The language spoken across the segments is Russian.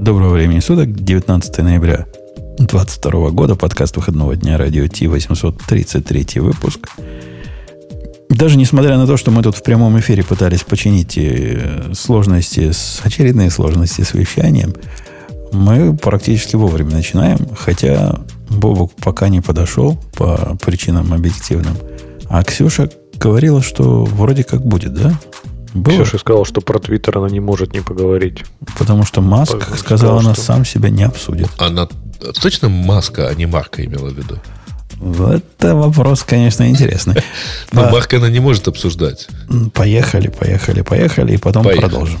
Доброго времени суток, 19 ноября 2022 года, подкаст выходного дня радио Ти, 833 выпуск. Даже несмотря на то, что мы тут в прямом эфире пытались починить э, сложности, с, очередные сложности с вещанием, мы практически вовремя начинаем, хотя Бобок пока не подошел по причинам объективным. А Ксюша говорила, что вроде как будет, да? Было? Ксюша сказала, что про Твиттер она не может не поговорить. Потому что Маск, Потому сказал, она что... сам себя не обсудит. Она точно Маска, а не Марка имела в виду? Это вопрос, конечно, интересный. Но Марка она не может обсуждать. Поехали, поехали, поехали, и потом продолжим.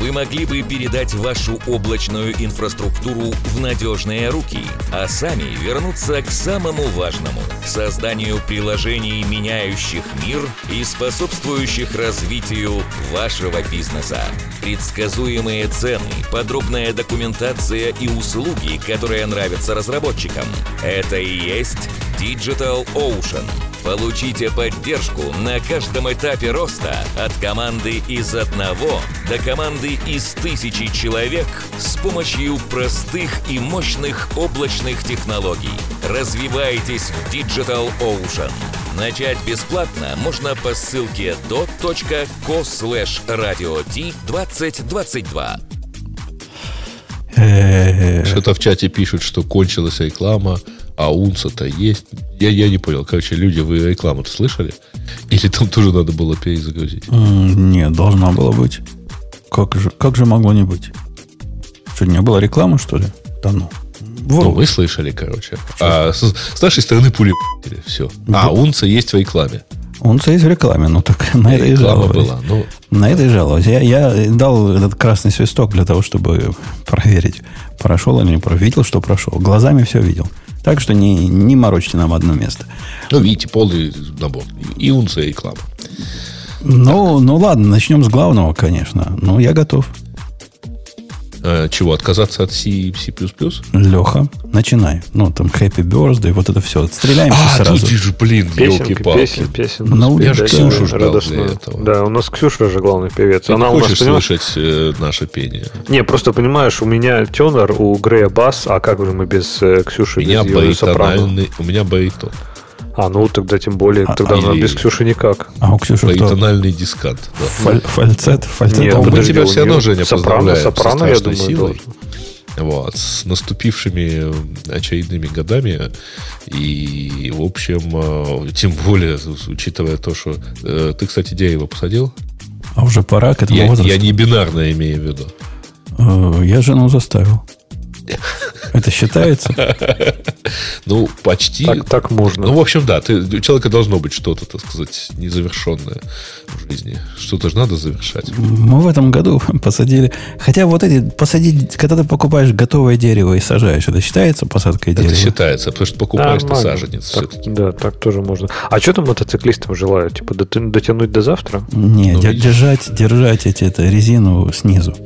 вы могли бы передать вашу облачную инфраструктуру в надежные руки, а сами вернуться к самому важному – созданию приложений, меняющих мир и способствующих развитию вашего бизнеса. Предсказуемые цены, подробная документация и услуги, которые нравятся разработчикам – это и есть Digital Ocean – Получите поддержку на каждом этапе роста от команды из одного до команды из тысячи человек с помощью простых и мощных облачных технологий. Развивайтесь в Digital Ocean. Начать бесплатно можно по ссылке dot.co slash radio t 2022. Что-то в чате пишут, что кончилась реклама а унца-то есть. Я, я не понял. Короче, люди, вы рекламу-то слышали? Или там тоже надо было перезагрузить? Нет, должна была быть. Как же, как же могло не быть? Что, не было рекламы, что ли? Да ну. Вот. Ну, вы слышали, короче. А с, с нашей стороны пули все. А унца есть в рекламе. Унца есть в рекламе, ну так на это и жаловались. Была, ну, на да. это и жаловались. Я, я дал этот красный свисток для того, чтобы проверить, прошел или не прошел. Видел, что прошел. Глазами все видел. Так что не, не морочьте нам одно место. Ну, видите, полный набор. И унция, и клапа. Ну, ну ладно, начнем с главного, конечно. Ну, я готов. Э, чего, отказаться от C, C++? Леха, начинай. Ну, там Happy Birthday, вот это все. Стреляемся а, сразу. тут же, блин, елки-палки. Песен, песен. Ну, я же Ксюшу ждал для этого. Да, у нас Ксюша же главный певец. Ты Она не хочешь нас, слышать э, наше пение? Не, просто понимаешь, у меня тенор, у Грея бас, а как же мы без э, Ксюши, у меня без ее сопрано? У меня баритон. А, ну тогда тем более, а, тогда а, без Ксюши никак. А у Ксюши Баритональный дискант. Да. Фаль, фальцет, фальцет. Нет, мы подожди, тебя все равно, Женя, сопрано, сопрано, я думаю, силой. Вот, с наступившими очередными годами. И, в общем, э, тем более, учитывая то, что... Э, ты, кстати, дерево посадил? А уже пора к этому я, возрасту. Я не бинарное имею в виду. Э, я жену заставил. Это считается? Ну, почти. Так, так можно. Ну, в общем, да. Ты, у человека должно быть что-то, так сказать, незавершенное в жизни. Что-то же надо завершать. Мы в этом году посадили... Хотя вот эти... Посадить... Когда ты покупаешь готовое дерево и сажаешь, это считается посадкой дерева? Это считается, потому что покупаешь да, ты саженец. Так, да, так тоже можно. А что там мотоциклистам желают? Типа дотянуть до завтра? Не, ну, держать, держать эти, это, резину снизу.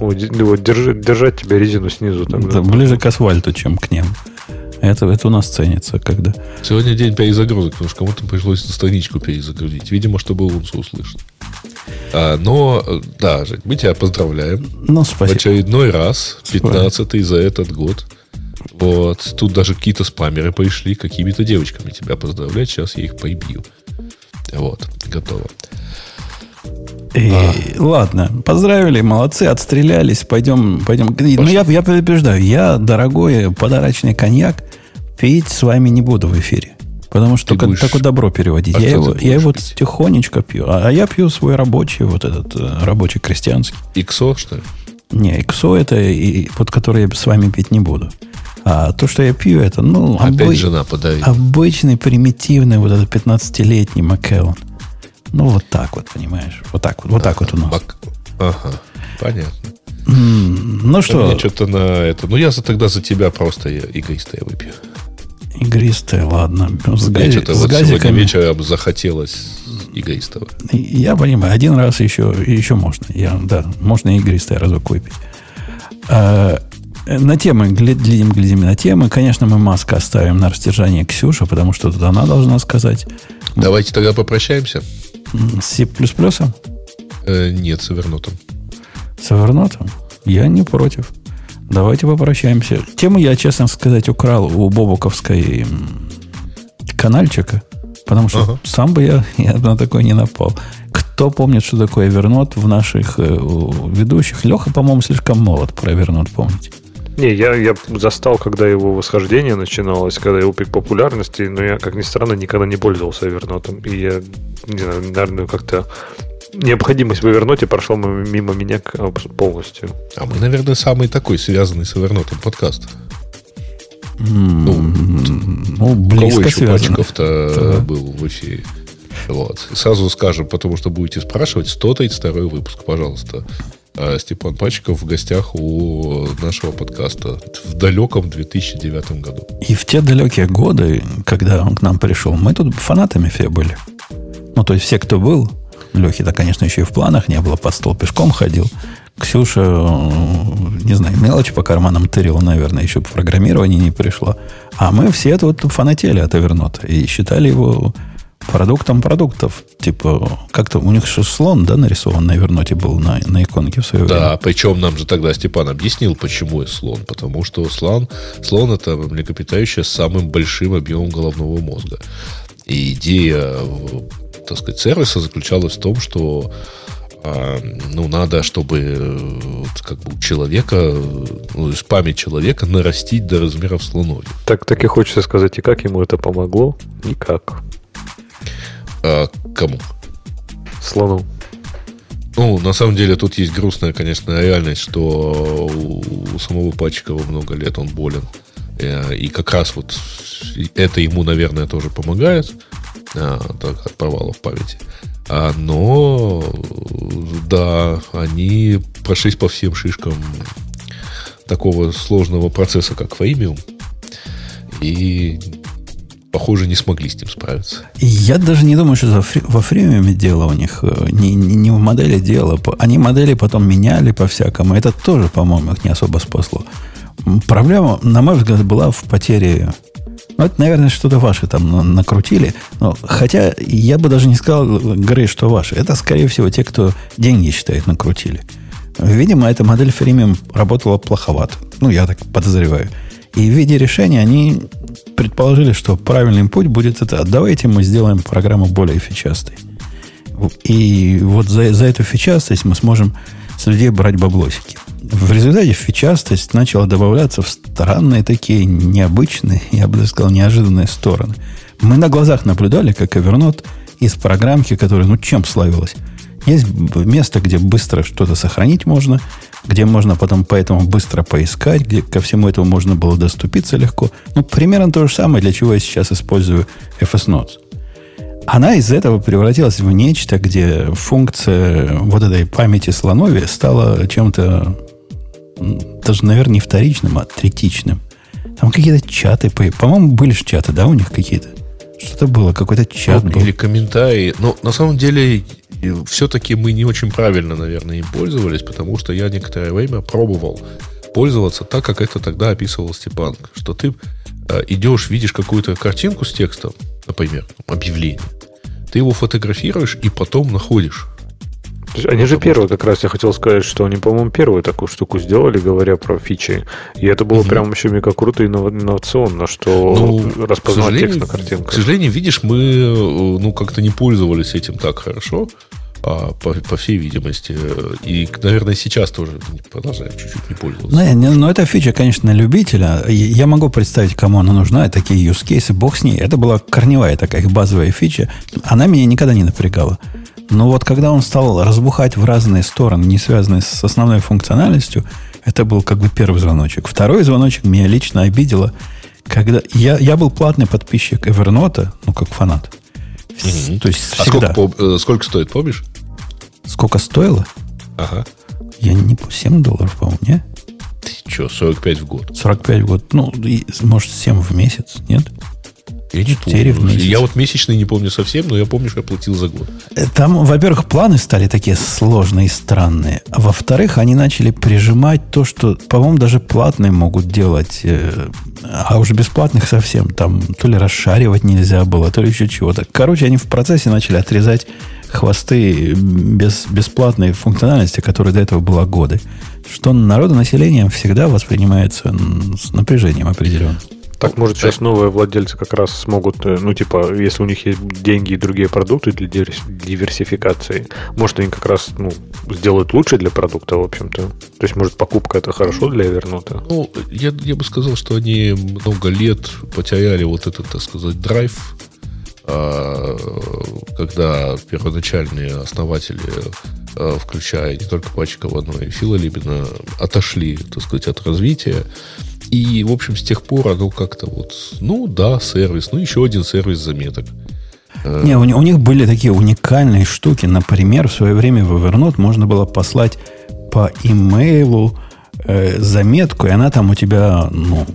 Вот, держи, держать тебе резину снизу. Тогда. Да, ближе к асфальту, чем к ним. Это, это у нас ценится, когда... Сегодня день перезагрузок, потому что кому-то пришлось страничку перезагрузить. Видимо, чтобы Унсу услышать. А, но, да, Жень, мы тебя поздравляем. Ну, спасибо. В очередной раз, 15-й за этот год. Вот. Тут даже какие-то спамеры пришли, какими-то девочками тебя поздравлять. Сейчас я их побью. Вот, готово. И, а. Ладно, поздравили, молодцы, отстрелялись, пойдем, пойдем. Пошли. Ну, я, я предупреждаю, я, дорогой подарочный коньяк, пить с вами не буду в эфире. Потому что только, будешь... только добро переводить. А я его, я его пить? тихонечко пью. А, а я пью свой рабочий, вот этот э, рабочий крестьянский. Иксо, что ли? Не, иксо это, и, под который я с вами пить не буду. А то, что я пью, это, ну, Опять обы... жена подавит. обычный, примитивный, вот этот 15-летний Маккеллан. Ну, вот так вот, понимаешь? Вот так вот, вот ага, так вот у нас. Бак... Ага, понятно. Mm, ну что? Мне что-то на это. Ну, я за, тогда за тебя просто эгоиста я выпью. Игристая, ладно. С, гази, что-то с вот газиками. сегодня вечером захотелось игристого. Я понимаю, один раз еще, еще можно. Я, да, можно игристое разок выпить. А, на темы, глядим, глядим на темы. Конечно, мы маску оставим на растяжание Ксюша, потому что тут она должна сказать. Давайте тогда попрощаемся. С C++? Э, нет, с Evernote. С Evernote? Я не против. Давайте попрощаемся. Тему я, честно сказать, украл у Бобуковской канальчика, потому что ага. сам бы я, я на такой не напал. Кто помнит, что такое Evernote в наших э, ведущих? Леха, по-моему, слишком молод про Evernote, помните? Не, я, я застал, когда его восхождение начиналось, когда его пик популярности, но я, как ни странно, никогда не пользовался Evernote. И я, не знаю, наверное, как-то необходимость в Evernote прошла мимо меня полностью. А мы, наверное, самый такой связанный с Evernote подкаст. Ну, ну близко кого еще Пачков-то был в эфире? Вот. Сразу скажем, потому что будете спрашивать, 132 выпуск, пожалуйста. А Степан Пачков в гостях у нашего подкаста в далеком 2009 году. И в те далекие годы, когда он к нам пришел, мы тут фанатами все были. Ну, то есть все, кто был, Лехи-то, конечно, еще и в планах не было, под стол пешком ходил. Ксюша, не знаю, мелочь по карманам тырила, наверное, еще по программированию не пришла. А мы все тут фанатели от Evernote и считали его продуктом продуктов. Типа, как-то у них же слон, да, нарисован на Evernote был на, на иконке в свое да, время. Да, причем нам же тогда Степан объяснил, почему слон. Потому что слон, слон это млекопитающее с самым большим объемом головного мозга. И идея так сказать, сервиса заключалась в том, что а, ну, надо, чтобы как бы у человека, ну, из память человека нарастить до размеров слоновья. Так, так и хочется сказать, и как ему это помогло? Никак. А, кому? Слону. Ну, на самом деле, тут есть грустная, конечно, реальность, что у самого Пачкова много лет он болен. Э, и как раз вот это ему, наверное, тоже помогает а, так, от провалов памяти. А, но, да, они прошлись по всем шишкам такого сложного процесса, как Феймиум, и, похоже, не смогли с ним справиться. Я даже не думаю, что во фримиуме дело у них, э, не, не, не в модели дело. Они модели потом меняли по-всякому. Это тоже, по-моему, их не особо спасло. Проблема, на мой взгляд, была в потере ну, это, наверное, что-то ваше там накрутили. Но, хотя я бы даже не сказал, Грей, что ваше. Это, скорее всего, те, кто деньги считает, накрутили. Видимо, эта модель фримиум работала плоховато. Ну, я так подозреваю. И в виде решения они предположили, что правильный путь будет это. Давайте мы сделаем программу более фичастой. И вот за, за эту фичастость мы сможем с людей брать баблосики. В результате фичастость начала добавляться в странные такие необычные, я бы даже сказал, неожиданные стороны. Мы на глазах наблюдали, как Evernote из программки, которая, ну, чем славилась. Есть место, где быстро что-то сохранить можно, где можно потом поэтому быстро поискать, где ко всему этому можно было доступиться легко. Ну, примерно то же самое, для чего я сейчас использую FS Notes. Она из этого превратилась в нечто, где функция вот этой памяти слоновья стала чем-то даже, наверное, не вторичным, а третичным. Там какие-то чаты, по-моему, были же чаты, да, у них какие-то? Что-то было, какой-то чат ну, был. Или комментарии. Но на самом деле все-таки мы не очень правильно, наверное, им пользовались, потому что я некоторое время пробовал пользоваться так, как это тогда описывал Степан. Что ты э, идешь, видишь какую-то картинку с текстом, например, объявление. Ты его фотографируешь и потом находишь. Они же первые, как раз я хотел сказать, что они, по-моему, первую такую штуку сделали, говоря про фичи. И это было угу. прям еще мега круто и инновационно, что ну, распознавать текст на картинках. К сожалению, видишь, мы э, ну как-то не пользовались этим так хорошо. А, по, по всей видимости. И, наверное, сейчас тоже продолжаем чуть-чуть не пользоваться. Ну, не, но эта фича, конечно, любителя. Я могу представить, кому она нужна. Такие use cases, бог с ней. Это была корневая такая их базовая фича. Она меня никогда не напрягала. Но вот когда он стал разбухать в разные стороны, не связанные с основной функциональностью, это был как бы первый звоночек. Второй звоночек меня лично обидело, когда я, я был платный подписчик Evernote, ну, как фанат. Угу. То есть а всегда. сколько, э, сколько стоит, помнишь? Сколько стоило? Ага. Я не 7 долларов, по-моему, не? Ты что, 45 в год? 45 в год. Ну, и, может, 7 в месяц, нет? Я не помню. В месяц. Я вот месячный не помню совсем, но я помню, что я платил за год. Там, во-первых, планы стали такие сложные и странные. А во-вторых, они начали прижимать то, что, по-моему, даже платные могут делать. Э, а уже бесплатных совсем. Там то ли расшаривать нельзя было, то ли еще чего-то. Короче, они в процессе начали отрезать хвосты без бесплатной функциональности, которая до этого была годы. Что народонаселением всегда воспринимается с напряжением определенным. Так, может, сейчас новые владельцы как раз смогут, э, ну, типа, если у них есть деньги и другие продукты для диверсификации, может, они как раз, ну, сделают лучше для продукта, в общем-то. То есть, может, покупка это хорошо для Evernote? Ну, я, я бы сказал, что они много лет потеряли вот этот, так сказать, драйв, когда первоначальные основатели, а, включая не только Пачкова, но и Фила Либина, отошли, так сказать, от развития, и, в общем, с тех пор оно как-то вот, ну да, сервис, ну еще один сервис заметок. Не, у, у них были такие уникальные штуки. Например, в свое время в Evernote можно было послать по имейлу э, заметку, и она там у тебя, ну,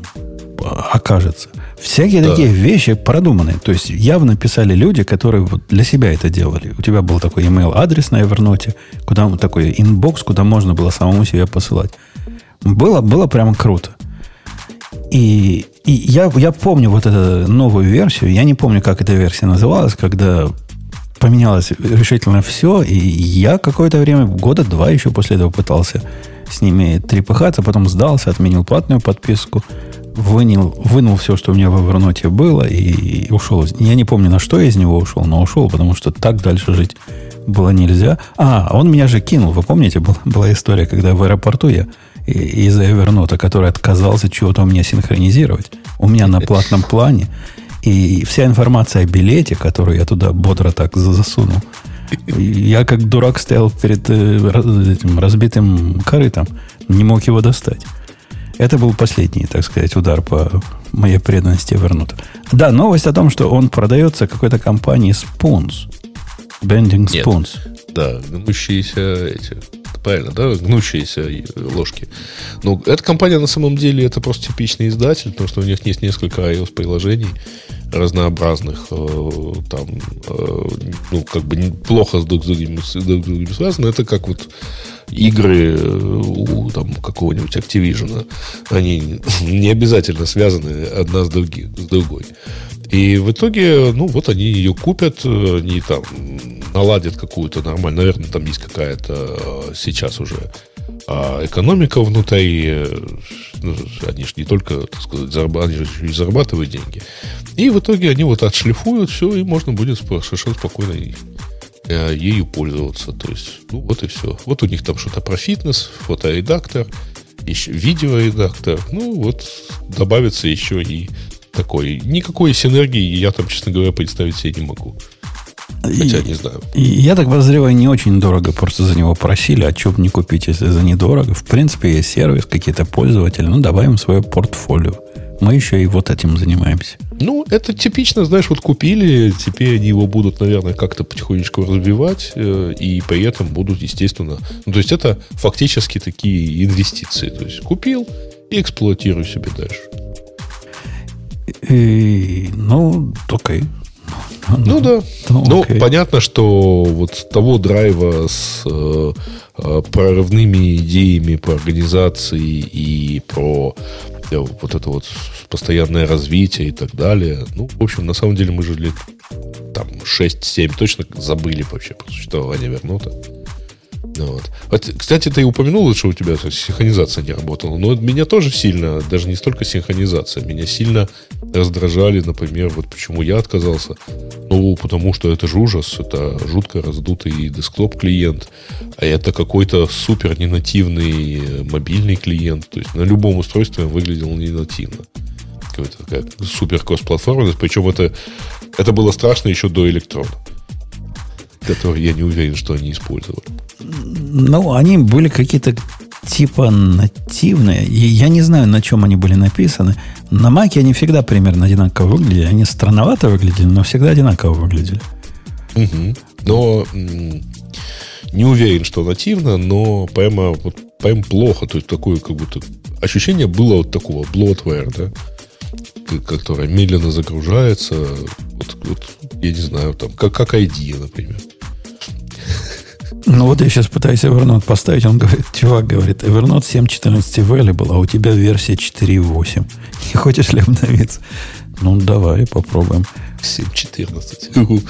окажется. Всякие да. такие вещи продуманные. То есть явно писали люди, которые вот для себя это делали. У тебя был такой email адрес на Evernote, куда такой inbox, куда можно было самому себе посылать. Было, было прямо круто. И, и я, я помню вот эту новую версию. Я не помню, как эта версия называлась, когда поменялось решительно все. И я какое-то время, года два еще после этого пытался с ними трепыхаться, потом сдался, отменил платную подписку, вынул, вынул все, что у меня в Evernote было, и, и ушел. Я не помню, на что я из него ушел, но ушел, потому что так дальше жить было нельзя. А, он меня же кинул. Вы помните, была, была история, когда в аэропорту я из-за Evernote, который отказался чего-то у меня синхронизировать. У меня на платном плане. И вся информация о билете, которую я туда бодро так засунул, я как дурак стоял перед э, этим разбитым корытом, не мог его достать. Это был последний, так сказать, удар по моей преданности Evernote. Да, новость о том, что он продается какой-то компании Spoons. Bending Spoons. Нет, да, гнущиеся эти правильно, да, гнущиеся ложки. Но эта компания на самом деле это просто типичный издатель, потому что у них есть несколько iOS-приложений разнообразных, э, там, э, ну, как бы плохо с друг с другом, с друг с другом связаны. Это как вот игры э, у там, какого-нибудь Activision. Они не обязательно связаны одна с, други, с другой. И в итоге, ну, вот они ее купят, они там наладят какую-то нормальную, наверное, там есть какая-то сейчас уже а экономика внутри, ну, они же не только, так сказать, зарабатывают, и зарабатывают деньги. И в итоге они вот отшлифуют все, и можно будет совершенно спокойно э, ею пользоваться. То есть, ну вот и все. Вот у них там что-то про фитнес, фоторедактор, еще видеоредактор. Ну вот добавится еще и такой. Никакой синергии я там, честно говоря, представить себе не могу. Хотя, не знаю. Я так подозреваю, не очень дорого просто за него просили. А что бы не купить, если за недорого? В принципе, есть сервис, какие-то пользователи. Ну, добавим свое портфолио. Мы еще и вот этим занимаемся. Ну, это типично, знаешь, вот купили, теперь они его будут, наверное, как-то потихонечку развивать, э, и при этом будут, естественно... Ну, то есть, это фактически такие инвестиции. То есть, купил и эксплуатируй себе дальше. И, ну, окей. Ну да. Ну, ну понятно, что вот того драйва с э, э, прорывными идеями по организации и про э, вот это вот постоянное развитие и так далее. Ну, в общем, на самом деле мы же лет там 6-7 точно забыли вообще про существование Вернота. Вот. Кстати, ты упомянул, что у тебя синхронизация не работала. Но меня тоже сильно, даже не столько синхронизация, меня сильно раздражали, например, вот почему я отказался. Ну, потому что это же ужас, это жутко раздутый десктоп-клиент, а это какой-то супер ненативный мобильный клиент. То есть на любом устройстве он выглядел ненативно. Какая-то такая супер кросс-платформенность. Причем это, это было страшно еще до электрона который я не уверен, что они использовали. Ну, они были какие-то типа нативные. Я не знаю, на чем они были написаны. На Маке они всегда примерно одинаково выглядели. Они странновато выглядели, но всегда одинаково выглядели. Угу. Но не уверен, что нативно, но прямо, вот, прямо плохо. То есть такое как будто ощущение было вот такого bloatware, да? Которая медленно загружается. Вот, вот я не знаю, там, как, как ID, например. Ну вот я сейчас пытаюсь Evernote поставить, он говорит, чувак говорит, Evernote 7.14 available, а у тебя версия 4.8. Не хочешь ли обновиться? Ну, давай, попробуем. 7.14.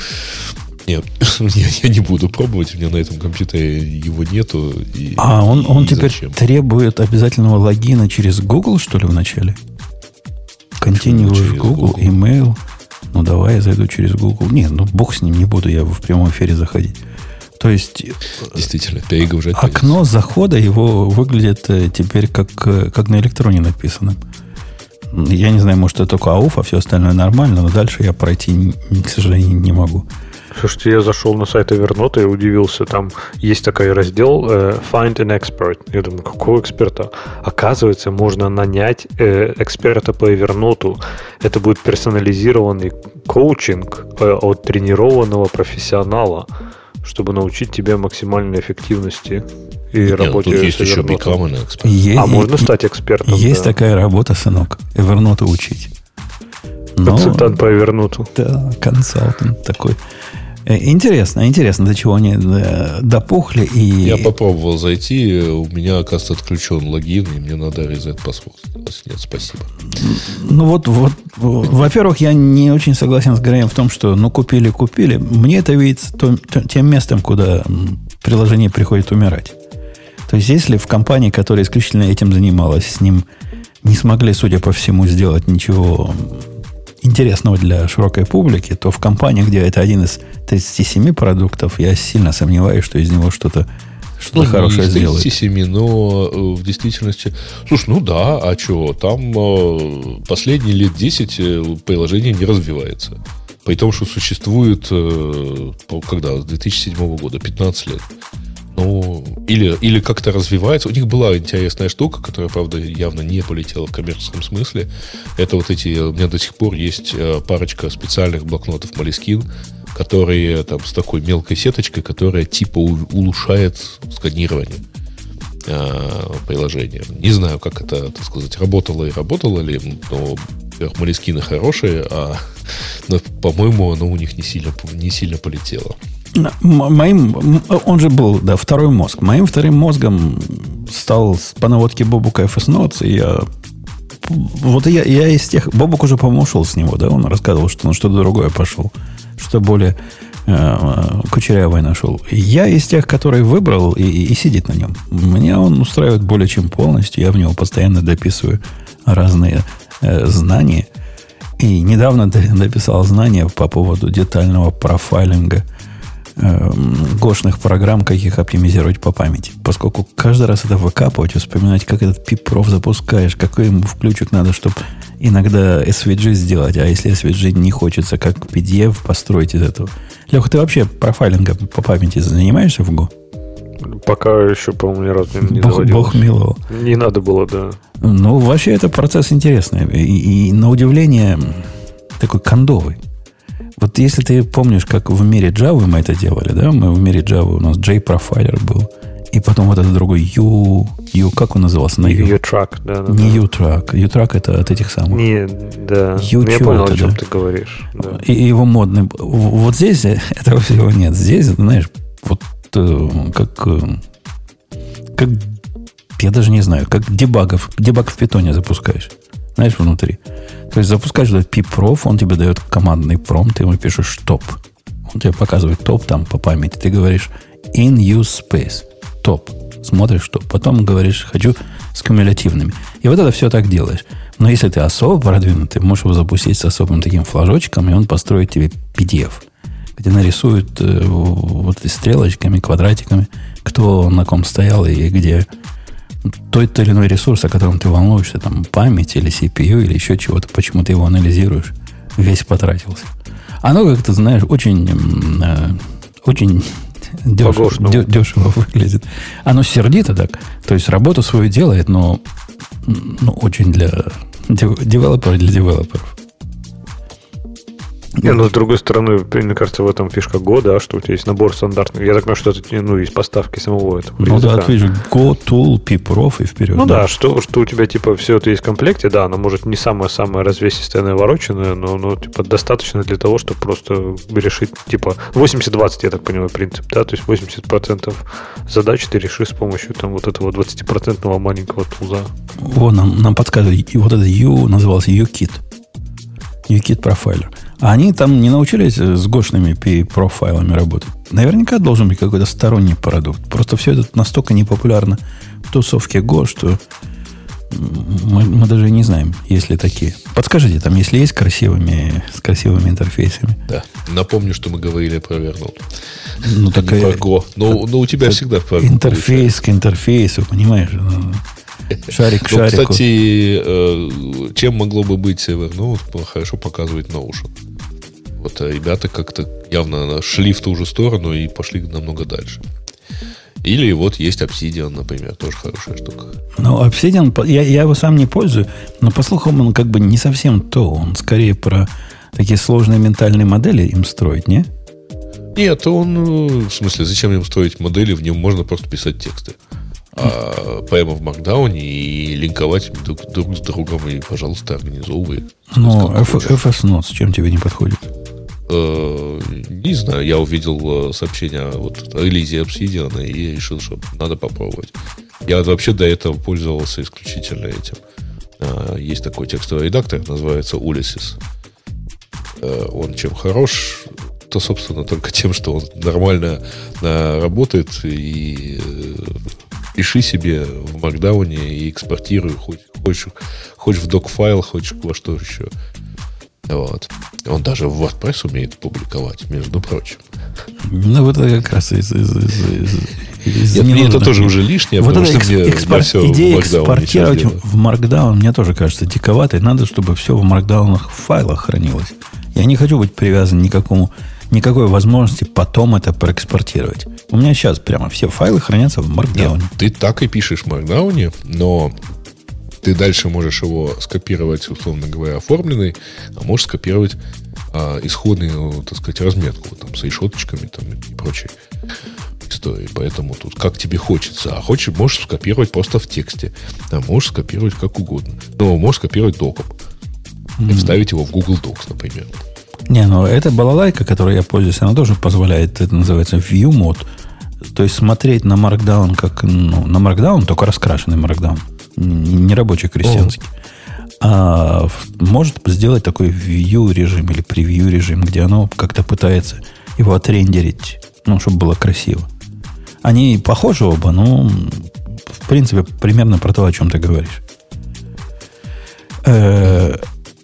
Нет, я, я не буду пробовать, у меня на этом компьютере его нету. И, а, он, он теперь зачем? требует обязательного логина через Google, что ли, вначале? Continuous Google, Google, email. Ну, давай я зайду через Google. Не, ну, бог с ним, не буду я в прямом эфире заходить. То есть... Действительно, перегружать. Окно придется. захода его выглядит э, теперь как, э, как на электроне написано. Я не знаю, может, это только АУФ, а все остальное нормально, но дальше я пройти, к сожалению, не могу. Слушайте, я зашел на сайт Evernote и удивился. Там есть такой раздел э, Find an Expert. Я думаю, какого эксперта? Оказывается, можно нанять э, эксперта по Evernote. Это будет персонализированный коучинг э, от тренированного профессионала, чтобы научить тебя максимальной эффективности и Нет, работе тут есть еще Become Есть, а можно стать экспертом? Есть да. такая работа, сынок. Evernote учить. Консультант по Evernote. Да, консультант такой. Э, интересно, интересно, до чего они э, допухли. И... Я попробовал зайти, у меня, оказывается, отключен логин, и мне надо резать паспорт. Нет, спасибо. Ну вот, вот, во-первых, я не очень согласен с Греем в том, что ну купили, купили. Мне это видится то, то, тем местом, куда приложение приходит умирать. То есть, если в компании, которая исключительно этим занималась, с ним не смогли, судя по всему, сделать ничего интересного для широкой публики, то в компании, где это один из 37 продуктов, я сильно сомневаюсь, что из него что-то что-то ну, хорошее сделают. 37, но э, в действительности... Слушай, ну да, а что? Там э, последние лет 10 э, приложение не развивается. При том, что существует, когда, с 2007 года, 15 лет. Ну, или, или как-то развивается. У них была интересная штука, которая, правда, явно не полетела в коммерческом смысле. Это вот эти... У меня до сих пор есть э, парочка специальных блокнотов Moleskine, которые там с такой мелкой сеточкой, которая типа улучшает сканирование э, приложения. Не знаю, как это, так сказать, работало и работало ли, но Молескины хорошие, а но, по-моему, оно у них не сильно, не сильно полетело. Моим, он же был, да, второй мозг. Моим вторым мозгом стал по наводке Бобука FS Notes, и я вот я, я из тех... Бобук уже, по-моему, с него, да? Он рассказывал, что он что-то другое пошел. Что более э, кучерявое нашел. Я из тех, который выбрал и, и сидит на нем. Меня он устраивает более чем полностью. Я в него постоянно дописываю разные э, знания. И недавно написал знания по поводу детального профайлинга – э, гошных программ, как их оптимизировать по памяти. Поскольку каждый раз это выкапывать, вспоминать, как этот пипров запускаешь, какой ему включик надо, чтобы иногда SVG сделать. А если SVG не хочется, как PDF построить из этого. Леха, ты вообще профайлингом по памяти занимаешься в Go? Пока еще, по-моему, ни разу не, не Бог, Бог миловал. Не надо было, да. Ну, вообще, это процесс интересный. И, и на удивление такой кондовый. Вот если ты помнишь, как в мире Java мы это делали, да, мы в мире Java у нас J-профайлер был, и потом вот этот другой U, U, как он назывался на U? U-Track, да, да. Не U-Track. U-Track это от этих самых. Не, да. U ну, я понял, о чем да? ты говоришь. Да. И, и его модный. Вот здесь этого всего нет. Здесь, знаешь, вот э, как, э, как я даже не знаю, как дебагов, дебаг в питоне запускаешь. Знаешь, внутри. То есть запускаешь этот pip он тебе дает командный промпт, ты ему пишешь топ. Он тебе показывает топ там по памяти. Ты говоришь in use space. Топ. Смотришь топ. Потом говоришь, хочу с кумулятивными. И вот это все так делаешь. Но если ты особо продвинутый, можешь его запустить с особым таким флажочком, и он построит тебе PDF, где нарисует э, вот стрелочками, квадратиками, кто на ком стоял и где тот или иной ресурс, о котором ты волнуешься, там память или CPU или еще чего-то, почему ты его анализируешь, весь потратился. Оно как-то, знаешь, очень, э, очень дешево, дё, дешево выглядит. Оно сердито так. То есть работу свою делает, но ну, очень для девелопера, для девелоперов. Не, ну, с другой стороны, мне кажется, в этом фишка года, а что у тебя есть набор стандартных. Я так понимаю, что это ну, из поставки самого этого Ну языка. да, отвечу, Go, Tool, Piprof и вперед. Ну да, да что, что у тебя, типа, все это есть в комплекте, да, оно может не самое-самое развесистое, навороченное, но, но, типа, достаточно для того, чтобы просто решить, типа, 80-20, я так понимаю, принцип, да, то есть 80% задач ты решишь с помощью, там, вот этого 20% маленького туза. О, нам, нам подсказывает, и вот это U назывался UKit. UKit профайлер. А они там не научились с гошными профайлами работать. Наверняка должен быть какой-то сторонний продукт. Просто все это настолько непопулярно в тусовке Go, что мы, мы даже не знаем, есть ли такие. Подскажите, там, если есть красивыми, с красивыми интерфейсами. Да. Напомню, что мы говорили про Evernote. Ну, такая, про Go. Но, но у тебя всегда про Интерфейс к интерфейсу, понимаешь? Ну, Шарик к ну, шарику. кстати, э, чем могло бы быть Evernote, хорошо показывает Notion. Вот э, ребята как-то явно шли в ту же сторону и пошли намного дальше. Или вот есть Obsidian, например, тоже хорошая штука. Ну, Obsidian, я, я его сам не пользую, но по слухам он как бы не совсем то. Он скорее про такие сложные ментальные модели им строить, не? Нет, он, э, в смысле, зачем им строить модели, в нем можно просто писать тексты а, прямо в Markdown и линковать друг, друг с другом и, пожалуйста, организовывай. Ну, FS Notes чем тебе не подходит? Э, не знаю, я увидел э, сообщение вот, о релизе Obsidian и решил, что надо попробовать. Я вообще до этого пользовался исключительно этим. Э, есть такой текстовый редактор, называется Ulysses. Он чем хорош, то, собственно, только тем, что он нормально работает и пиши себе в Маркдауне и экспортируй хоть, хоть, хоть в док-файл, хоть во что еще. Вот. Он даже в WordPress умеет публиковать, между прочим. Ну, вот это как раз из... из, из, из Нет, мне это тоже уже лишнее, вот потому что мне экспорт, все идея экспортировать в Markdown, мне тоже кажется диковатой. Надо, чтобы все в Markdown файлах хранилось. Я не хочу быть привязан ни к какому никакой возможности потом это проэкспортировать. У меня сейчас прямо все файлы хранятся в Markdown. Нет, ты так и пишешь в Markdown, но ты дальше можешь его скопировать, условно говоря, оформленный, а можешь скопировать а, исходную, так сказать, разметку там, с решеточками там, и прочей истории. Поэтому тут как тебе хочется. А хочешь, можешь скопировать просто в тексте. А можешь скопировать как угодно. Но можешь скопировать доком. Mm-hmm. И вставить его в Google Docs, например. Не, ну это балалайка, которой я пользуюсь, она тоже позволяет, это называется view mode. То есть смотреть на Markdown как ну, на Markdown, только раскрашенный Markdown не рабочий крестьянский. А может сделать такой view режим или превью режим, где оно как-то пытается его отрендерить, ну, чтобы было красиво. Они похожи оба, но в принципе примерно про то, о чем ты говоришь. Э,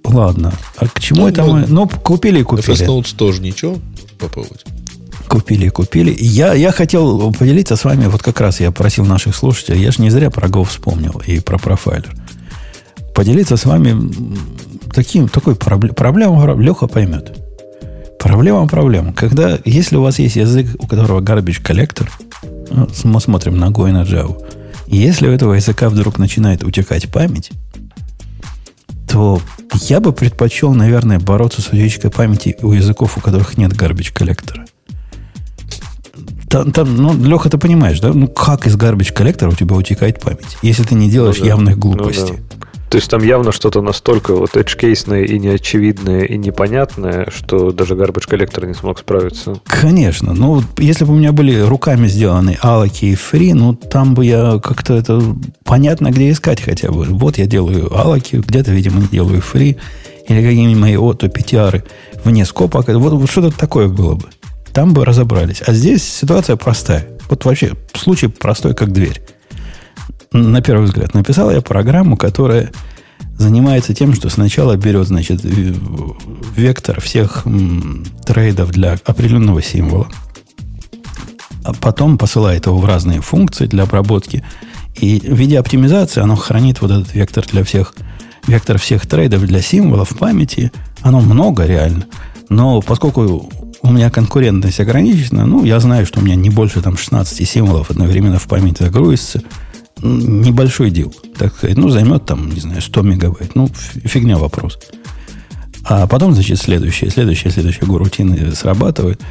ладно. А к чему ну, это ну, мы? Ну, купили и купили. FS Notes тоже ничего попробовать. Купили, купили. Я, я хотел поделиться с вами, вот как раз я просил наших слушателей, я же не зря про Go вспомнил и про профайлер. Поделиться с вами таким, такой проблем, проблема Леха поймет. Проблема, проблема. Когда, если у вас есть язык, у которого garbage collector, ну, мы смотрим на Go и на Java, если у этого языка вдруг начинает утекать память, то я бы предпочел, наверное, бороться с утечкой памяти у языков, у которых нет garbage коллектора. Там, там, ну, Леха, ты понимаешь, да? Ну, как из garbage коллектора у тебя утекает память, если ты не делаешь ну, да. явных глупостей? Ну, да. То есть там явно что-то настолько вот edge и неочевидное, и непонятное, что даже garbage коллектор не смог справиться. Конечно. Ну, если бы у меня были руками сделаны алаки и фри, ну, там бы я как-то это понятно, где искать хотя бы. Вот я делаю алаки, где-то, видимо, делаю фри, или какие-нибудь мои ото PTR вне скопа. Вот, вот что-то такое было бы там бы разобрались. А здесь ситуация простая. Вот вообще случай простой, как дверь. На первый взгляд. Написал я программу, которая занимается тем, что сначала берет, значит, вектор всех трейдов для определенного символа, а потом посылает его в разные функции для обработки. И в виде оптимизации оно хранит вот этот вектор для всех, вектор всех трейдов для символов в памяти. Оно много реально. Но поскольку у меня конкурентность ограничена, ну, я знаю, что у меня не больше там 16 символов одновременно в память загрузится. Небольшой дел, так сказать. Ну, займет там, не знаю, 100 мегабайт. Ну, фигня вопрос. А потом, значит, следующее, следующее, следующее рутины срабатывает.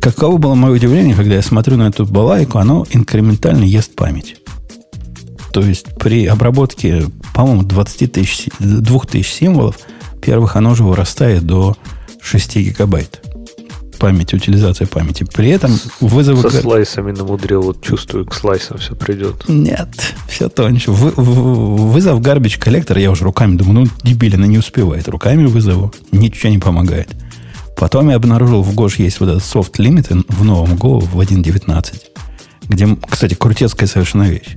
Каково было мое удивление, когда я смотрю на эту балайку, оно инкрементально ест память. То есть при обработке, по-моему, 20 тысяч, 2000 символов, первых оно уже вырастает до 6 гигабайт памяти, утилизация памяти. При этом вызовы... Со слайсами намудрил, вот чувствую, к слайсам все придет. Нет, все тоньше. Вы, вызов garbage коллектора, я уже руками думаю, ну, дебилина не успевает. Руками вызову, ничего не помогает. Потом я обнаружил, в Гош есть вот этот soft limit в новом Go в 1.19, где, кстати, крутецкая совершенно вещь.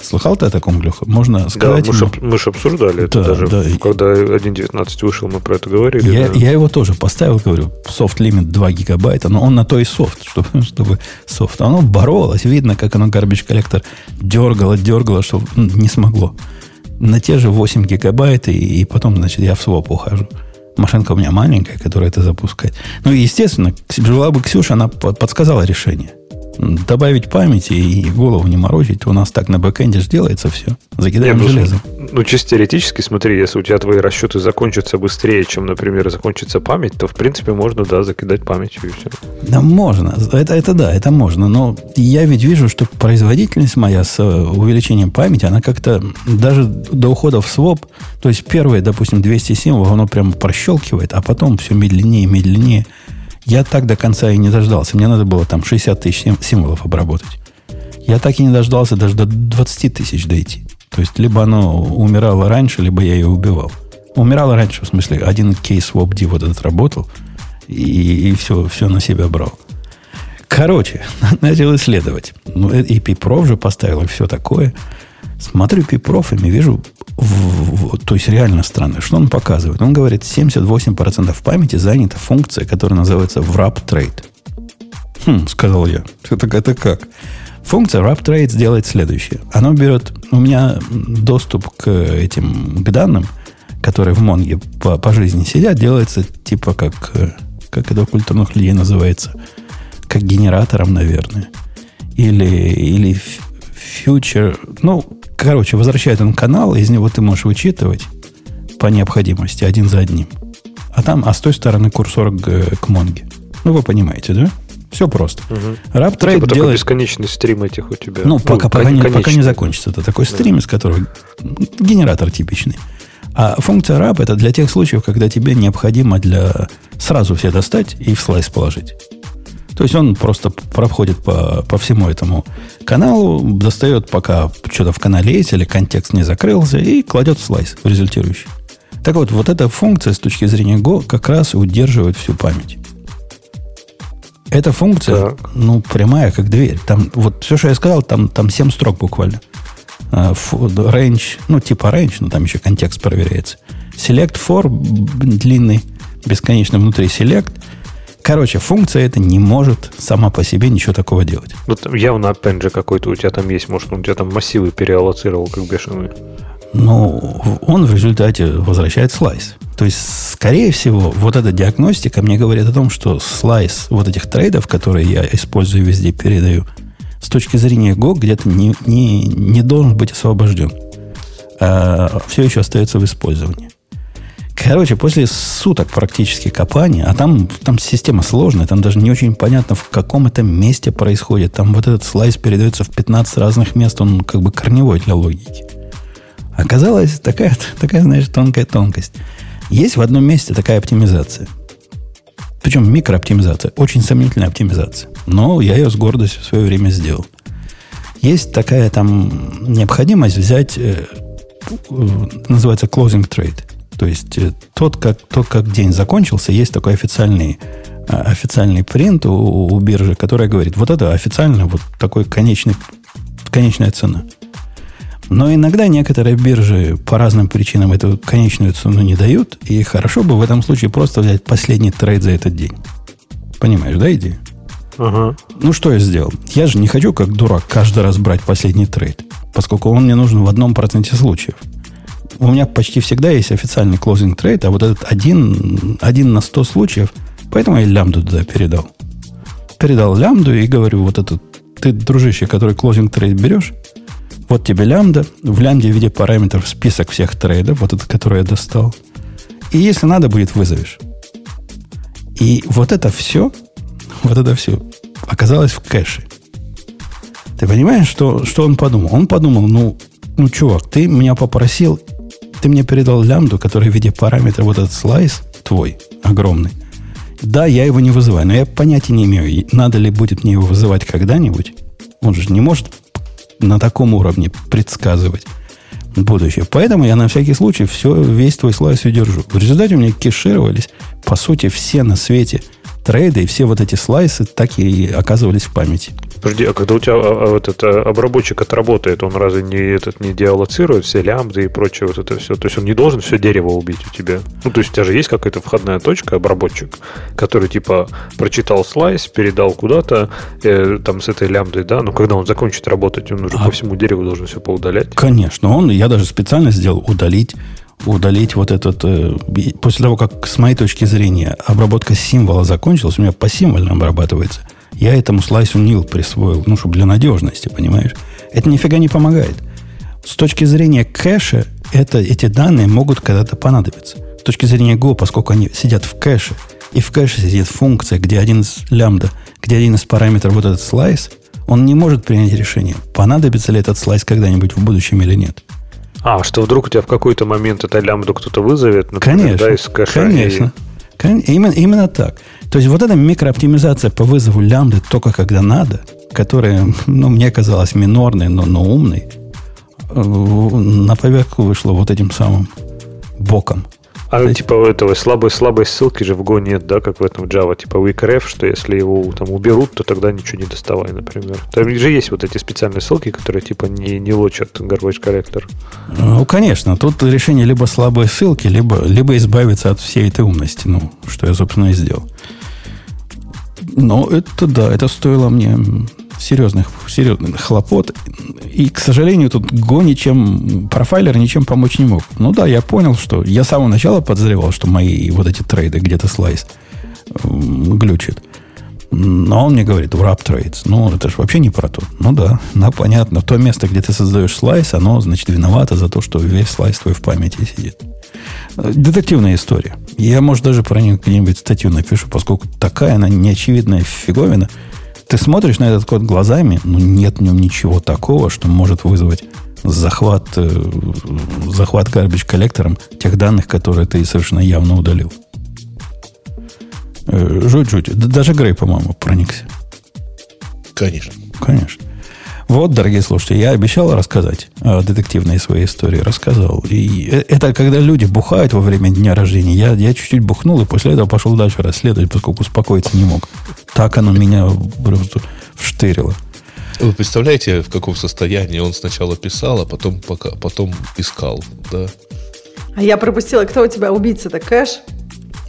Слыхал ты о таком, Леха? Можно сказать Да, мы, ему... мы же обсуждали это да, даже, да. когда 1.19 вышел, мы про это говорили. Я, да. я его тоже поставил, говорю, софт лимит 2 гигабайта, но он на то и софт, чтобы, чтобы софт. Оно боролось, видно, как оно garbage коллектор дергало, дергало, что не смогло. На те же 8 гигабайт, и, и потом, значит, я в своп ухожу. Машинка у меня маленькая, которая это запускает. Ну, естественно, жила бы Ксюша, она подсказала решение добавить памяти и голову не морочить. У нас так на бэкэнде же делается все. Закидаем Нет, железом. Ну, чисто теоретически, смотри, если у тебя твои расчеты закончатся быстрее, чем, например, закончится память, то, в принципе, можно, да, закидать памятью и все. Да, можно. Это, это да, это можно. Но я ведь вижу, что производительность моя с э, увеличением памяти, она как-то даже до ухода в своп, то есть первые, допустим, 200 символов, оно прямо прощелкивает, а потом все медленнее и медленнее я так до конца и не дождался. Мне надо было там 60 тысяч символов обработать. Я так и не дождался даже до 20 тысяч дойти. То есть, либо оно умирало раньше, либо я ее убивал. Умирало раньше, в смысле, один кейс WebD вот этот работал, и, и все, все на себя брал. Короче, начал исследовать. Ну, и PPRO уже поставил, и все такое. Смотрю пипрофами, вижу, в, в, то есть реально странно. Что он показывает? Он говорит, 78% памяти занята функция, которая называется wrap trade. Хм, сказал я. Это, это как? Функция wrap trade делает следующее. Она берет... У меня доступ к этим к данным, которые в Монге по, по жизни сидят, делается типа как... Как это у культурных людей называется? Как генератором, наверное. Или, или future... Ну, Короче, возвращает он канал, из него ты можешь вычитывать по необходимости один за одним. А там, а с той стороны курсор к, к Монге. Ну, вы понимаете, да? Все просто. Угу. RapTrade типа делает... бесконечный стрим этих у тебя. Ну, пока, ну, пока, не, пока не закончится. Это такой стрим, да. из которого генератор типичный. А функция RAP это для тех случаев, когда тебе необходимо для сразу все достать и в слайс положить. То есть он просто проходит по, по всему этому каналу, достает, пока что-то в канале есть или контекст не закрылся, и кладет в слайс результирующий. Так вот, вот эта функция с точки зрения Go как раз удерживает всю память. Эта функция, так. ну, прямая, как дверь. Там, вот все, что я сказал, там, там 7 строк буквально. Uh, range, ну, типа range, но там еще контекст проверяется. Select for длинный, бесконечно внутри select – Короче, функция эта не может сама по себе ничего такого делать. Ну, явно опять же какой-то у тебя там есть. Может, он у тебя там массивы переаллоцировал, как бешеный. Ну, он в результате возвращает слайс. То есть, скорее всего, вот эта диагностика мне говорит о том, что слайс вот этих трейдов, которые я использую везде, передаю, с точки зрения Go где-то не, не, не должен быть освобожден. А все еще остается в использовании. Короче, после суток практически копания, а там, там система сложная, там даже не очень понятно, в каком это месте происходит. Там вот этот слайс передается в 15 разных мест, он как бы корневой для логики. Оказалось, такая, такая, знаешь, тонкая тонкость. Есть в одном месте такая оптимизация. Причем микрооптимизация, очень сомнительная оптимизация. Но я ее с гордостью в свое время сделал. Есть такая там необходимость взять, э, называется closing trade – то есть э, тот, как, тот, как день закончился, есть такой официальный, а, официальный принт у, у биржи, который говорит, вот это официально вот такой конечный, конечная цена. Но иногда некоторые биржи по разным причинам эту конечную цену не дают, и хорошо бы в этом случае просто взять последний трейд за этот день. Понимаешь, да, идея? Ага. Ну, что я сделал? Я же не хочу, как дурак, каждый раз брать последний трейд, поскольку он мне нужен в одном проценте случаев у меня почти всегда есть официальный closing trade, а вот этот один, один на 100 случаев, поэтому я лямду туда передал. Передал лямду и говорю, вот этот, ты, дружище, который closing trade берешь, вот тебе лямда, в лямде в виде параметров список всех трейдов, вот этот, который я достал. и если надо будет, вызовешь. И вот это все, вот это все оказалось в кэше. Ты понимаешь, что, что он подумал? Он подумал, ну, ну, чувак, ты меня попросил, ты мне передал лямбду, которая в виде параметра вот этот слайс твой, огромный. Да, я его не вызываю, но я понятия не имею, надо ли будет мне его вызывать когда-нибудь. Он же не может на таком уровне предсказывать будущее. Поэтому я на всякий случай все, весь твой слайс удержу. В результате у меня кешировались, по сути, все на свете трейды, и все вот эти слайсы так и оказывались в памяти. Подожди, а когда у тебя а, а, вот это, обработчик отработает, он разве не, этот, не диалоцирует все лямбды и прочее вот это все? То есть он не должен все дерево убить у тебя? Ну, то есть у тебя же есть какая-то входная точка, обработчик, который типа прочитал слайс, передал куда-то э, там с этой лямбдой, да? Но когда он закончит работать, он уже а... по всему дереву должен все поудалять. Конечно, он, я даже специально сделал удалить удалить вот этот... Э, после того, как, с моей точки зрения, обработка символа закончилась, у меня по символьно обрабатывается – я этому слайсу nil присвоил, ну, чтобы для надежности, понимаешь? Это нифига не помогает. С точки зрения кэша, это, эти данные могут когда-то понадобиться. С точки зрения Go, поскольку они сидят в кэше, и в кэше сидит функция, где один из лямбда, где один из параметров вот этот слайс, он не может принять решение, понадобится ли этот слайс когда-нибудь в будущем или нет. А, что вдруг у тебя в какой-то момент это лямбду кто-то вызовет, например, конечно, да, из кэша. Конечно. И... Именно, именно так. То есть вот эта микрооптимизация по вызову лямбды только когда надо, которая, ну, мне казалась минорной, но, но умной, э, на поверху вышла вот этим самым боком. А ну, типа у этого слабой слабой ссылки же в Go нет, да, как в этом Java, типа weakref, что если его там уберут, то тогда ничего не доставай, например. Там же есть вот эти специальные ссылки, которые типа не, не лочат garbage коллектор. Ну, конечно, тут решение либо слабой ссылки, либо, либо избавиться от всей этой умности, ну, что я, собственно, и сделал. Но это да, это стоило мне серьезных, серьезных хлопот. И, к сожалению, тут Go ничем, профайлер ничем помочь не мог. Ну да, я понял, что я с самого начала подозревал, что мои вот эти трейды где-то слайс глючит. Но он мне говорит, wrap trades. Ну, это же вообще не про то. Ну да, ну понятно. То место, где ты создаешь слайс, оно, значит, виновато за то, что весь слайс твой в памяти сидит. Детективная история. Я, может, даже про нее где-нибудь статью напишу, поскольку такая она неочевидная фиговина. Ты смотришь на этот код глазами, ну, нет в нем ничего такого, что может вызвать захват, э, захват garbage коллектором тех данных, которые ты совершенно явно удалил. Э, жуть-жуть. Даже Грей, по-моему, проникся. Конечно. Конечно. Вот, дорогие слушатели, я обещал рассказать о детективной своей истории. Рассказал. И это когда люди бухают во время дня рождения. Я, я чуть-чуть бухнул, и после этого пошел дальше расследовать, поскольку успокоиться не мог. Так оно меня просто вштырило. Вы представляете, в каком состоянии он сначала писал, а потом, пока, потом искал, да? А я пропустила, кто у тебя убийца-то, Кэш?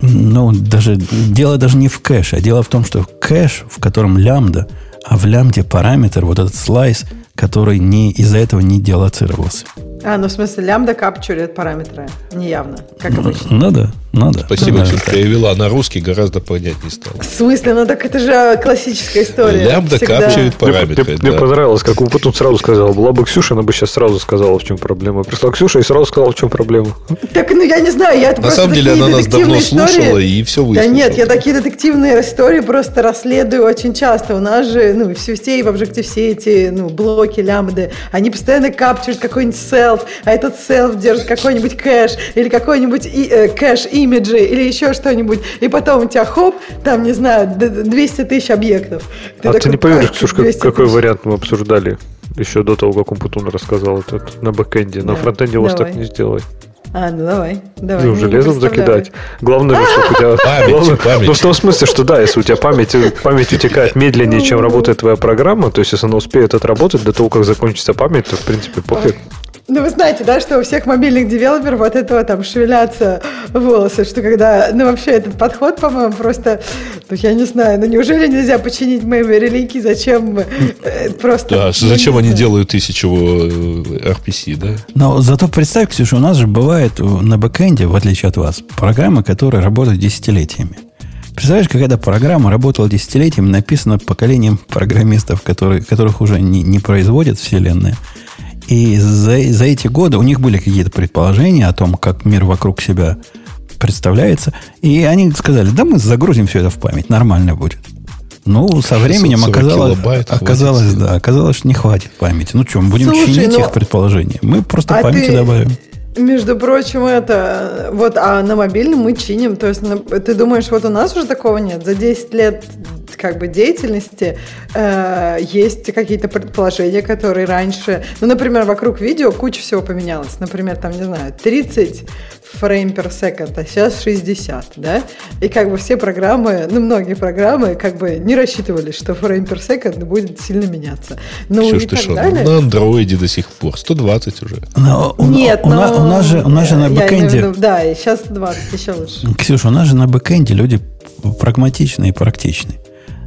Ну, даже дело даже не в кэше, а дело в том, что кэш, в котором лямбда – а в лямбде параметр, вот этот слайс, который не, из-за этого не делоцировался. А, ну в смысле лямбда капчурит параметры, неявно, как обычно. Ну да, ну да. Спасибо, что перевела на русский, гораздо понятнее стало. В смысле? Ну так это же классическая история. Лямбда капчурит параметры. Мне, да. мне понравилось, как он потом сразу сказал. Была бы Ксюша, она бы сейчас сразу сказала, в чем проблема. Пришла Ксюша и сразу сказала, в чем проблема. Так, ну я не знаю, я На самом деле она нас давно истории... слушала и все выслушала. Да нет, я такие детективные истории просто расследую очень часто. У нас же, ну, все, все и в Objective-C эти, ну, блоки, лямбды, они постоянно капчурят какой-нибудь self, а этот self держит какой-нибудь кэш или какой-нибудь э, кэш имиджи или еще что-нибудь, и потом у тебя хоп, там, не знаю, 200 тысяч объектов. Ты а такой, ты не поверишь, Ксюшка, какой тысяч. вариант мы обсуждали еще до того, как Умпутун рассказал этот на бэкэнде. На фронтенде у вас так не сделать. А, ну давай, давай. Ну, железом закидать. Главное же, чтобы у тебя... Память, главное, память. Ну, в том смысле, что да, если у тебя память, память утекает медленнее, чем работает твоя программа, то есть, если она успеет отработать до того, как закончится память, то, в принципе, пофиг. Ну, вы знаете, да, что у всех мобильных девелоперов от этого там шевелятся волосы, что когда, ну, вообще этот подход, по-моему, просто, ну, я не знаю, ну, неужели нельзя починить мои релики, зачем э, просто... Да, зачем они делают тысячу э, RPC, да? Но зато представь, Ксюша, у нас же бывает на бэкэнде, в отличие от вас, программы, которые работают десятилетиями. Представляешь, когда программа работала десятилетиями, написана поколением программистов, которые, которых уже не, не производят вселенная, и за, за эти годы у них были какие-то предположения о том, как мир вокруг себя представляется. И они сказали, да мы загрузим все это в память, нормально будет. Ну, со временем оказалось, оказалось, да, оказалось, что не хватит памяти. Ну что, мы будем Слушай, чинить ну, их предположения. Мы просто а памяти ты, добавим. Между прочим, это вот, а на мобильном мы чиним. То есть, ты думаешь, вот у нас уже такого нет? За 10 лет как бы деятельности э, есть какие-то предположения, которые раньше, ну, например, вокруг видео куча всего поменялось. Например, там, не знаю, 30 frame per second, а сейчас 60, да? И как бы все программы, ну, многие программы как бы не рассчитывали, что frame per second будет сильно меняться. Ну, Ксюш, ты что, далее. на андроиде до сих пор 120 уже. Но, Нет, у, но... у, нас же, у нас же на бэкэнде... Да, и сейчас 120, еще лучше. Ксюша, у нас же на бэкэнде люди прагматичные и практичные.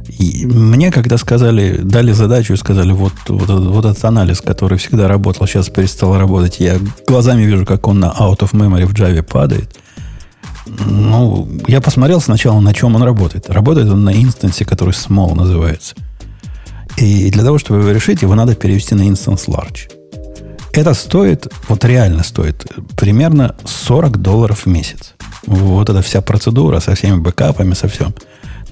И мне, когда сказали, дали задачу и сказали, вот, вот, вот этот анализ, который всегда работал, сейчас перестал работать, я глазами вижу, как он на out of memory в Java падает. Ну, я посмотрел сначала, на чем он работает. Работает он на инстансе, который small называется. И для того, чтобы его решить, его надо перевести на инстанс large. Это стоит, вот реально стоит, примерно 40 долларов в месяц. Вот эта вся процедура со всеми бэкапами, со всем.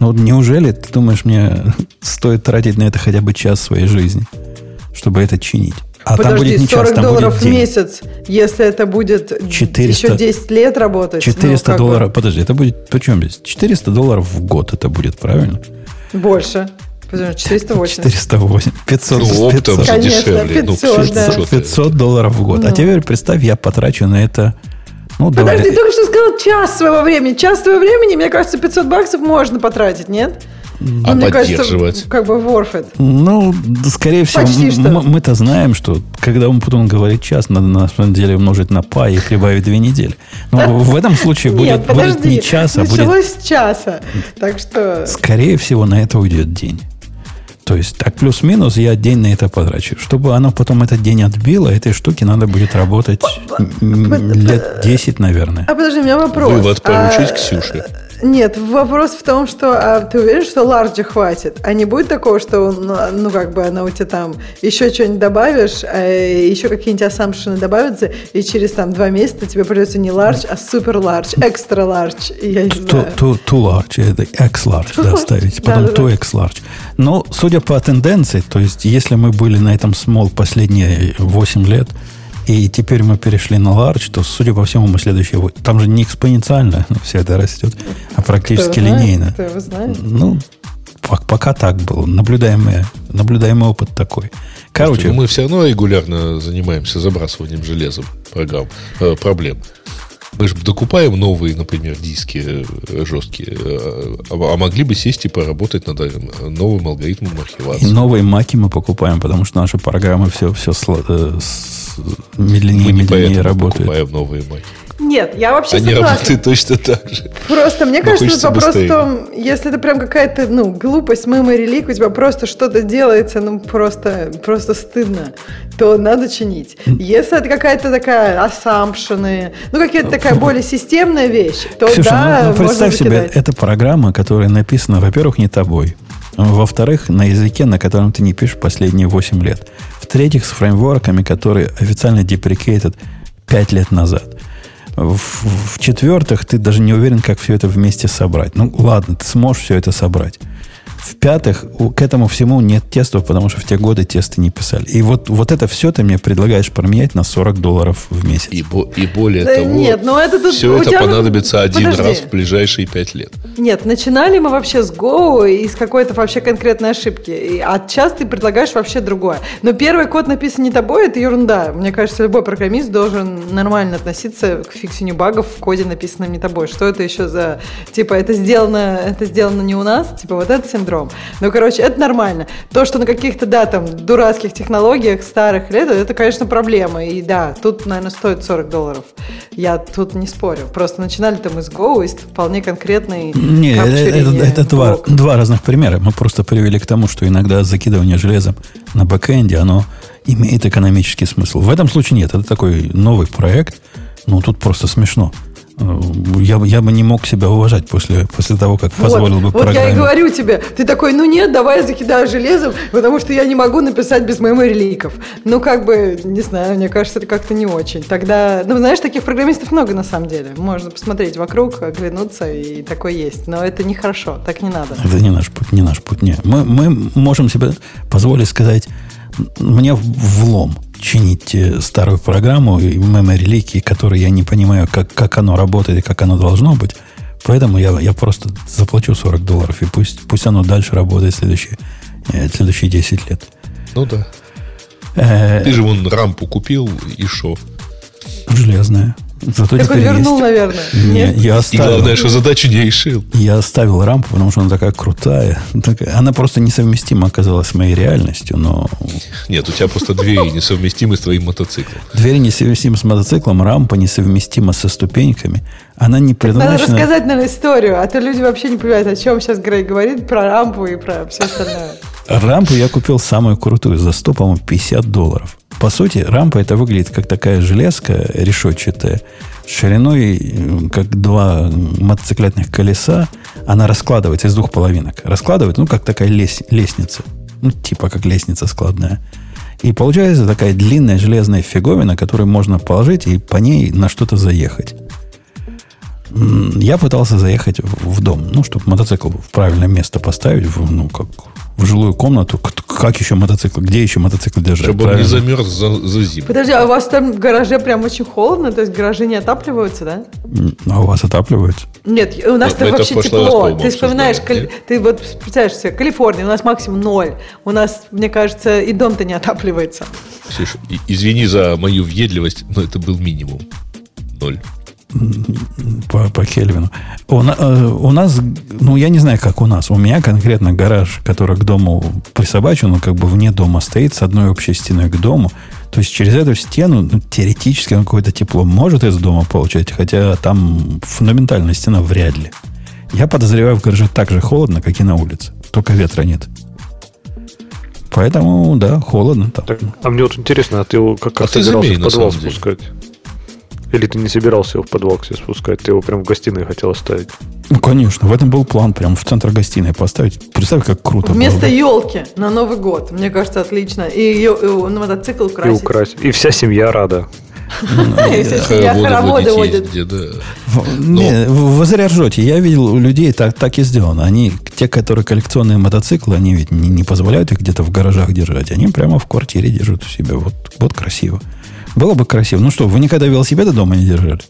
Ну, неужели, ты думаешь, мне стоит тратить на это хотя бы час своей жизни, чтобы это чинить? А Подожди, там будет не 40 час, там долларов будет в месяц, если это будет 400, еще 10 лет работать. 400 ну, долларов, бы. подожди, это будет, почем здесь? 400 долларов в год это будет, правильно? Больше. 480. 408. 500. Ну, оптом 500. Конечно, дешевле. 500, ну, да. 500 долларов в год. А ну. А теперь представь, я потрачу на это ну, Подожди, ты только что сказал час своего времени. Час своего времени, мне кажется, 500 баксов можно потратить, нет? А ну, мне кажется, как бы worth it. Ну, скорее всего, мы, мы-то знаем, что когда он потом говорит час, надо на самом деле умножить на па и прибавить две недели. Но в этом случае будет, Нет, подожди, будет не час, а будет... Началось с часа, так что... Скорее всего, на это уйдет день. То есть, так плюс-минус я день на это потрачу. Чтобы оно потом этот день отбило, этой штуке надо будет работать лет 10, наверное. А подожди, у меня вопрос. Вывод получить, а, Ксюша. Нет, вопрос в том, что а, ты уверен, что ларджа хватит? А не будет такого, что, ну, ну как бы, она у тебя там еще что-нибудь добавишь, а, еще какие-нибудь ассампшены добавятся, и через там два месяца тебе придется не large, а супер large, extra large, я не знаю. Too, large, это X large, да, ставить, потом да, 2X large. Но, судя по тенденции, то есть, если мы были на этом small последние 8 лет, и теперь мы перешли на large, то, судя по всему, мы следующие... Там же не экспоненциально все это растет, а практически кто линейно. Знает, кто знает. Ну, пока так было. Наблюдаемый, наблюдаемый опыт такой. Короче, Слушайте, мы все равно регулярно занимаемся забрасыванием железом программ, э, проблем. Мы же докупаем новые, например, диски э, жесткие, э, а, а могли бы сесть и поработать над э, новым алгоритмом архивации. И новые маки мы покупаем, потому что наши программы все, все э, медленнее и медленнее работают. Мы покупаем новые маки. Нет, я вообще Они согласна. работают точно так же. Просто, мне кажется, это вопрос быстрее. в том, если это прям какая-то, ну, глупость, memory релик, у тебя просто что-то делается, ну, просто, просто стыдно, то надо чинить. Если это какая-то такая assumption, ну, какая-то такая более системная вещь, то Ксюша, да, ну, ну, представь себе, это программа, которая написана, во-первых, не тобой, во-вторых, на языке, на котором ты не пишешь последние 8 лет. В-третьих, с фреймворками, которые официально deprecated 5 лет назад. В-четвертых, ты даже не уверен, как все это вместе собрать. Ну, ладно, ты сможешь все это собрать. В-пятых, к этому всему нет тестов, потому что в те годы тесты не писали. И вот, вот это все ты мне предлагаешь променять на 40 долларов в месяц. И, и более да того, нет, но это тут, все это тебя... понадобится один Подожди. раз в ближайшие 5 лет. Нет, начинали мы вообще с Go и с какой-то вообще конкретной ошибки. А сейчас ты предлагаешь вообще другое. Но первый код написан не тобой, это ерунда. Мне кажется, любой программист должен нормально относиться к фиксению багов в коде, написанном не тобой. Что это еще за... Типа, это сделано, это сделано не у нас? Типа, вот это синдром синдром. Ну, короче, это нормально. То, что на каких-то, да, там, дурацких технологиях старых лет, это, конечно, проблема. И да, тут, наверное, стоит 40 долларов. Я тут не спорю. Просто начинали там из Go, из вполне конкретной Не, это, это, это два, два разных примера. Мы просто привели к тому, что иногда закидывание железом на бэкэнде, оно имеет экономический смысл. В этом случае нет. Это такой новый проект. Ну, тут просто смешно. Э, я, я бы не мог себя уважать после, после того, как вот, позволил бы вот программе. я и говорю тебе, ты такой, ну нет, давай я закидаю железом, потому что я не могу написать без моего реликов. Ну, как бы, не знаю, мне кажется, это как-то не очень. Тогда, ну, знаешь, таких программистов много на самом деле. Можно посмотреть вокруг, оглянуться, и такое есть. Но это нехорошо, так не надо. Это не наш путь, не наш путь, не. Мы, мы можем себе позволить сказать, мне влом чинить э, старую программу и memory лики, которые я не понимаю, как, как оно работает и как оно должно быть. Поэтому я, я просто заплачу 40 долларов, и пусть, пусть оно дальше работает следующие, э, следующие 10 лет. Ну да. Э, Ты же вон рампу купил, и шо? Железная. Зато так он вернул, есть. наверное. Нет? Я оставил, И главное, что задачу не решил. Я оставил рампу, потому что она такая крутая. Она просто несовместима оказалась с моей реальностью, но... Нет, у тебя просто двери несовместимы с твоим мотоциклом. Двери несовместимы с мотоциклом, рампа несовместима со ступеньками. Она не предназначена... Надо рассказать, наверное, историю, а то люди вообще не понимают, о чем сейчас Грей говорит, про рампу и про все остальное. Рампу я купил самую крутую за 100, по-моему, 50 долларов. По сути, рампа это выглядит как такая железка решетчатая, шириной как два мотоциклетных колеса. Она раскладывается из двух половинок. Раскладывает, ну, как такая лес, лестница. Ну, типа как лестница складная. И получается такая длинная железная фиговина, которую можно положить и по ней на что-то заехать. Я пытался заехать в дом, ну, чтобы мотоцикл в правильное место поставить, в, ну, как в жилую комнату. Как еще мотоцикл? Где еще мотоцикл держать? Чтобы правильно? он не замерз за, за зиму. Подожди, а у вас там в гараже прям очень холодно? То есть гаражи не отапливаются, да? А у вас отапливаются? Нет, у нас там вообще тепло. Ты вспоминаешь, кали... ты вот представляешь себе, Калифорния, у нас максимум ноль. У нас, мне кажется, и дом-то не отапливается. Слушай, извини за мою въедливость, но это был минимум. Ноль по, по Кельвину. У, э, у нас, ну, я не знаю, как у нас. У меня конкретно гараж, который к дому присобачен, он как бы вне дома стоит, с одной общей стеной к дому. То есть через эту стену, ну, теоретически, он какое-то тепло может из дома получать, хотя там фундаментальная стена вряд ли. Я подозреваю, в гараже так же холодно, как и на улице. Только ветра нет. Поэтому, да, холодно. Так, а мне вот интересно, а ты его как а раз собирался в подвал спускать? Или ты не собирался его в подвал все спускать? Ты его прям в гостиной хотел оставить? Ну, конечно. В этом был план. Прям в центр гостиной поставить. Представь, как круто Вместо было. елки на Новый год. Мне кажется, отлично. И, и, и мотоцикл украсить. И украсить. И вся семья рада. И вся семья хороводы водит. Не, вы зря ржете. Я видел у людей так, так и сделано. Они, те, которые коллекционные мотоциклы, они ведь не, не позволяют их где-то в гаражах держать. Они прямо в квартире держат у себя. Вот, вот красиво. Было бы красиво. Ну что, вы никогда велосипеда дома не держали?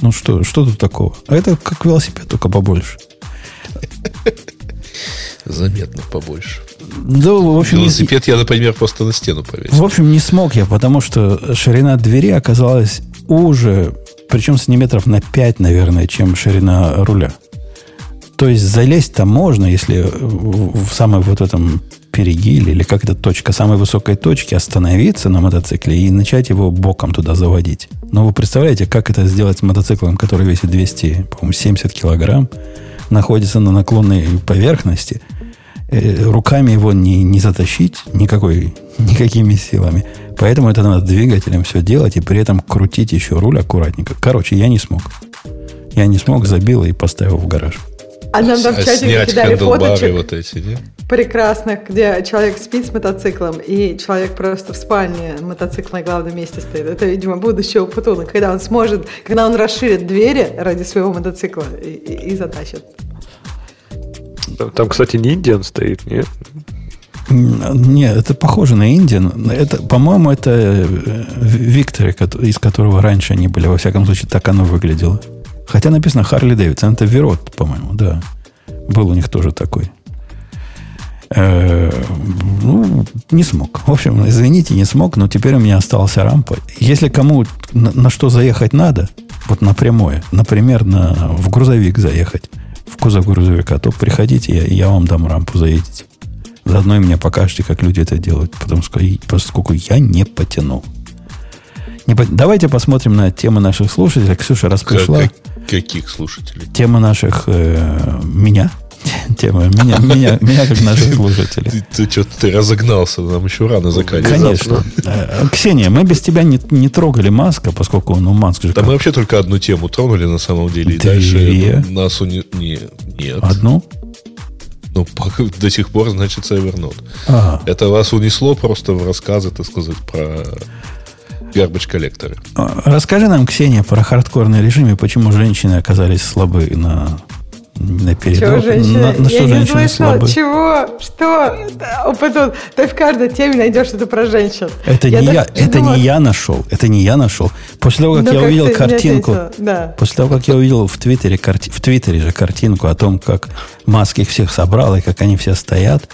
Ну что, что тут такого? А это как велосипед, только побольше. Заметно побольше. Да, в общем, Велосипед я, например, просто на стену повесил. В общем, не смог я, потому что ширина двери оказалась уже, причем сантиметров на 5, наверное, чем ширина руля. То есть залезть там можно, если в, в вот этом перигиле, или как это точка самой высокой точки, остановиться на мотоцикле и начать его боком туда заводить. Но вы представляете, как это сделать с мотоциклом, который весит 200, по-моему, 70 килограмм, находится на наклонной поверхности, э, руками его не, не затащить никакой, никакими силами. Поэтому это надо двигателем все делать и при этом крутить еще руль аккуратненько. Короче, я не смог. Я не смог, забил и поставил в гараж. А нам там в чате кидали фоточек. вот эти, нет? прекрасных, где человек спит с мотоциклом, и человек просто в спальне мотоцикл на главном месте стоит. Это, видимо, будущее Путуна, когда он сможет, когда он расширит двери ради своего мотоцикла и, и, и затащит. Там, кстати, не Индиан стоит, нет? Нет, это похоже на Индиан. Это, по-моему, это э, Виктор, из которого раньше они были. Во всяком случае, так оно выглядело. Хотя написано Харли Дэвидсон. Это Верот, по-моему, да. Был у них тоже такой. Э, ну, не смог. В общем, извините, не смог, но теперь у меня остался рампа. Если кому на, на что заехать надо, вот на прямое, например, на, в грузовик заехать, в кузов грузовика, то приходите, я, я вам дам рампу, заедете. Заодно и мне покажете, как люди это делают, потому что, поскольку я не потянул. Не по... Давайте посмотрим на темы наших слушателей. Ксюша, раз пришла... Как, каких слушателей? Тема наших... Э, меня. тема. Меня, меня, меня как наших слушателей. Ты, ты что-то ты разогнался, нам еще рано заканчивать. Конечно. Э, Ксения, мы без тебя не, не трогали Маска, поскольку, ну, Маск же... Да мы вообще только одну тему тронули на самом деле. И Две. дальше нас уни... не, нет. Одну? Ну, до сих пор, значит, Evernote. Ага. Это вас унесло просто в рассказы, так сказать, про гарбач коллекторы. А, расскажи нам, Ксения, про хардкорный режим и почему женщины оказались слабы на на передок. Чего женщины? На, на что Я не слышала. Слабы? Чего? Что? Потом, ты в каждой теме найдешь что-то про женщин. Это, я не, я, это не я нашел. Это не я нашел. После того, как ну, я как увидел картинку, да. после того, как я увидел в Твиттере, карти, в Твиттере же картинку о том, как Маск их всех собрал и как они все стоят,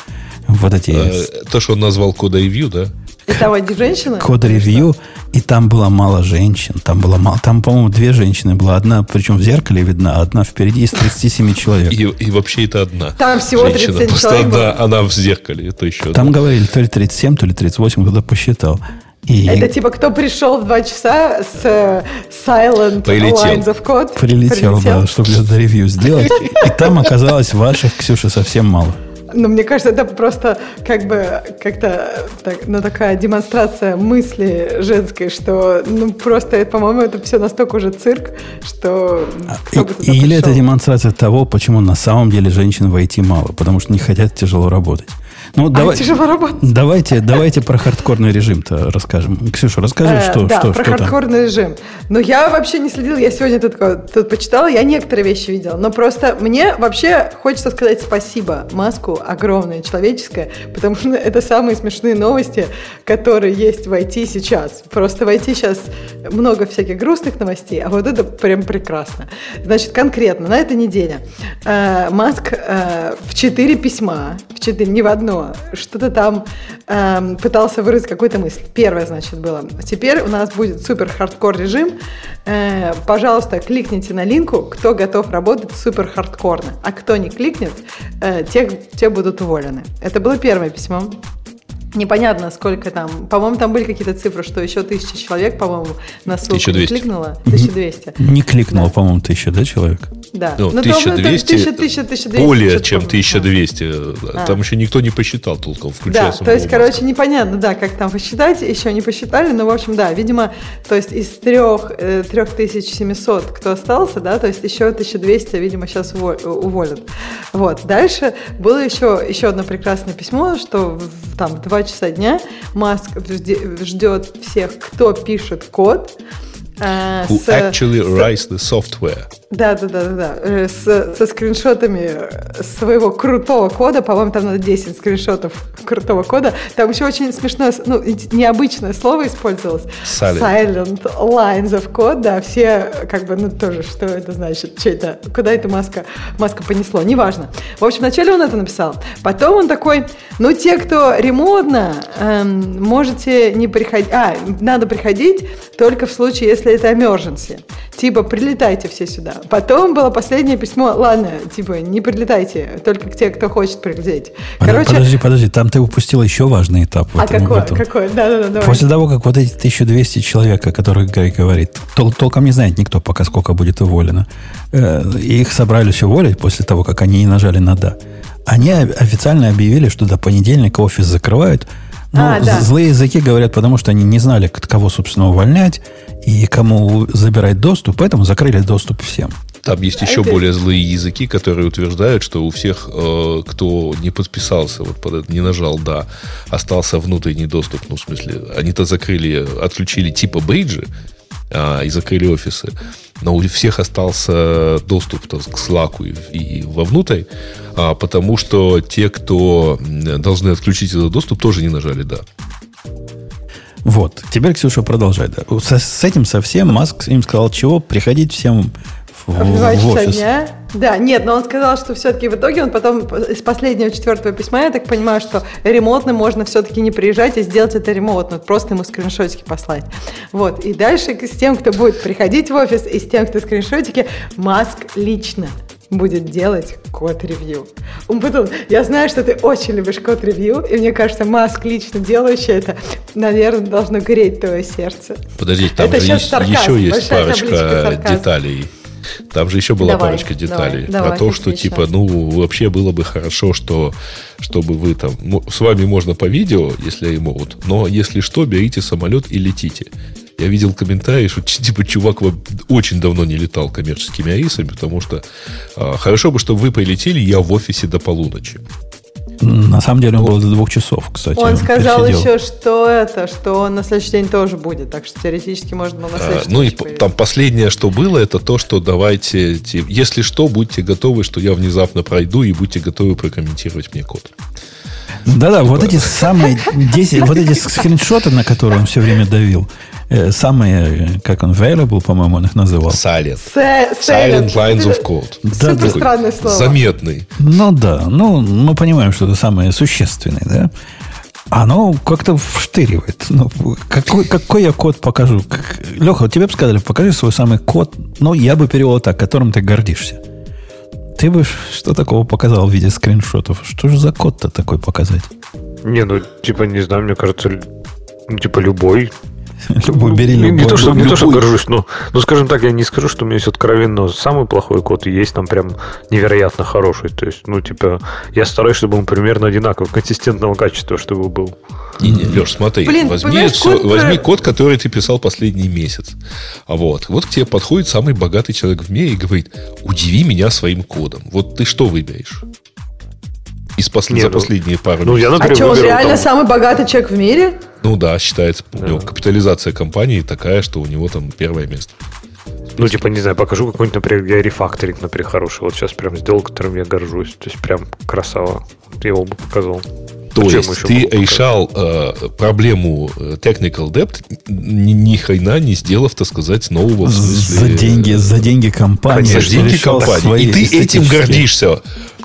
вот эти... А, то, что он назвал кода ревью, да? И там одни женщины? Код-ревью, и там было мало женщин. Там было мало. Там, по-моему, две женщины была. Одна, причем в зеркале видна, одна впереди из 37 человек. И, и вообще это одна. Там всего женщина. 37 Просто человек. Одна, она в зеркале. Это еще там одна. говорили то ли 37, то ли 38, когда посчитал. И... Это типа кто пришел в 2 часа с uh, Silent Прилетел. Lines of Code? Прилетел, Прилетел. да, чтобы это ревью сделать. И там оказалось ваших, Ксюша, совсем мало. Но мне кажется, это просто как бы как-то так, ну, такая демонстрация мысли женской, что ну просто, по-моему, это все настолько уже цирк, что... А, и, или это демонстрация того, почему на самом деле женщин в IT мало, потому что не хотят тяжело работать. Ну, а давай, тяжело работать. Давайте, давайте про хардкорный режим-то расскажем. Ксюша, расскажи, э, что, да, что, про что хардкорный там? режим. Ну, я вообще не следила, я сегодня тут, тут почитала, я некоторые вещи видела, но просто мне вообще хочется сказать спасибо Маску огромное, человеческое, потому что это самые смешные новости, которые есть в IT сейчас. Просто в IT сейчас много всяких грустных новостей, а вот это прям прекрасно. Значит, конкретно на этой неделе э, Маск э, в четыре письма, в четыре, не в одно, что-то там э, пытался выразить какую-то мысль. Первое, значит, было. Теперь у нас будет супер хардкор режим. Э, пожалуйста, кликните на линку, кто готов работать супер хардкорно. А кто не кликнет, э, те, те будут уволены. Это было первое письмо. Непонятно, сколько там. По-моему, там были какие-то цифры, что еще тысяча человек, по-моему, на ссылку 1200. не кликнуло. 1200. Не кликнуло, да. по-моему, тысяча, да, человек? Да. Ну, ну 1200, 1000, 1000, 1200, более чем 1200. А. Там еще никто не посчитал толком, включая Да, то есть, маска. короче, непонятно, да, как там посчитать, еще не посчитали, но, в общем, да, видимо, то есть из 3, 3700, э, кто остался, да, то есть еще 1200, видимо, сейчас уволят. Вот. Дальше было еще, еще одно прекрасное письмо, что там 2 часа дня Маск ждет всех, кто пишет код, Uh, Who с, actually writes the software. Да, да, да, да, да. Э, с, со скриншотами своего крутого кода, по-моему, там надо 10 скриншотов крутого кода. Там еще очень смешное, ну, необычное слово использовалось. Silent. Silent lines of code, да, все как бы, ну, тоже, что это значит, что это, куда эта маска, маска понесло, неважно. В общем, вначале он это написал, потом он такой, ну, те, кто ремонтно, эм, можете не приходить, а, надо приходить только в случае, если это emergency. Типа, прилетайте все сюда. Потом было последнее письмо, ладно, типа, не прилетайте, только к те, кто хочет прилететь. Короче, подожди, подожди, там ты упустил еще важный этап. А этом, какой? какой? Да, да, да, После того, как вот эти 1200 человек, о которых Гай говорит, тол толком не знает никто пока, сколько будет уволено, э, их собрались уволить после того, как они не нажали на «да». Они официально объявили, что до понедельника офис закрывают, ну, а, да. злые языки говорят, потому что они не знали, кого, собственно, увольнять и кому забирать доступ, поэтому закрыли доступ всем. Там есть еще это... более злые языки, которые утверждают, что у всех, э, кто не подписался, вот под, не нажал «да», остался внутренний доступ. Ну, в смысле, они-то закрыли, отключили типа бейджи а, и закрыли офисы. Но у всех остался доступ так, к Slack и, и вовнутрь, а, потому что те, кто должны отключить этот доступ, тоже не нажали «да». Вот. Теперь Ксюша продолжает. Да. С, с этим совсем Маск им сказал, чего приходить всем в, в офис. Дня. Да, нет, но он сказал, что все-таки в итоге он потом из последнего четвертого письма, я так понимаю, что ремонтно можно все-таки не приезжать и сделать это ремонтно, просто ему скриншотики послать. Вот, и дальше с тем, кто будет приходить в офис, и с тем, кто скриншотики, Маск лично будет делать код-ревью. Потом, я знаю, что ты очень любишь код-ревью, и мне кажется, Маск лично делающий это, наверное, должно греть твое сердце. Подожди, там это же есть, еще есть парочка деталей Там же еще была давай, парочка деталей давай, про давай, то, что типа, ну, вообще было бы хорошо, что чтобы вы там... С вами можно по видео, если они могут, но если что, берите самолет и летите. Я видел комментарии, что типа чувак очень давно не летал коммерческими рейсами, потому что а, хорошо бы, чтобы вы полетели, я в офисе до полуночи. На самом деле он был до двух часов, кстати. Он, он сказал пересидел. еще, что это, что он на следующий день тоже будет, так что теоретически можно было на следующий а, Ну и появиться. там последнее, что было, это то, что давайте, если что, будьте готовы, что я внезапно пройду и будьте готовы прокомментировать мне код. Да-да, вот эти самые 10, вот эти скриншоты, на которые он все время давил, самые, как он, variable, по-моему, он их называл. Silent. Silent lines of code. Да, Супер странное слово. Заметный. Ну да, ну мы понимаем, что это самое существенное, да? Оно как-то вштыривает. Ну, какой, какой я код покажу? Как... Леха, тебе бы сказали, покажи свой самый код. Ну, я бы перевел так, которым ты гордишься. Ты бы что такого показал в виде скриншотов? Что же за код-то такой показать? Не, ну, типа, не знаю, мне кажется, ну, типа, любой. Любой, бери любой. Не, не, то, что, не то, что горжусь, но, ну, скажем так, я не скажу, что у меня есть откровенно самый плохой код, и есть там прям невероятно хороший. То есть, ну, типа, я стараюсь, чтобы он примерно одинакового, консистентного качества, чтобы был. Не, не, Леш, смотри, Блин, возьми, все, код возьми код, который ты писал последний месяц. А вот, вот к тебе подходит самый богатый человек в мире и говорит, удиви меня своим кодом. Вот ты что выберешь? Из послед... За ну, последние пару ну, Я, например, а что, он реально там... самый богатый человек в мире? Ну да, считается. У него капитализация компании такая, что у него там первое место. Ну, типа, не знаю, покажу какой-нибудь, например, я рефакторинг, например, хороший. Вот сейчас прям сделал, которым я горжусь. То есть прям красава. Я его бы показал. То Чем есть ты решал э, проблему э, technical debt ни, ни хрена не сделав, так сказать, нового смысле... За деньги, за деньги компании. За деньги компании. И ты этим гордишься.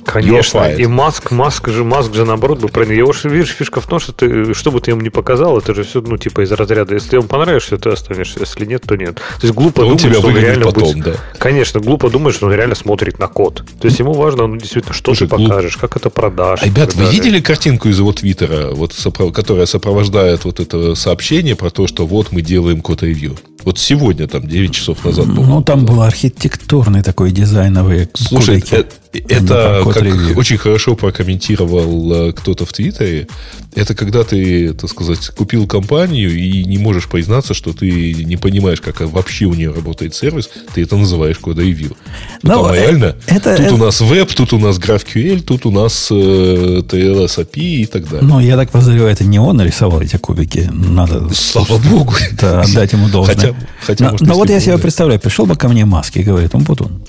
Конечно. И Маск, Маск же, Маск же наоборот бы про него. Видишь, фишка в том, что ты, что бы ты ему не показал, это же все, ну, типа, из разряда. Если ему понравишься, ты останешься. Если нет, то нет. То есть глупо он думать, тебя что он реально потом, будет... да. Конечно, глупо думать, что он реально смотрит на код. То есть ему важно, ну, действительно, что Слушай, ты покажешь, глуп... как это продашь. Ребят, вы видели картинку из его твиттера, вот, которая сопровождает вот это сообщение про то, что вот мы делаем код-ревью? Вот сегодня, там, 9 часов назад. Ну, там был архитектурный такой дизайновый Слушай, это, это как очень хорошо прокомментировал э, кто-то в Твиттере. Это когда ты, так сказать, купил компанию и не можешь признаться, что ты не понимаешь, как вообще у нее работает сервис, ты это называешь код-ревью. Ну, там реально, это, тут это... у нас веб, тут у нас GraphQL, тут у нас э, TLS API и так далее. Ну, я так подозреваю, это не он нарисовал эти кубики. Надо, Слава богу. Да, отдать ему должное. Хотя хотя, но, может, но вот я себе представляю, пришел бы ко мне Маски и говорит, он Путун,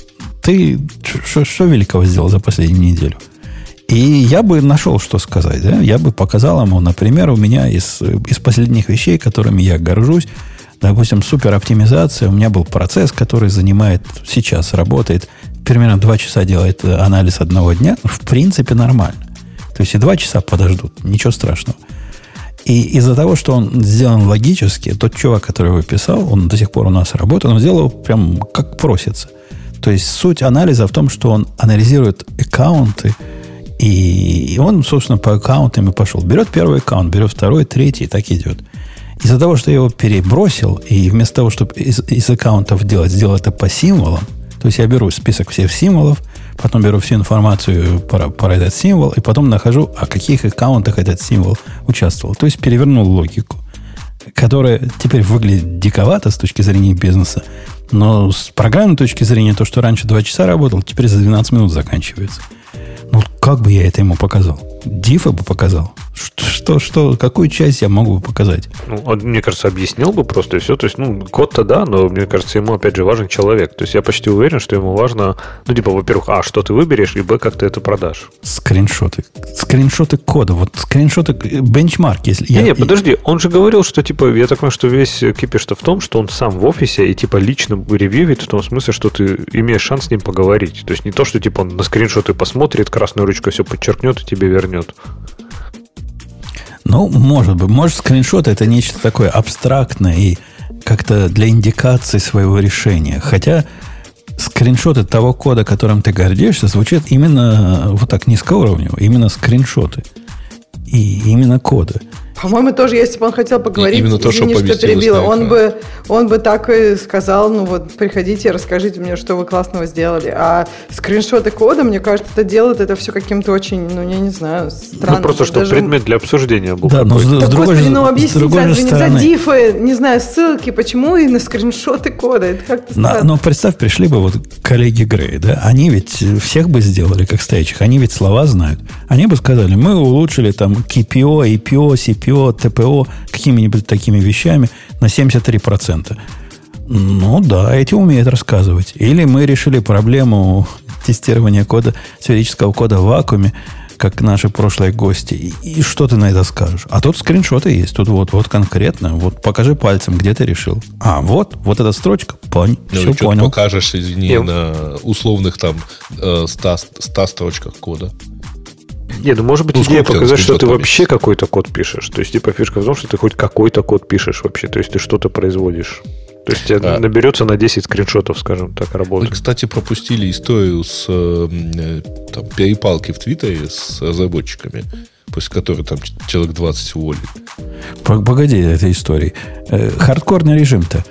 ты что великого сделал за последнюю неделю? И я бы нашел, что сказать. Да? Я бы показал ему, например, у меня из, из последних вещей, которыми я горжусь, допустим, супер оптимизация. У меня был процесс, который занимает, сейчас работает, примерно два часа делает анализ одного дня. В принципе, нормально. То есть и два часа подождут, ничего страшного. И из-за того, что он сделан логически, тот чувак, который его писал, он до сих пор у нас работает, он сделал прям как просится. То есть суть анализа в том, что он анализирует аккаунты, и он, собственно, по аккаунтам и пошел. Берет первый аккаунт, берет второй, третий, и так идет. Из-за того, что я его перебросил, и вместо того, чтобы из, из аккаунтов делать, сделал это по символам, то есть я беру список всех символов, потом беру всю информацию про, про этот символ, и потом нахожу, о каких аккаунтах этот символ участвовал. То есть перевернул логику, которая теперь выглядит диковато с точки зрения бизнеса, но с программной точки зрения, то, что раньше 2 часа работал, теперь за 12 минут заканчивается. Ну, как бы я это ему показал? Дифа бы показал. Что, что, какую часть я могу показать? Ну, а мне кажется, объяснил бы просто и все. То есть, ну, код-то да, но мне кажется, ему опять же важен человек. То есть я почти уверен, что ему важно, ну, типа, во-первых, а, что ты выберешь, и б, как ты это продашь. Скриншоты. Скриншоты кода. Вот скриншоты, бенчмарк, если не, я... Не, подожди, он же говорил, что, типа, я так понимаю, что весь кипиш-то в том, что он сам в офисе и, типа, лично ревьюет в том смысле, что ты имеешь шанс с ним поговорить. То есть не то, что, типа, он на скриншоты посмотрит, красную ручку все подчеркнет и тебе вернет. Ну, может быть. Может, скриншот это нечто такое абстрактное и как-то для индикации своего решения. Хотя скриншоты того кода, которым ты гордишься, звучат именно вот так низкоуровнево, именно скриншоты. И именно коды. По-моему, тоже, если бы он хотел поговорить, именно то, извини, что, что перебила, он бы, он бы так и сказал, ну вот, приходите, расскажите мне, что вы классного сделали. А скриншоты кода, мне кажется, это делает это все каким-то очень, ну, я не знаю, странным. Ну, просто, что Даже... предмет для обсуждения был. Да, но с, так, с другой господи, ну, объясните, разве стороны... нельзя дифы, не знаю, ссылки, почему и на скриншоты кода? Это как-то но, но представь, пришли бы вот коллеги Грей, да, они ведь всех бы сделали как стоячих, они ведь слова знают. Они бы сказали, мы улучшили там KPO, IPO, CPO, TPO, какими-нибудь такими вещами на 73%. Ну да, эти умеют рассказывать. Или мы решили проблему тестирования кода, сферического кода в вакууме, как наши прошлые гости. И, и что ты на это скажешь? А тут скриншоты есть. Тут вот, вот конкретно. Вот покажи пальцем, где ты решил. А, вот, вот эта строчка. Понь, ну, все понял. покажешь, извини, Я... на условных там 100, э, 100 строчках кода. Нет, ну может быть ну, идея показать, что ты вообще какой-то код пишешь. То есть, типа, фишка в том, что ты хоть какой-то код пишешь вообще. То есть, ты что-то производишь. То есть а, наберется на 10 скриншотов, скажем так, работы. Мы, кстати, пропустили историю с э, там, перепалки в Твиттере с разработчиками, после которой там человек 20 уволили. Погоди этой истории. Э, хардкорный режим-то.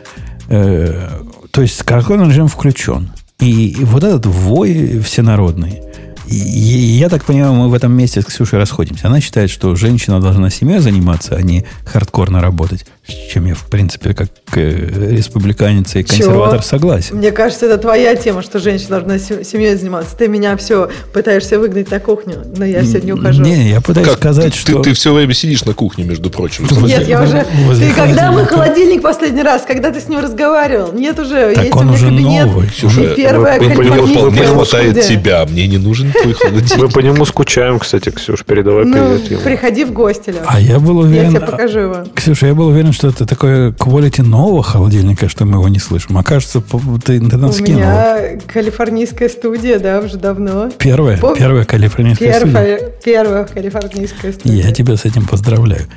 Э, то есть хардкорный режим включен. И, вот этот вой всенародный – я так понимаю, мы в этом месте с Ксюшей расходимся. Она считает, что женщина должна семьей заниматься, а не хардкорно работать. С чем я, в принципе, как э, республиканец и консерватор Чего? согласен. Мне кажется, это твоя тема, что женщина должна семьей заниматься. Ты меня все пытаешься выгнать на кухню, но я сегодня ухожу. Не, я пытаюсь как? сказать, ты, что... Ты, ты все время сидишь на кухне, между прочим. Нет, я уже... Ты когда мы холодильник последний раз, когда ты с ним разговаривал? Нет уже, так есть он у меня уже кабинет. Новый. Ксюша, первая вы, вполне хватает тебя, мне не нужен твой холодильник. Мы по нему скучаем, кстати, Ксюш, передавай ну, привет ему. приходи в гости. А я был уверен... Я тебе покажу его. Ксюша, я был уверен, что это такое quality нового холодильника, что мы его не слышим. Окажется, ты, ты нас У скинула. меня калифорнийская студия, да, уже давно. Первая? Пом... Первая калифорнийская первая, студия? Первая калифорнийская студия. Я тебя с этим поздравляю.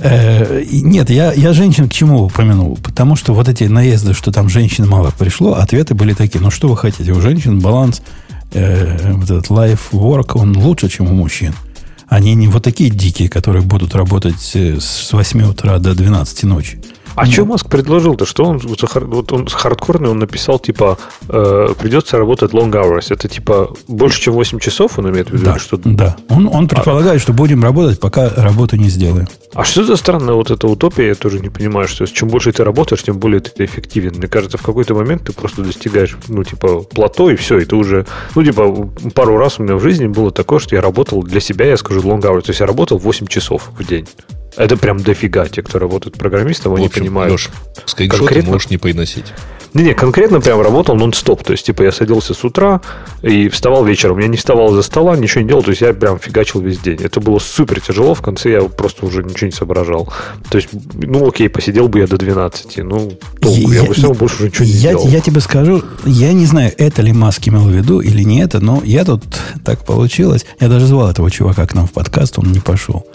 Э, нет, я, я женщин к чему упомянул? Потому что вот эти наезды, что там женщин мало пришло, ответы были такие, ну что вы хотите, у женщин баланс э, вот этот life work, он лучше, чем у мужчин. Они не вот такие дикие, которые будут работать э, с 8 утра до 12 ночи. А что Маск предложил-то? Что он, вот он хардкорный, он написал, типа, э, придется работать long hours. Это, типа, больше, чем 8 часов он имеет в виду? Да, что да. Он, он предполагает, а, что будем работать, пока работу не сделаем. А что за странная вот эта утопия? Я тоже не понимаю, что чем больше ты работаешь, тем более ты эффективен. Мне кажется, в какой-то момент ты просто достигаешь, ну, типа, плато, и все, и ты уже... Ну, типа, пару раз у меня в жизни было такое, что я работал для себя, я скажу, long hours. То есть я работал 8 часов в день. Это прям дофига. Те, кто работают программистом, они понимают. Леш, скриншоты можешь не приносить. Не-не, конкретно прям работал нон-стоп. То есть, типа, я садился с утра и вставал вечером. Я не вставал за стола, ничего не делал. То есть, я прям фигачил весь день. Это было супер тяжело. В конце я просто уже ничего не соображал. То есть, ну, окей, посидел бы я до 12. Ну, толку. Я, я бы все больше уже ничего не я, делал. Я тебе скажу, я не знаю, это ли Маск имел в виду или не это, но я тут так получилось. Я даже звал этого чувака к нам в подкаст, он не пошел.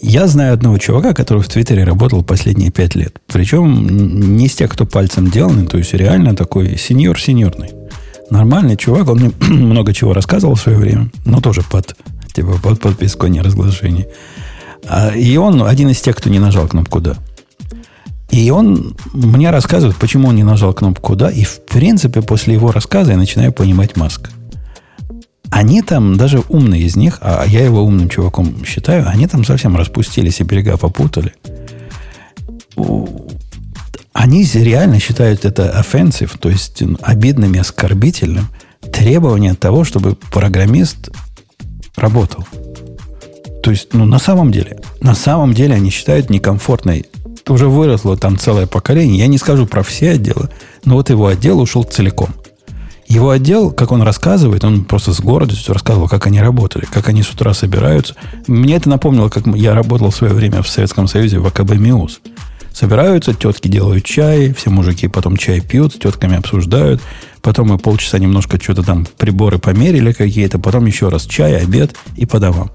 Я знаю одного чувака, который в Твиттере работал последние пять лет. Причем не из тех, кто пальцем деланный, то есть реально такой сеньор-сеньорный. Нормальный чувак, он мне много чего рассказывал в свое время, но тоже под, типа, под подписку о неразглашении. А, и он один из тех, кто не нажал кнопку «Да». И он мне рассказывает, почему он не нажал кнопку «Да», и в принципе после его рассказа я начинаю понимать Маск. Они там, даже умные из них, а я его умным чуваком считаю, они там совсем распустились и берега попутали. Они реально считают это offensive, то есть обидным и оскорбительным требование того, чтобы программист работал. То есть, ну, на самом деле, на самом деле они считают некомфортной. Уже выросло там целое поколение. Я не скажу про все отделы, но вот его отдел ушел целиком. Его отдел, как он рассказывает, он просто с гордостью рассказывал, как они работали, как они с утра собираются. Мне это напомнило, как я работал в свое время в Советском Союзе в АКБ МИУС. Собираются, тетки делают чай, все мужики потом чай пьют, с тетками обсуждают. Потом мы полчаса немножко что-то там приборы померили какие-то, потом еще раз чай, обед и по домам.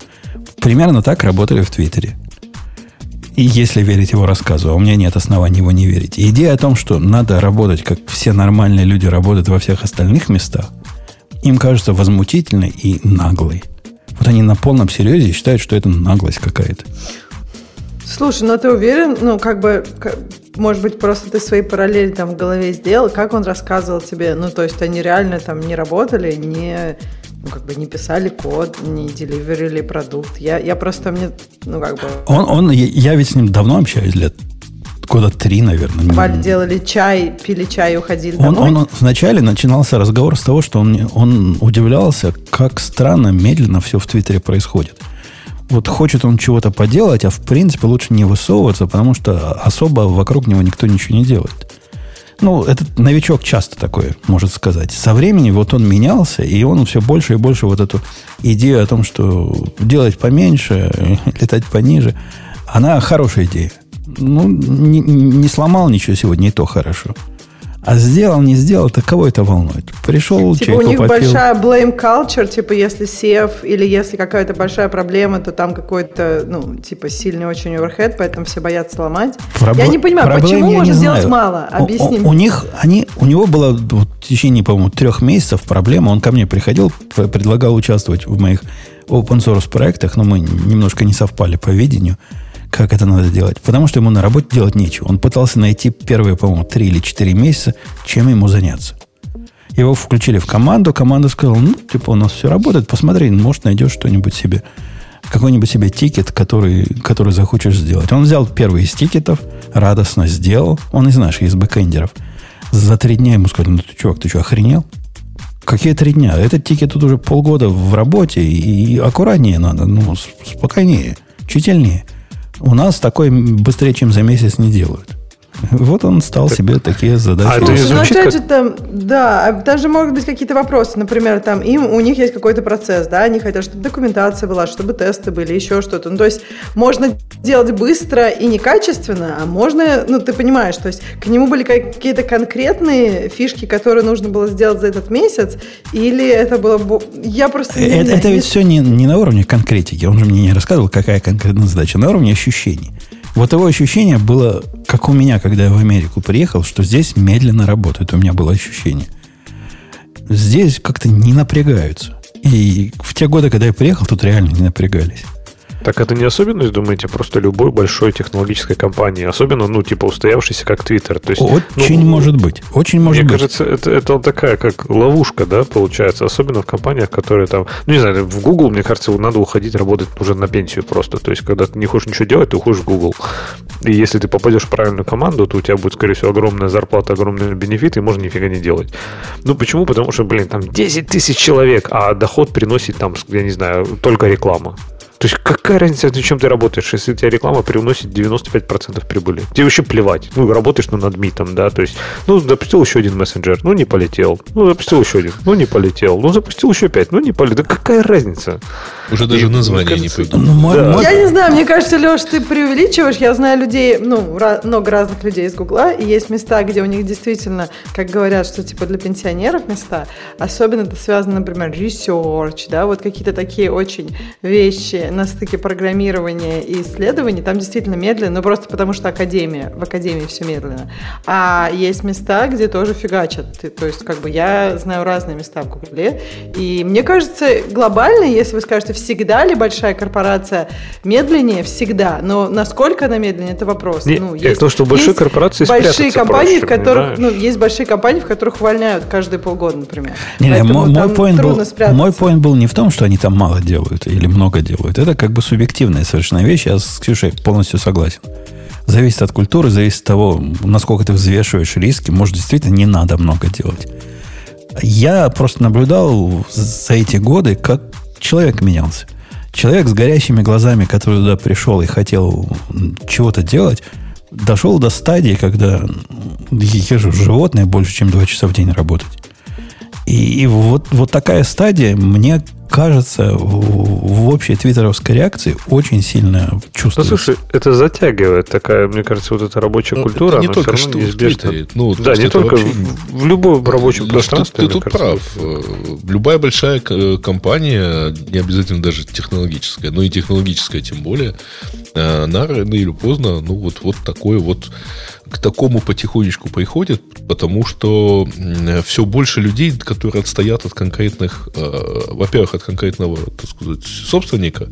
Примерно так работали в Твиттере. И если верить его рассказу, а у меня нет оснований его не верить. идея о том, что надо работать, как все нормальные люди работают во всех остальных местах, им кажется возмутительной и наглой. Вот они на полном серьезе считают, что это наглость какая-то. Слушай, ну ты уверен, ну как бы, может быть, просто ты свои параллели там в голове сделал, как он рассказывал тебе, ну то есть они реально там не работали, не, ну как бы не писали код, не деливерили продукт. Я, я просто мне, ну как бы... Он, он, я ведь с ним давно общаюсь, лет года три, наверное. Бали делали чай, пили чай и уходили он, домой. Он, он вначале начинался разговор с того, что он, он удивлялся, как странно, медленно все в Твиттере происходит. Вот хочет он чего-то поделать, а в принципе лучше не высовываться, потому что особо вокруг него никто ничего не делает. Ну, этот новичок часто такое может сказать. Со временем вот он менялся, и он все больше и больше вот эту идею о том, что делать поменьше, летать пониже, она хорошая идея. Ну, не, не сломал ничего сегодня, и то хорошо. А сделал, не сделал, так кого это волнует? Пришел, Типа у них попил. большая blame culture, типа если сев или если какая-то большая проблема, то там какой-то, ну, типа сильный очень overhead, поэтому все боятся сломать. Проб... Я не понимаю, почему можно сделать мало? Объясни. У, у, у них, они, у него было в течение, по-моему, трех месяцев проблема. Он ко мне приходил, предлагал участвовать в моих open source проектах, но мы немножко не совпали по видению как это надо делать. Потому что ему на работе делать нечего. Он пытался найти первые, по-моему, три или четыре месяца, чем ему заняться. Его включили в команду, команда сказала, ну, типа, у нас все работает, посмотри, может, найдешь что-нибудь себе, какой-нибудь себе тикет, который, который захочешь сделать. Он взял первый из тикетов, радостно сделал, он из наших, из бэкэндеров. За три дня ему сказали, ну, ты, чувак, ты что, охренел? Какие три дня? Этот тикет тут уже полгода в работе, и, и аккуратнее надо, ну, спокойнее, тщательнее. У нас такой быстрее, чем за месяц не делают. Вот он стал так. себе такие задачи. А не ну, опять как... же там, да, даже могут быть какие-то вопросы. Например, там им, у них есть какой-то процесс, да, они хотят, чтобы документация была, чтобы тесты были, еще что-то. Ну, то есть можно делать быстро и некачественно, а можно, ну, ты понимаешь, то есть к нему были какие-то конкретные фишки, которые нужно было сделать за этот месяц, или это было... Я просто... Не, это, это ведь все не, не на уровне конкретики. Он же мне не рассказывал, какая конкретная задача, на уровне ощущений. Вот его ощущение было, как у меня, когда я в Америку приехал, что здесь медленно работает. У меня было ощущение. Здесь как-то не напрягаются. И в те годы, когда я приехал, тут реально не напрягались. Так это не особенность, думаете, просто любой большой технологической компании, особенно, ну, типа, устоявшийся как Twitter. То есть, очень ну, может быть. Очень может мне быть. кажется, это, это такая, как ловушка, да, получается, особенно в компаниях, которые там, ну, не знаю, в Google, мне кажется, надо уходить работать уже на пенсию просто. То есть, когда ты не хочешь ничего делать, ты уходишь в Google. И если ты попадешь в правильную команду, то у тебя будет, скорее всего, огромная зарплата, огромные бенефиты, и можно нифига не делать. Ну, почему? Потому что, блин, там 10 тысяч человек, а доход приносит там, я не знаю, только реклама. То есть какая разница, над чем ты работаешь, если у тебя реклама приносит 95% прибыли? Тебе вообще плевать. Ну, работаешь ну, над митом, да, то есть, ну, запустил еще один мессенджер, ну, не полетел. Ну, запустил еще один, ну, не полетел. Ну, запустил еще пять, ну, не полетел. Да какая разница? Уже даже И, название кажется, не пойдет. Ну, да. Я не знаю, мне кажется, Леш, ты преувеличиваешь. Я знаю людей, ну, много разных людей из Гугла, и есть места, где у них действительно, как говорят, что типа для пенсионеров места, особенно это связано, например, research, да, вот какие-то такие очень вещи, на стыке программирования и исследований, там действительно медленно, но просто потому что академия, в академии все медленно. А есть места, где тоже фигачат. То есть, как бы я знаю разные места в Гугле, и мне кажется, глобально, если вы скажете, всегда ли большая корпорация медленнее, всегда, но насколько она медленнее, это вопрос. Не, ну, есть, то, что большие есть корпорации большие компании, проще, в которых, ну, есть большие компании, в которых увольняют каждые полгода, например. Не, не, мой, мой, point был, мой point был не в том, что они там мало делают или много делают это как бы субъективная совершенно вещь. Я с Ксюшей полностью согласен. Зависит от культуры, зависит от того, насколько ты взвешиваешь риски. Может, действительно не надо много делать. Я просто наблюдал за эти годы, как человек менялся. Человек с горящими глазами, который туда пришел и хотел чего-то делать, дошел до стадии, когда я же животное больше, чем два часа в день работать. И, и вот, вот такая стадия мне кажется, в, в общей твиттеровской реакции очень сильно чувствуется. Ну, слушай, это затягивает такая, мне кажется, вот эта рабочая ну, культура, не только что неизбежно. Ну, да, не только вообще... в, в любом рабочем пространстве. Ты, ты тут прав. Э, любая большая компания, не обязательно даже технологическая, но и технологическая тем более, э, она рано или поздно, ну, вот, вот такое вот к такому потихонечку приходит, потому что все больше людей, которые отстоят от конкретных, э, во-первых, от конкретного, так сказать, собственника,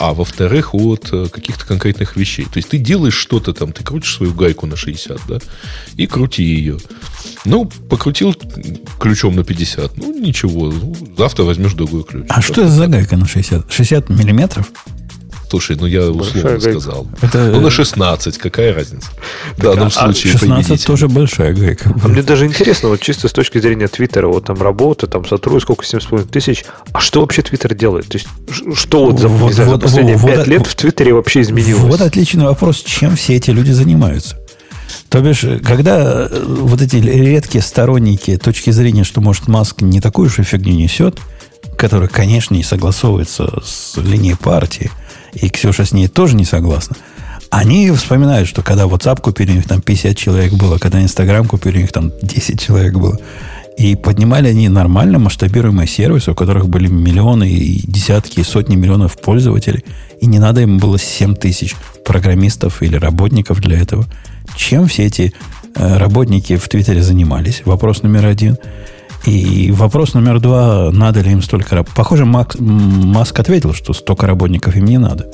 а во-вторых, от э, каких-то конкретных вещей. То есть ты делаешь что-то там, ты крутишь свою гайку на 60, да, и крути ее. Ну, покрутил ключом на 50. Ну, ничего, ну, завтра возьмешь другой ключ. А что это за гайка на 60? 60 миллиметров? Слушай, ну я условно большая сказал. Это... Ну, на 16, какая разница? В данном а случае 16 тоже большая гайка. А мне даже интересно, вот чисто с точки зрения Твиттера, вот там работа, там сотрудник, сколько, 7,5 тысяч, а что вообще Твиттер делает? То есть, что вот за, вот, вот, последние вот, 5 вот, лет в Твиттере вообще изменилось? Вот отличный вопрос, чем все эти люди занимаются. То бишь, когда э, вот эти редкие сторонники точки зрения, что, может, Маск не такую же фигню несет, которая, конечно, не согласовывается с линией партии, и Ксюша с ней тоже не согласна, они вспоминают, что когда WhatsApp купили, у них там 50 человек было, когда Instagram купили, у них там 10 человек было. И поднимали они нормально масштабируемые сервисы, у которых были миллионы и десятки, и сотни миллионов пользователей. И не надо им было 7 тысяч программистов или работников для этого. Чем все эти э, работники в Твиттере занимались? Вопрос номер один. И вопрос номер два, надо ли им столько... Похоже, Макс, Маск ответил, что столько работников им не надо.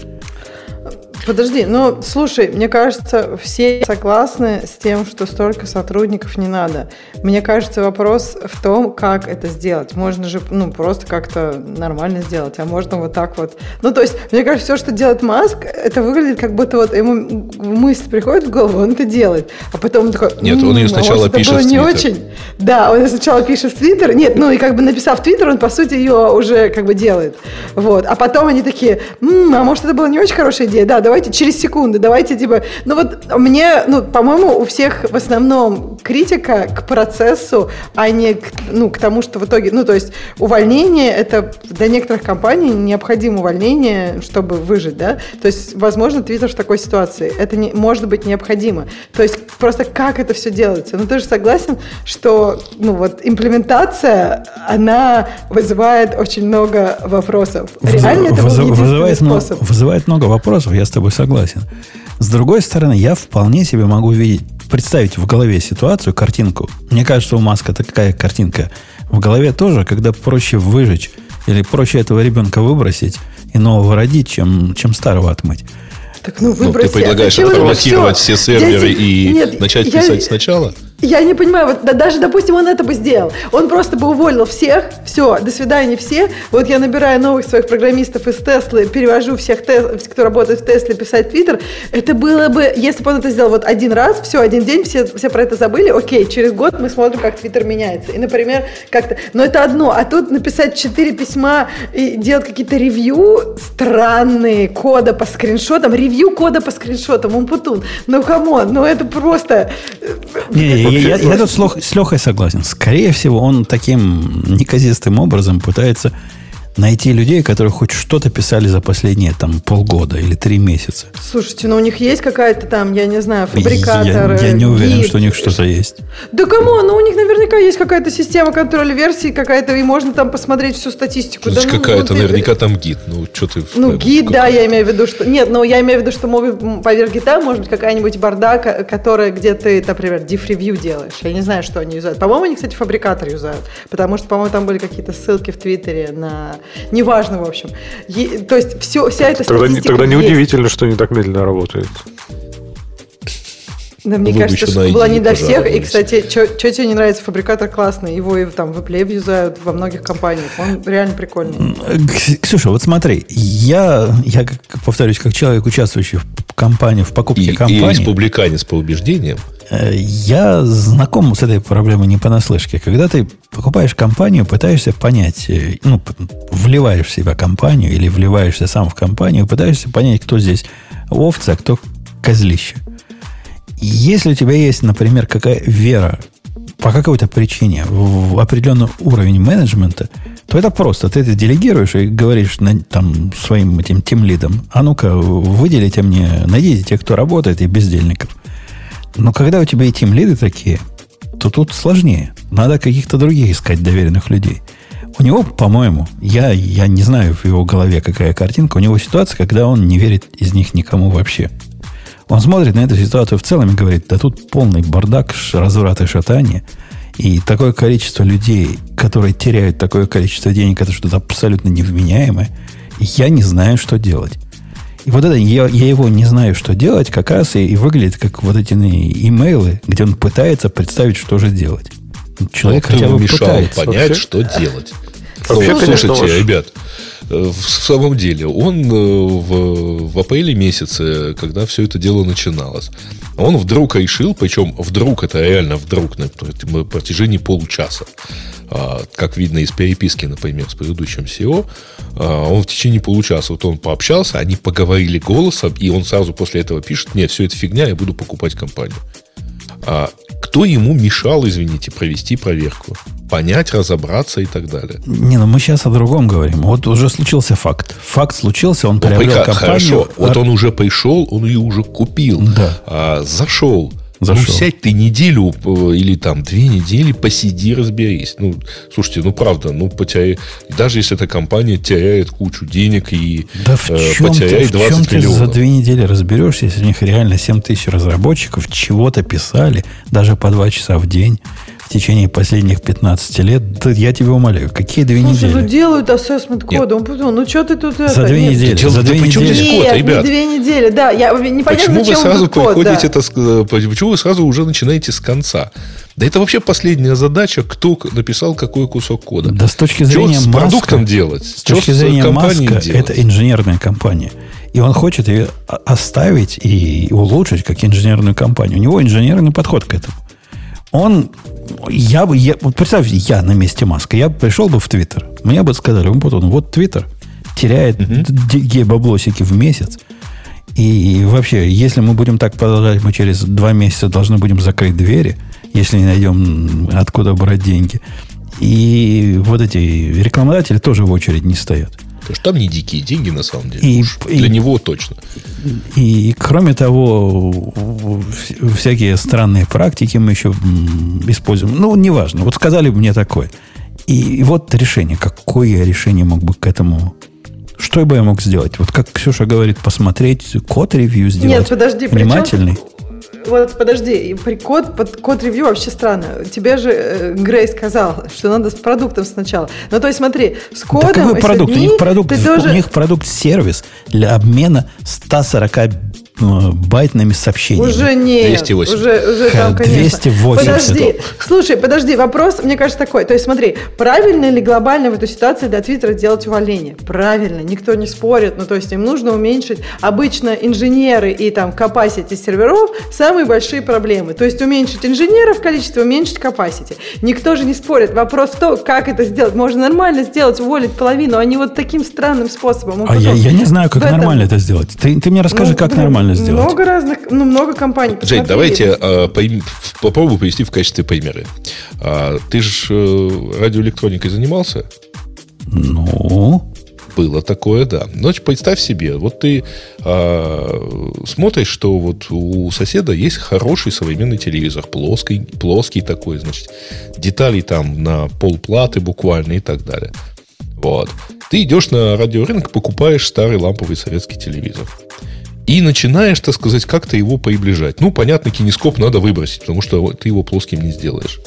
Подожди, ну, слушай, мне кажется, все согласны с тем, что столько сотрудников не надо. Мне кажется, вопрос в том, как это сделать. Можно же, ну, просто как-то нормально сделать, а можно вот так вот. Ну, то есть, мне кажется, все, что делает Маск, это выглядит как будто вот ему мысль приходит в голову, он это делает. А потом он такой... Нет, он ее сначала а пишет в не очень. Да, он ее сначала пишет в Твиттер. Нет, ну, и как бы написав в Твиттер, он, по сути, ее уже как бы делает. Вот. А потом они такие, м-м, а может, это была не очень хорошая идея? Да, давай давайте через секунду, давайте типа... Ну вот мне, ну, по-моему, у всех в основном критика к процессу, а не к, ну, к тому, что в итоге... Ну, то есть увольнение, это для некоторых компаний необходимо увольнение, чтобы выжить, да? То есть, возможно, Твиттер в такой ситуации. Это не, может быть необходимо. То есть просто как это все делается? Ну, ты же согласен, что, ну, вот имплементация, она вызывает очень много вопросов. Реально это Вызыв, вызывает, способ? вызывает много вопросов, я с тобой тобой согласен. С другой стороны, я вполне себе могу видеть, представить в голове ситуацию, картинку. Мне кажется, у Маска такая картинка в голове тоже, когда проще выжечь или проще этого ребенка выбросить и нового родить, чем, чем старого отмыть. Так, ну, выброси. ну, ты предлагаешь отформатировать все, все серверы Дети... и Нет, начать я... писать сначала? Я не понимаю, вот да, даже, допустим, он это бы сделал. Он просто бы уволил всех, все, до свидания все. Вот я набираю новых своих программистов из Теслы, перевожу всех, кто работает в Тесле, писать Твиттер. Это было бы, если бы он это сделал вот один раз, все, один день, все, все про это забыли, окей, через год мы смотрим, как Твиттер меняется. И, например, как-то... Но это одно, а тут написать четыре письма и делать какие-то ревью странные, кода по скриншотам, ревью кода по скриншотам, он путун. Ну, come on, ну это просто... Не, я, я, я тут с Лехой согласен. Скорее всего, он таким неказистым образом пытается найти людей, которые хоть что-то писали за последние там полгода или три месяца. Слушайте, ну у них есть какая-то там, я не знаю, фабрикатор. Я, я не уверен, гид. что у них что-то есть. Да кому? Ну у них наверняка есть какая-то система контроля версий какая-то, и можно там посмотреть всю статистику. Да, ну, какая-то, ну, наверняка ты... там гид. Ну что ты? Ну гид, да, я имею в виду, что нет, но я имею в виду, что может, поверх гита может быть какая-нибудь борда, которая где ты, например, диф-ревью делаешь. Я не знаю, что они юзают. По-моему, они, кстати, фабрикатор юзают, потому что, по-моему, там были какие-то ссылки в Твиттере на Неважно, в общем. Е, то есть все, вся эта тогда, статистика Тогда неудивительно, что они так медленно работают. Да, мне Вы кажется, что была не до всех. И, кстати, что тебе не нравится, фабрикатор классный. Его и там в Apple юзают во многих компаниях. Он реально прикольный. Ксюша, вот смотри, я, я повторюсь, как человек, участвующий в компании, в покупке и, компании. И республиканец по убеждениям. Э, я знаком с этой проблемой не понаслышке. Когда ты покупаешь компанию, пытаешься понять, э, ну, вливаешь в себя компанию или вливаешься сам в компанию, пытаешься понять, кто здесь овца, а кто козлище. Если у тебя есть, например, какая вера по какой-то причине в определенный уровень менеджмента, то это просто. Ты это делегируешь и говоришь на, там, своим этим тем лидам, а ну-ка, выделите мне, найдите тех, кто работает, и бездельников – но когда у тебя и тем лиды такие, то тут сложнее. Надо каких-то других искать доверенных людей. У него, по-моему, я, я не знаю в его голове, какая картинка, у него ситуация, когда он не верит из них никому вообще. Он смотрит на эту ситуацию в целом и говорит, да тут полный бардак, разврат и шатание. И такое количество людей, которые теряют такое количество денег, это что-то абсолютно невменяемое. Я не знаю, что делать. И вот это, я, я его не знаю, что делать, как раз и, и выглядит как вот эти имейлы, где он пытается представить, что же делать. Человек вот хотя бы мешал пытается. понять, Вообще? что делать. Вообще, ну, слушайте, конечно, ребят, в самом деле, он э, в, в апреле месяце, когда все это дело начиналось, он вдруг решил, причем вдруг, это реально вдруг, на протяжении получаса, а, как видно из переписки, например, с предыдущим SEO, а, он в течение получаса, вот он пообщался, они поговорили голосом, и он сразу после этого пишет, нет, все это фигня, я буду покупать компанию. А кто ему мешал, извините, провести проверку? Понять, разобраться и так далее. Не, ну мы сейчас о другом говорим. Вот уже случился факт. Факт случился, он ну, приобрел компанию. Хорошо, вот он уже пришел, он ее уже купил. Да. А, зашел Зашел. Ну, сядь ты неделю э, или там две недели, посиди, разберись. Ну, слушайте, ну правда, ну потеряй, даже если эта компания теряет кучу денег и да в э, чем потеряет ты, в 20 чем миллионов. Ты за две недели разберешься, если у них реально 7 тысяч разработчиков чего-то писали, даже по два часа в день в течение последних 15 лет, да я тебя умоляю, какие две Слушай, недели? ну делают ассессмент кода. Он подумал, ну что ты тут... За это? две Нет. недели. Дел, за две недели. Здесь код, Нет, ребят? не две недели, да. Я, непонятно, почему вы сразу приходите код, да. это, почему вы сразу уже начинаете с конца? Да это вообще последняя задача, кто написал какой кусок кода. Да с точки зрения Что с продуктом делать? С точки зрения Маска, делать? это инженерная компания. И он хочет ее оставить и улучшить как инженерную компанию. У него инженерный подход к этому. Он я бы, я, вот представьте, я на месте Маска, я пришел бы в Твиттер, мне бы сказали, вот он, вот Твиттер теряет uh баблосики в месяц. И, и вообще, если мы будем так продолжать, мы через два месяца должны будем закрыть двери, если не найдем откуда брать деньги. И вот эти рекламодатели тоже в очередь не стоят. Потому что там не дикие деньги, на самом деле. И, Уж и, для него точно. И, и, кроме того, всякие странные практики мы еще используем. Ну, неважно. Вот сказали бы мне такое. И, и вот решение. Какое я решение мог бы к этому что бы я мог сделать? Вот как Ксюша говорит, посмотреть код-ревью сделать. Нет, подожди, внимательный. Причем, вот подожди, код, под код ревью вообще странно. Тебе же э, Грей сказал, что надо с продуктом сначала. Ну, то есть смотри, с кодом... Да какой продукт? У них продукт, тоже... у них продукт-сервис для обмена 140 Э, байтными сообщениями. Уже нет. 280. Уже, уже там, конечно. 280. Подожди. Слушай, подожди, вопрос, мне кажется, такой. То есть смотри, правильно ли глобально в этой ситуации для Твиттера делать увольнение? Правильно, никто не спорит. Ну, то есть им нужно уменьшить. Обычно инженеры и там capacity серверов самые большие проблемы. То есть уменьшить инженеров количество, уменьшить capacity. Никто же не спорит. Вопрос в том, как это сделать. Можно нормально сделать, уволить половину, а не вот таким странным способом. А, а я, я не знаю, как этом... нормально это сделать. Ты, ты мне расскажи, ну, как нормально нормально сделать. Много разных, ну, много компаний. Жень, давайте а, по, попробую привести в качестве примера. А, ты же э, радиоэлектроникой занимался? Ну, было такое, да. Но представь себе, вот ты а, смотришь, что вот у соседа есть хороший современный телевизор, плоский, плоский такой, значит, деталей там на полплаты буквально и так далее. Вот. Ты идешь на радиорынок, покупаешь старый ламповый советский телевизор. И начинаешь, так сказать, как-то его приближать. Ну, понятно, кинескоп надо выбросить, потому что ты его плоским не сделаешь.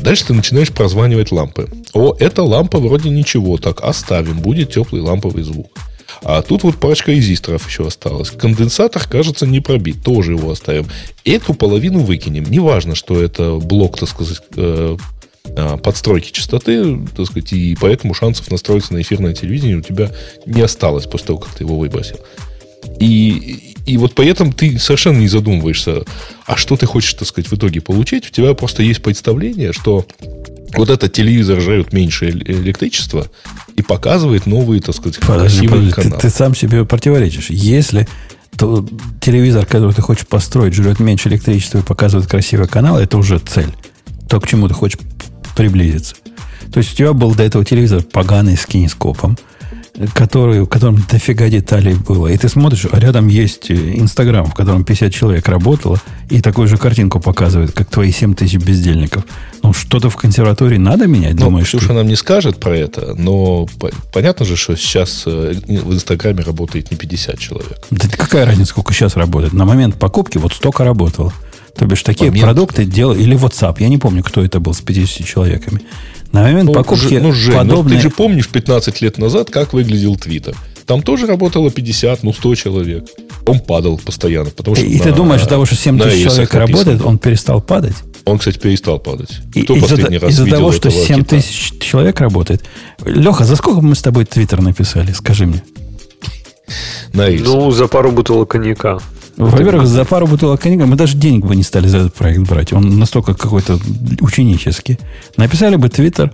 Дальше ты начинаешь прозванивать лампы. О, эта лампа вроде ничего, так оставим, будет теплый ламповый звук. А тут вот парочка резисторов еще осталось. Конденсатор, кажется, не пробит. Тоже его оставим. Эту половину выкинем. Неважно, что это блок, так сказать, э, э, подстройки частоты, так сказать, и поэтому шансов настроиться на эфирное телевидение у тебя не осталось после того, как ты его выбросил. И, и вот поэтому ты совершенно не задумываешься, а что ты хочешь, так сказать, в итоге получить. У тебя просто есть представление, что вот этот телевизор жрет меньше электричества и показывает новые, так сказать, подожди, красивые подожди, каналы. Ты, ты сам себе противоречишь. Если то телевизор, который ты хочешь построить, жрет меньше электричества и показывает красивый канал, это уже цель. То, к чему ты хочешь приблизиться. То есть у тебя был до этого телевизор поганый с кинескопом – который, в котором дофига деталей было. И ты смотришь, а рядом есть Инстаграм, в котором 50 человек работало, и такую же картинку показывает, как твои 7 тысяч бездельников. Ну, что-то в консерватории надо менять, ну, думаешь? Ксюша ты? нам не скажет про это, но понятно же, что сейчас э, в Инстаграме работает не 50 человек. Да какая разница, сколько сейчас работает? На момент покупки вот столько работало. То бишь, такие момент... продукты делали... Или WhatsApp, я не помню, кто это был с 50 человеками. На момент ну, покупки ну, Жень, подобные... ну, ты же помнишь 15 лет назад, как выглядел Твиттер. Там тоже работало 50, ну 100 человек. Он падал постоянно. Потому что и на, ты думаешь, из-за того, что 7 тысяч человек написано. работает, он перестал падать? Он, кстати, перестал падать. Кто из-за, последний раз из-за того, что 7 тысяч человек работает. Леха, за сколько мы с тобой Твиттер написали? Скажи мне. На Ну, за пару бутылок коньяка. Во-первых, за пару бутылок коньяка мы даже денег бы не стали за этот проект брать. Он настолько какой-то ученический. Написали бы Твиттер.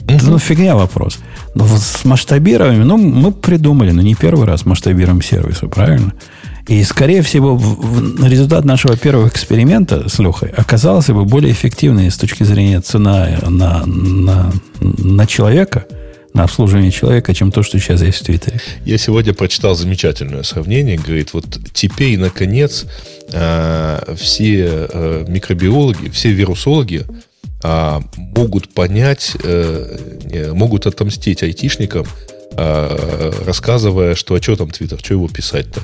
Угу. Ну, фигня вопрос. Но с масштабированием, ну, мы придумали, но не первый раз масштабируем сервисы, правильно? И, скорее всего, в, в, результат нашего первого эксперимента с Лехой оказался бы более эффективный с точки зрения цена на, на, на человека – на обслуживание человека, чем то, что сейчас есть в Твиттере. Я сегодня прочитал замечательное сравнение. Говорит, вот теперь, наконец, э, все э, микробиологи, все вирусологи э, могут понять, могут отомстить айтишникам, рассказывая, что а что там Твиттер, что его писать-то?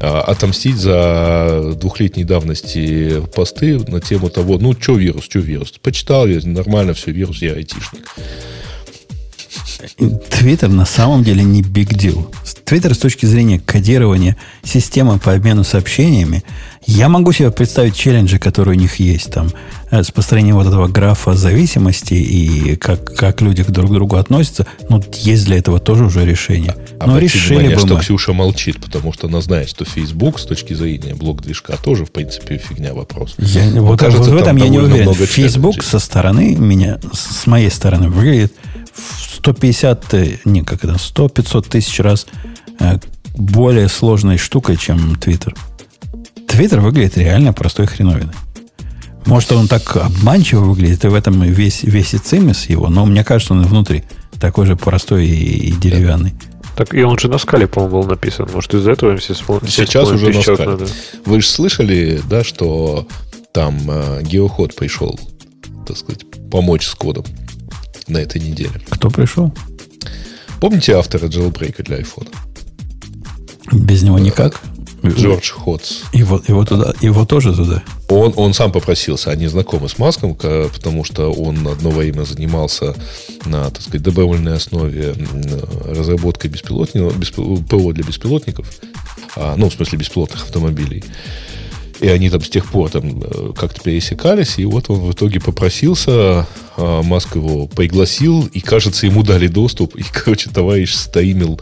Отомстить за двухлетней давности посты на тему того, ну, что вирус, что вирус. Почитал я, нормально все, вирус, я айтишник. Твиттер на самом деле не big deal. Твиттер с точки зрения кодирования системы по обмену сообщениями, я могу себе представить челленджи, которые у них есть там, э, с построением вот этого графа зависимости и как, как люди друг к другу относятся. Ну, есть для этого тоже уже решение. А, Но решили внимание, бы что мы. Ксюша молчит, потому что она знает, что Facebook с точки зрения блок-движка тоже, в принципе, фигня вопрос. Я, вот, кажется, вот в этом я не уверен. Facebook со стороны меня, с моей стороны, выглядит 150, э, не, как это, 100-500 тысяч раз э, более сложной штукой, чем Твиттер. Твиттер выглядит реально простой хреновиной. Может, он так обманчиво выглядит, и в этом весь, весь и цимис его, но мне кажется, он внутри такой же простой и, и деревянный. Так и он же на скале, по-моему, был написан. Может, из-за этого все вспомнили. Сейчас уже на скале. Надо. Вы же слышали, да, что там э, геоход пришел, так сказать, помочь с кодом на этой неделе. Кто пришел? Помните автора джелбрейка для iPhone? Без него никак. Джордж Ходс. Его, его, туда, его тоже туда? Он, он сам попросился. Они знакомы с Маском, потому что он одно время занимался на, так сказать, добровольной основе разработкой беспилотников, ПО для беспилотников. А, ну, в смысле, беспилотных автомобилей. И они там с тех пор там э, как-то пересекались, и вот он в итоге попросился, а Маск его пригласил, и, кажется, ему дали доступ, и, короче, товарищ стаимил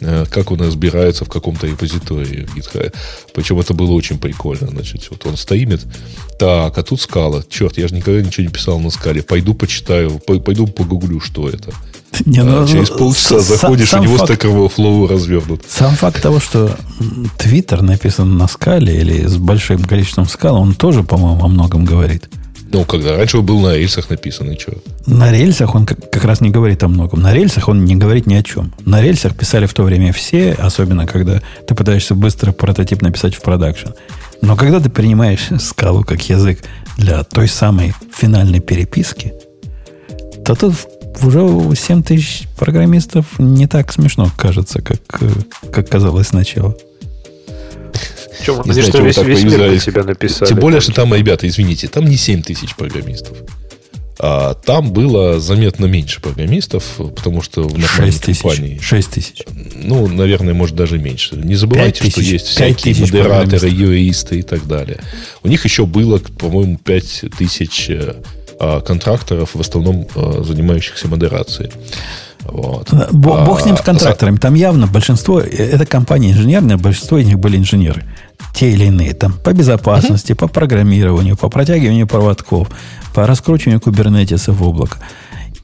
Э, как он разбирается в каком-то репозитории в GitHub. Причем это было очень прикольно. Значит, вот он стоимит. Так, а тут скала. Черт, я же никогда ничего не писал на скале. Пойду почитаю, пойду погуглю, что это. Не, ну, а через полчаса заходишь, сам у него факт, Stack Overflow развернут. Сам факт того, что Твиттер написан на скале или с большим количеством скал, он тоже, по-моему, о многом говорит. Ну, когда раньше был на рельсах написан, и что? На рельсах он как, как раз не говорит о многом. На рельсах он не говорит ни о чем. На рельсах писали в то время все, особенно когда ты пытаешься быстро прототип написать в продакшн. Но когда ты принимаешь скалу как язык для той самой финальной переписки, то тут уже 7 тысяч программистов не так смешно кажется, как, как казалось сначала. Чем, не они знаю, что, весь, весь мир под себя написали. Тем более, что там, ребята, извините, там не 7 тысяч программистов. А там было заметно меньше программистов, потому что в нормальной 6 тысяч, компании... 6 тысяч. Ну, наверное, может, даже меньше. Не забывайте, тысяч, что есть всякие модераторы, юристы и так далее. У них еще было, по-моему, 5 тысяч э, а, контракторов, в основном а, занимающихся модерацией. Вот. Бог, бог с ним с а, контракторами. Там явно большинство, э, это компания инженерная, большинство из них были инженеры те или иные, там, по безопасности, по программированию, по протягиванию проводков, по раскручиванию кубернетиса в облако.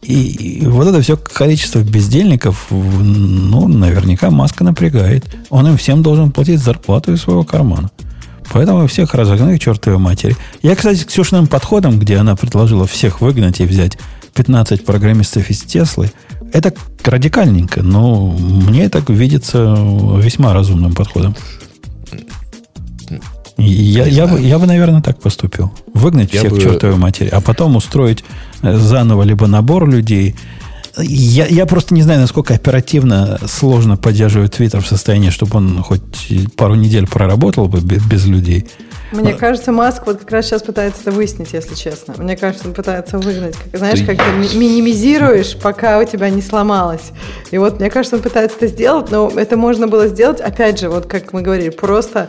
И, и вот это все количество бездельников, ну, наверняка маска напрягает. Он им всем должен платить зарплату из своего кармана. Поэтому всех разогнали к чертовой матери. Я, кстати, с Ксюшиным подходом, где она предложила всех выгнать и взять 15 программистов из Теслы, это радикальненько, но мне так видится весьма разумным подходом. Я, я, бы, я бы, наверное, так поступил. Выгнать я всех бы... к чертовой матери, а потом устроить заново либо набор людей. Я, я просто не знаю, насколько оперативно сложно поддерживать Твиттер в состоянии, чтобы он хоть пару недель проработал бы без, людей. Мне а... кажется, Маск вот как раз сейчас пытается это выяснить, если честно. Мне кажется, он пытается выгнать. Как, знаешь, ты... как ты минимизируешь, пока у тебя не сломалось. И вот мне кажется, он пытается это сделать, но это можно было сделать, опять же, вот как мы говорили, просто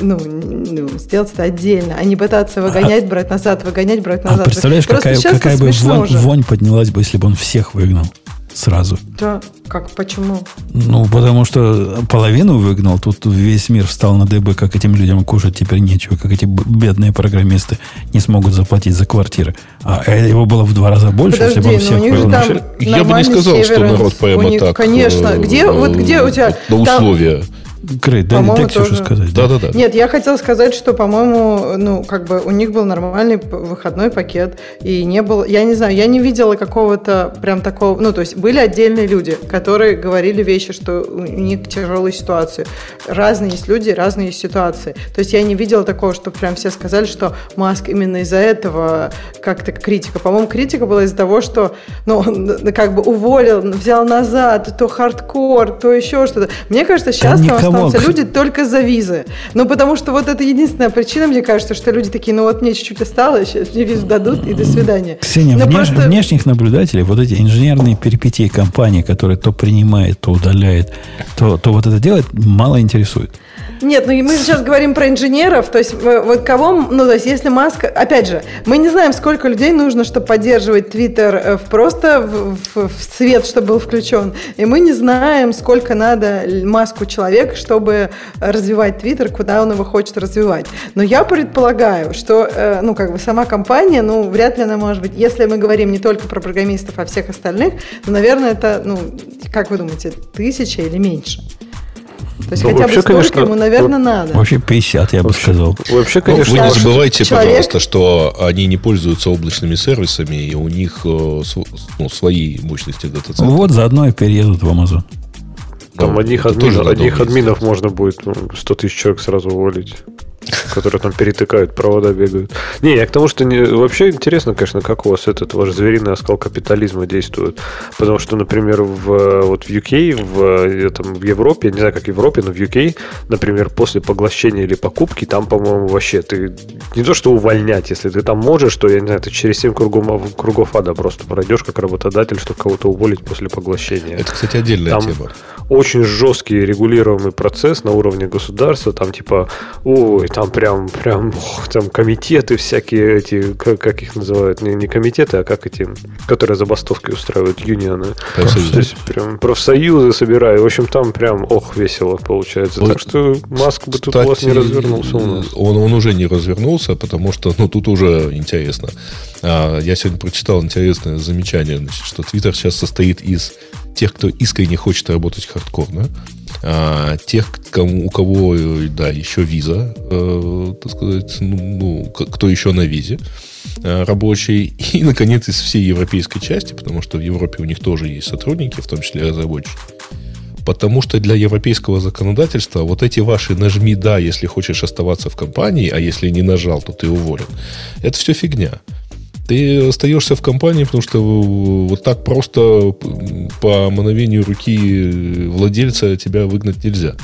ну, ну, сделать это отдельно, а не пытаться выгонять, а, брать назад, выгонять, брать а назад. А представляешь, какая, какая бы вонь, вонь поднялась бы, если бы он всех выгнал сразу. Да, как, почему? Ну, потому что половину выгнал, тут весь мир встал на ДБ, как этим людям кушать теперь нечего, как эти бедные программисты не смогут заплатить за квартиры. А его было в два раза больше, Подожди, если бы он всех выгнал. Я бы не сказал, что народ прямо них, так. Конечно. Где, э, вот где у тебя... На условия. Там, Грей, дай, дай Ксюше тоже... сказать. Да, да, да. Нет, я хотела сказать, что, по-моему, ну, как бы у них был нормальный выходной пакет, и не было, я не знаю, я не видела какого-то прям такого, ну, то есть были отдельные люди, которые говорили вещи, что у них тяжелая ситуация. Разные есть люди, разные есть ситуации. То есть я не видела такого, что прям все сказали, что Маск именно из-за этого как-то критика. По-моему, критика была из-за того, что, ну, он как бы уволил, взял назад, то хардкор, то еще что-то. Мне кажется, сейчас там останутся люди только за визы. Ну, потому что вот это единственная причина, мне кажется, что люди такие, ну вот мне чуть-чуть осталось, сейчас мне визу дадут, и до свидания. Ксения, внеш, просто... внешних наблюдателей, вот эти инженерные перипетии компании, которые то принимает, то удаляет, то, то вот это делает, мало интересует. Нет, ну мы сейчас говорим про инженеров, то есть э, вот кого, ну то есть если Маск, опять же, мы не знаем, сколько людей нужно, чтобы поддерживать Твиттер э, просто в, в, в свет, чтобы был включен, и мы не знаем, сколько надо Маску человек, чтобы развивать Твиттер, куда он его хочет развивать. Но я предполагаю, что, э, ну как бы сама компания, ну вряд ли она может быть, если мы говорим не только про программистов, а всех остальных, то, наверное, это, ну, как вы думаете, тысяча или меньше? То есть ну, хотя вообще, бы столько конечно, ему, наверное, надо. Вообще 50, я вообще, бы сказал. Вообще, конечно, Вы не забывайте, человек... пожалуйста, что они не пользуются облачными сервисами, и у них э, ну, свои мощности дата-центра. Вот заодно и переедут в Amazon. Там ну, одних, админ, одних админов можно будет 100 ну, тысяч человек сразу уволить которые там перетыкают, провода бегают. Не, я к тому, что не, вообще интересно, конечно, как у вас этот ваш звериный оскал капитализма действует. Потому что, например, в, вот в UK, в, там, в Европе, не знаю, как в Европе, но в UK, например, после поглощения или покупки, там, по-моему, вообще ты не то, что увольнять, если ты там можешь, то, я не знаю, ты через 7 кругов, кругов ада просто пройдешь как работодатель, чтобы кого-то уволить после поглощения. Это, кстати, отдельная там тема. Очень жесткий регулируемый процесс на уровне государства, там типа, ой, там прям, прям, ох, там комитеты всякие эти, как, как их называют, не, не комитеты, а как эти, которые забастовки устраивают, юнионы. То есть прям профсоюзы собирают. В общем, там прям, ох, весело получается. Вот, так что Маск бы тут у вас не развернулся у нас. Он, он уже не развернулся, потому что, ну, тут уже интересно. А, я сегодня прочитал интересное замечание, значит, что Твиттер сейчас состоит из тех, кто искренне хочет работать хардкорно, а, тех, кому, у кого, да, еще виза, э, так сказать, ну, ну, кто еще на визе э, рабочий, и, наконец, из всей европейской части, потому что в Европе у них тоже есть сотрудники, в том числе разработчики. Потому что для европейского законодательства вот эти ваши нажми «да», если хочешь оставаться в компании, а если не нажал, то ты уволен. Это все фигня ты остаешься в компании, потому что вот так просто по мановению руки владельца тебя выгнать нельзя.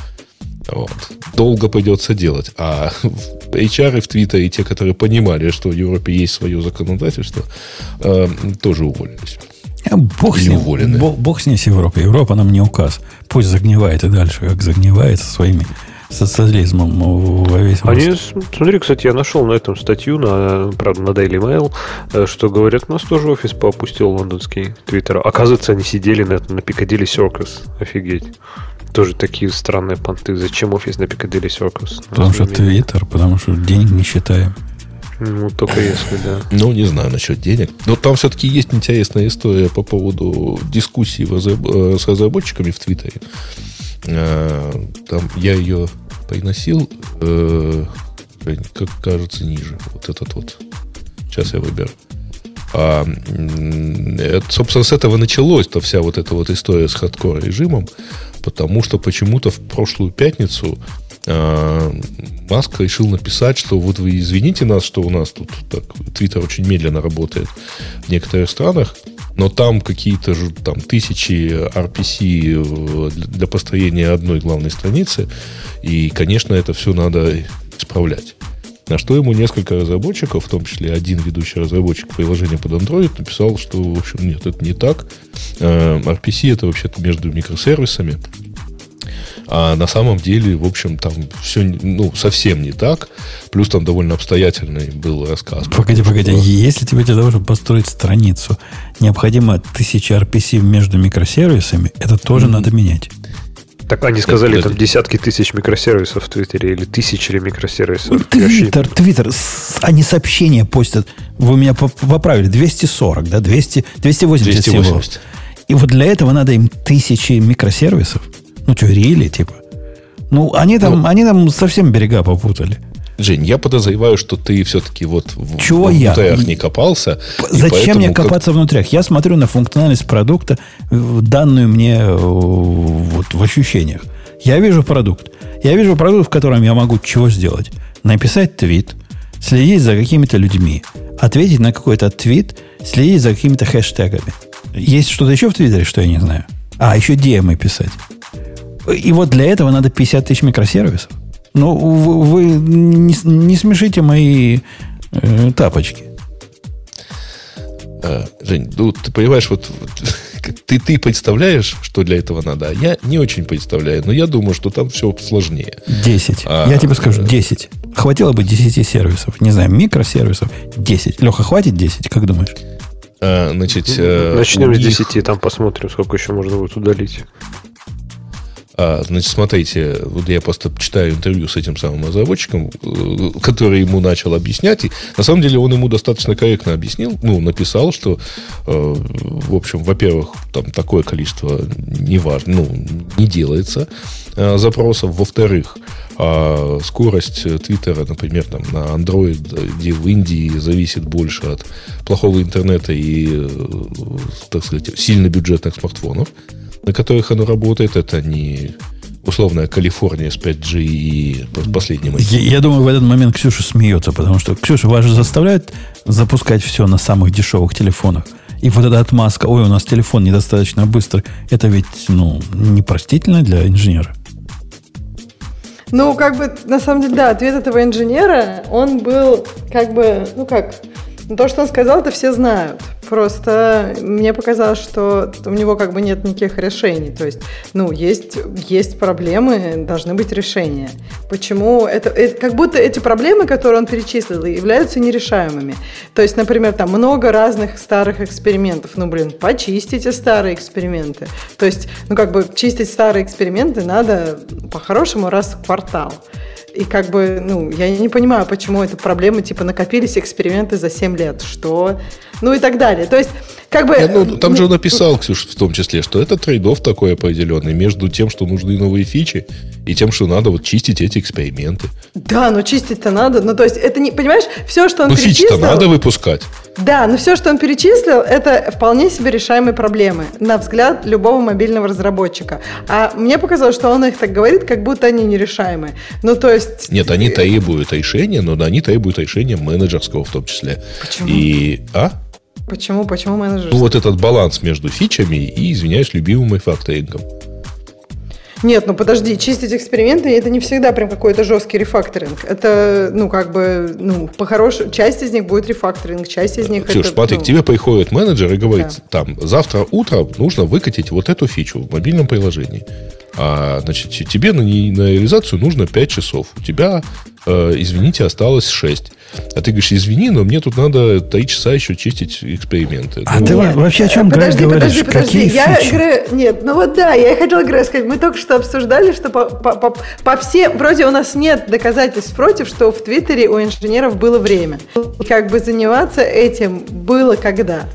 Вот. Долго придется делать. А HR в Твиттере, те, которые понимали, что в Европе есть свое законодательство, э, тоже уволились. Э, бог с, ним, бог, бог с ним с Европой. Европа нам не указ. Пусть загнивает и дальше, как загнивает со своими социализмом во весь Они, смотри, кстати, я нашел на этом статью, на, правда, на Daily Mail, э, что говорят, у нас тоже офис поопустил лондонский твиттер. Оказывается, они сидели на, на Piccadilly Circus. Офигеть. Тоже такие странные понты. Зачем офис на Piccadilly Circus? Потому что Твиттер, потому что денег не считаем. Ну, только если, да. Ну, не знаю насчет денег. Но там все-таки есть интересная история по поводу дискуссии э, с разработчиками в Твиттере. Э, там я ее приносил, э, как кажется, ниже. Вот этот вот. Сейчас я выберу. А, это, собственно, с этого началось-то вся вот эта вот история с хардкор режимом, потому что почему-то в прошлую пятницу а, Маск решил написать, что вот вы извините нас, что у нас тут так, Твиттер очень медленно работает в некоторых странах, но там какие-то там тысячи RPC э, для построения одной главной страницы, и, конечно, это все надо исправлять. На что ему несколько разработчиков, в том числе один ведущий разработчик приложения под Android, написал, что, в общем, нет, это не так. Э, RPC это вообще-то между микросервисами. А на самом деле, в общем, там все ну, совсем не так. Плюс там довольно обстоятельный был рассказ. Погоди, погоди. Если тебе для того, чтобы построить страницу, необходимо тысяча RPC между микросервисами, это тоже mm-hmm. надо менять. Так они сказали, там десятки тысяч микросервисов в Твиттере или тысячи микросервисов. Твиттер, Твиттер, они сообщения постят. Вы меня поправили, 240, да? 200, 280, 280. всего. И вот для этого надо им тысячи микросервисов. Ну что, рили, типа? Ну, они там, ну, они там совсем берега попутали. Жень, я подозреваю, что ты все-таки вот Чего в я? внутрях не копался. Зачем мне копаться как... внутрях? Я смотрю на функциональность продукта, данную мне э, вот, в ощущениях. Я вижу продукт. Я вижу продукт, в котором я могу чего сделать? Написать твит, следить за какими-то людьми, ответить на какой-то твит, следить за какими-то хэштегами. Есть что-то еще в Твиттере, что я не знаю? А, еще DM писать. И вот для этого надо 50 тысяч микросервисов. Ну, вы, вы не, не смешите мои э, тапочки. А, Жень, ну, ты понимаешь, вот ты, ты представляешь, что для этого надо, а я не очень представляю, но я думаю, что там все сложнее. 10. А, я тебе скажу, 10. Хватило бы 10 сервисов. Не знаю, микросервисов 10. Леха, хватит 10, как думаешь? А, значит, Начнем с 10, там посмотрим, сколько еще можно будет удалить. А, значит, смотрите, вот я просто читаю интервью с этим самым разработчиком, э, который ему начал объяснять, и на самом деле он ему достаточно корректно объяснил, ну, написал, что, э, в общем, во-первых, там такое количество не важно, ну, не делается э, запросов, во-вторых, а скорость Твиттера, например, там, на Android, где в Индии зависит больше от плохого интернета и, так сказать, сильно бюджетных смартфонов, на которых оно работает, это не условная Калифорния с 5G и последним. Я, я думаю, в этот момент Ксюша смеется, потому что Ксюша вас же заставляет запускать все на самых дешевых телефонах. И вот эта отмазка, ой, у нас телефон недостаточно быстрый, это ведь, ну, непростительно для инженера. Ну, как бы, на самом деле, да, ответ этого инженера, он был, как бы, ну как, то, что он сказал, это все знают. Просто мне показалось, что у него как бы нет никаких решений. То есть, ну, есть, есть проблемы, должны быть решения. Почему? Это, это как будто эти проблемы, которые он перечислил, являются нерешаемыми. То есть, например, там много разных старых экспериментов. Ну, блин, почистите старые эксперименты. То есть, ну, как бы чистить старые эксперименты надо по-хорошему раз в квартал. И как бы, ну, я не понимаю, почему это проблемы, типа, накопились эксперименты за 7 лет, что... Ну и так далее. То есть, как бы... Ну, там же он написал, Ксюша, в том числе, что это трейдов такой определенный между тем, что нужны новые фичи, и тем, что надо вот чистить эти эксперименты. Да, но чистить-то надо. Ну, то есть, это не... Понимаешь, все, что он ну, перечислил... фич-то надо выпускать. Да, но все, что он перечислил, это вполне себе решаемые проблемы, на взгляд любого мобильного разработчика. А мне показалось, что он их так говорит, как будто они нерешаемые. Ну, то есть... Нет, они требуют решения, но они требуют решения менеджерского в том числе. Почему? И... А? Почему? Почему менеджер? Ну, вот этот баланс между фичами и, извиняюсь, любимым рефакторингом. Нет, ну подожди, чистить эксперименты это не всегда прям какой-то жесткий рефакторинг. Это, ну, как бы, ну, по-хорошему, часть из них будет рефакторинг, часть из них Ксюш, это... смотри, ну... к тебе приходит менеджер и говорит, да. там, завтра утром нужно выкатить вот эту фичу в мобильном приложении. А, значит, тебе на, на реализацию нужно 5 часов. У тебя, э, извините, осталось 6. А ты говоришь, извини, но мне тут надо 3 часа еще чистить эксперименты. А ну, ты нет, вообще о чем подожди, говоришь? Подожди, подожди, Какие я Грэ... Нет, ну вот да, я хотела Грэ сказать, мы только что обсуждали, что по, по, по, по всем, вроде у нас нет доказательств против, что в Твиттере у инженеров было время. Как бы заниматься этим было когда?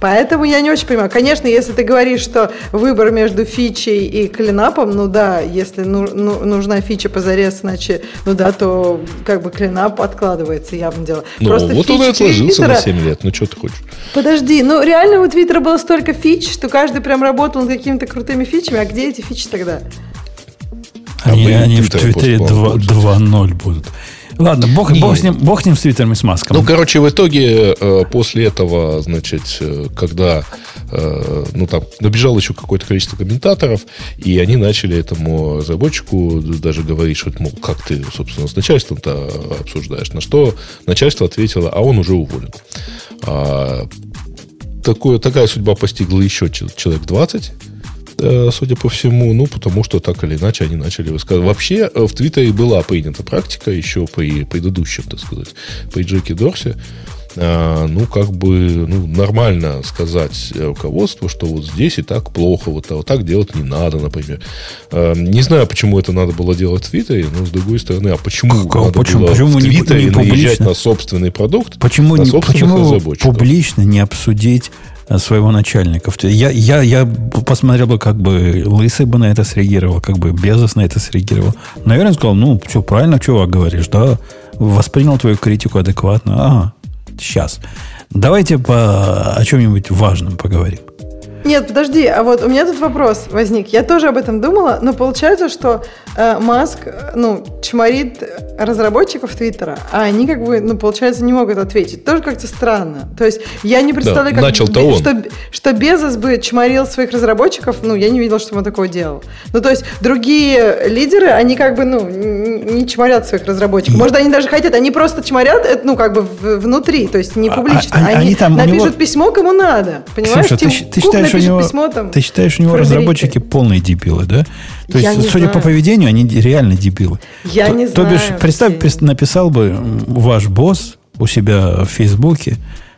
Поэтому я не очень понимаю. Конечно, если ты говоришь, что выбор между фичей и клинапом, ну да, если ну, ну, нужна фича позарез, значит, ну да, то как бы клинап откладывается, явно дело. Ну, Просто вот он и отложился Твиттера... на 7 лет. Ну, что ты хочешь? Подожди, ну реально у Твиттера было столько фич, что каждый прям работал над какими-то крутыми фичами, а где эти фичи тогда? Они, они в Твиттере 2.0 будут. Ладно, бог, бог, с ним, бог с ним с Твиттером и с Маском. Ну, короче, в итоге э, после этого, значит, э, когда э, ну, там набежало еще какое-то количество комментаторов, и они начали этому разработчику даже говорить, что, мол, как ты, собственно, с начальством-то обсуждаешь. На что начальство ответило, а он уже уволен. А, такое, такая судьба постигла еще человек 20 Э, судя по всему, ну, потому что так или иначе они начали высказывать. Вообще, э, в Твиттере была принята практика еще при предыдущем, так сказать, при Джеки Дорсе, а, ну, как бы, ну, нормально сказать руководству, что вот здесь и так плохо, вот, а вот так делать не надо, например. А, не знаю, почему это надо было делать в Твиттере, но, с другой стороны, а почему как, надо почему, было почему в Твиттере не, не наезжать на собственный продукт, почему, на не, почему публично не обсудить своего начальника. Я, я, я посмотрел бы, как бы Лысый бы на это среагировал, как бы Безос на это среагировал. Наверное, сказал, ну, все правильно, чувак, говоришь, да, воспринял твою критику адекватно. Ага, сейчас. Давайте по, о чем-нибудь важном поговорим. Нет, подожди, а вот у меня тут вопрос возник. Я тоже об этом думала, но получается, что э, Маск, ну, чморит разработчиков Твиттера, а они как бы, ну, получается, не могут ответить. Тоже как-то странно. То есть я не представляю, да, как, что, что Безос бы чморил своих разработчиков, ну, я не видела, что он такого делал. Ну, то есть другие лидеры, они как бы, ну, не чморят своих разработчиков. Может, они даже хотят, они просто чморят, э, ну, как бы внутри, то есть не а, публично. А, они, они там напишут него... письмо, кому надо. Понимаешь? Слушай, ты, ты считаешь, у него, письмо, там, ты считаешь, у него разработчики полные дебилы, да? То есть, судя знаю. по поведению, они реально дебилы. Я то, не то знаю. бишь, представь, написал бы ваш босс у себя в Фейсбуке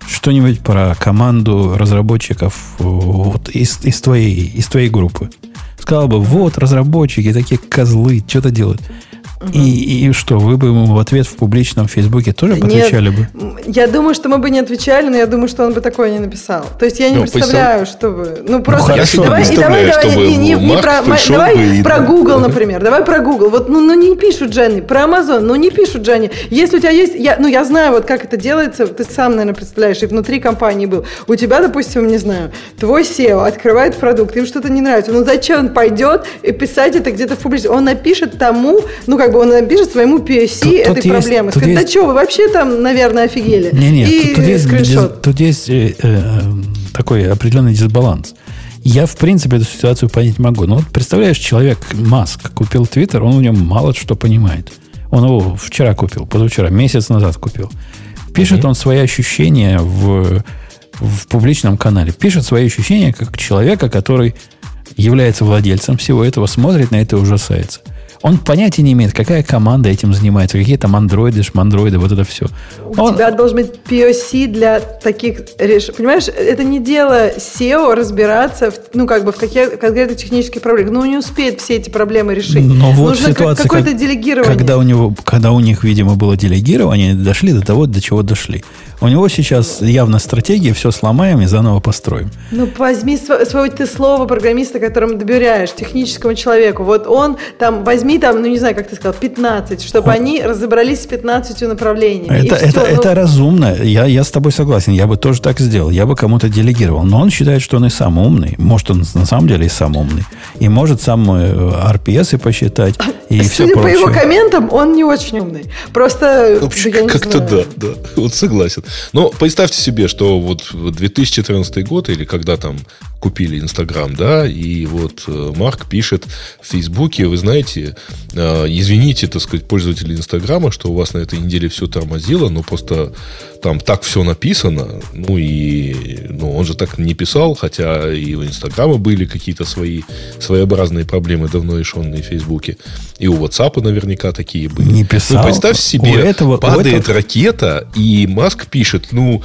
что-нибудь про команду разработчиков вот, из, из, твоей, из твоей группы. Сказал бы, вот, разработчики, такие козлы, что-то делают. И, и что, вы бы ему в ответ в публичном Фейсбуке тоже Нет, отвечали бы? Я думаю, что мы бы не отвечали, но я думаю, что он бы такое не написал. То есть я не ну, представляю, представ... чтобы... Ну, просто... Ну, хорошо, давай, и давай, давай, не, не, не про, давай и... про Google, например. Давай про Google. Вот, ну, ну, не пишут, Дженни. Про Amazon, ну, не пишут, Дженни. Если у тебя есть... Я, ну, я знаю, вот как это делается, ты сам, наверное, представляешь, и внутри компании был. У тебя, допустим, не знаю, твой SEO открывает продукт, им что-то не нравится. Ну, зачем он пойдет и писать это где-то в публичном? Он напишет тому, ну, как как бы он напишет своему PSC тут, этой тут проблемы. Есть, Скажет, есть... да что, вы вообще там, наверное, офигели. Не, нет, и тут, тут есть, скриншот. Тут есть э, э, такой определенный дисбаланс. Я, в принципе, эту ситуацию понять могу. Но вот представляешь, человек, Маск, купил Твиттер, он в нем мало что понимает. Он его вчера купил, позавчера, месяц назад купил. Пишет mm-hmm. он свои ощущения в, в публичном канале. Пишет свои ощущения как человека, который является владельцем всего этого, смотрит на это и ужасается. Он понятия не имеет, какая команда этим занимается, какие там андроиды, шмандроиды, вот это все. У он... тебя должен быть POC для таких решений. Понимаешь, это не дело SEO разбираться, в, ну, как бы в каких конкретных технических проблемах. Ну, не успеет все эти проблемы решить. Но вот Нужно ситуация, какое-то делегирование. Когда у, него, когда у них, видимо, было делегирование, дошли до того, до чего дошли. У него сейчас явно стратегия, все сломаем и заново построим. Ну, возьми свое ты слово программиста, которому доверяешь, техническому человеку. Вот он там, возьми там, ну, не знаю, как ты сказал, 15, чтобы он... они разобрались с 15 направлениями. Это, это, все, это ну... разумно. Я, я с тобой согласен. Я бы тоже так сделал. Я бы кому-то делегировал. Но он считает, что он и сам умный. Может, он на самом деле и сам умный. И может сам RPS э, и посчитать. И Судя все по его комментам, он не очень умный. Просто... Как-то да, да. Вот согласен. Но представьте себе, что вот 2014 год, или когда там купили Инстаграм, да, и вот э, Марк пишет в Фейсбуке, вы знаете, э, извините, так сказать, пользователи Инстаграма, что у вас на этой неделе все тормозило, но просто там так все написано, ну и ну, он же так не писал, хотя и у Инстаграма были какие-то свои своеобразные проблемы, давно решенные в Фейсбуке, и у WhatsApp наверняка такие были. Не писал. Ну, представь себе, у этого, падает у этого... ракета, и Маск пишет, ну,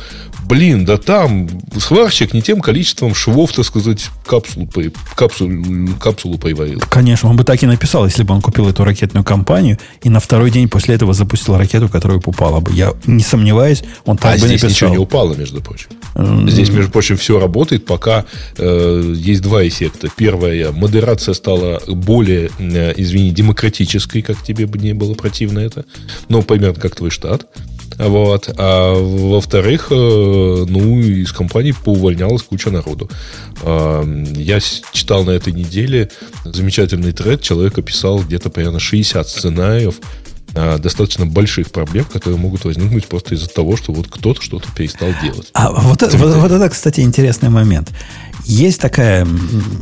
блин, да там сварщик не тем количеством швов, так сказать, капсулу, капсулу, капсулу приварил. Конечно, он бы так и написал, если бы он купил эту ракетную компанию и на второй день после этого запустил ракету, которая упала бы. Я не сомневаюсь, он так а бы здесь написал. ничего не упало, между прочим. Здесь, между прочим, все работает, пока э, есть два эффекта. Первое, модерация стала более, э, извини, демократической, как тебе бы не было противно это. Ну, примерно как твой штат. Вот. А во-вторых, э, ну, из компании поувольнялась куча народу. А, я читал на этой неделе замечательный тред. Человек описал где-то примерно 60 сценариев а, достаточно больших проблем, которые могут возникнуть просто из-за того, что вот кто-то что-то перестал делать. А вот, это, вот, вот это, кстати, интересный момент. Есть такая,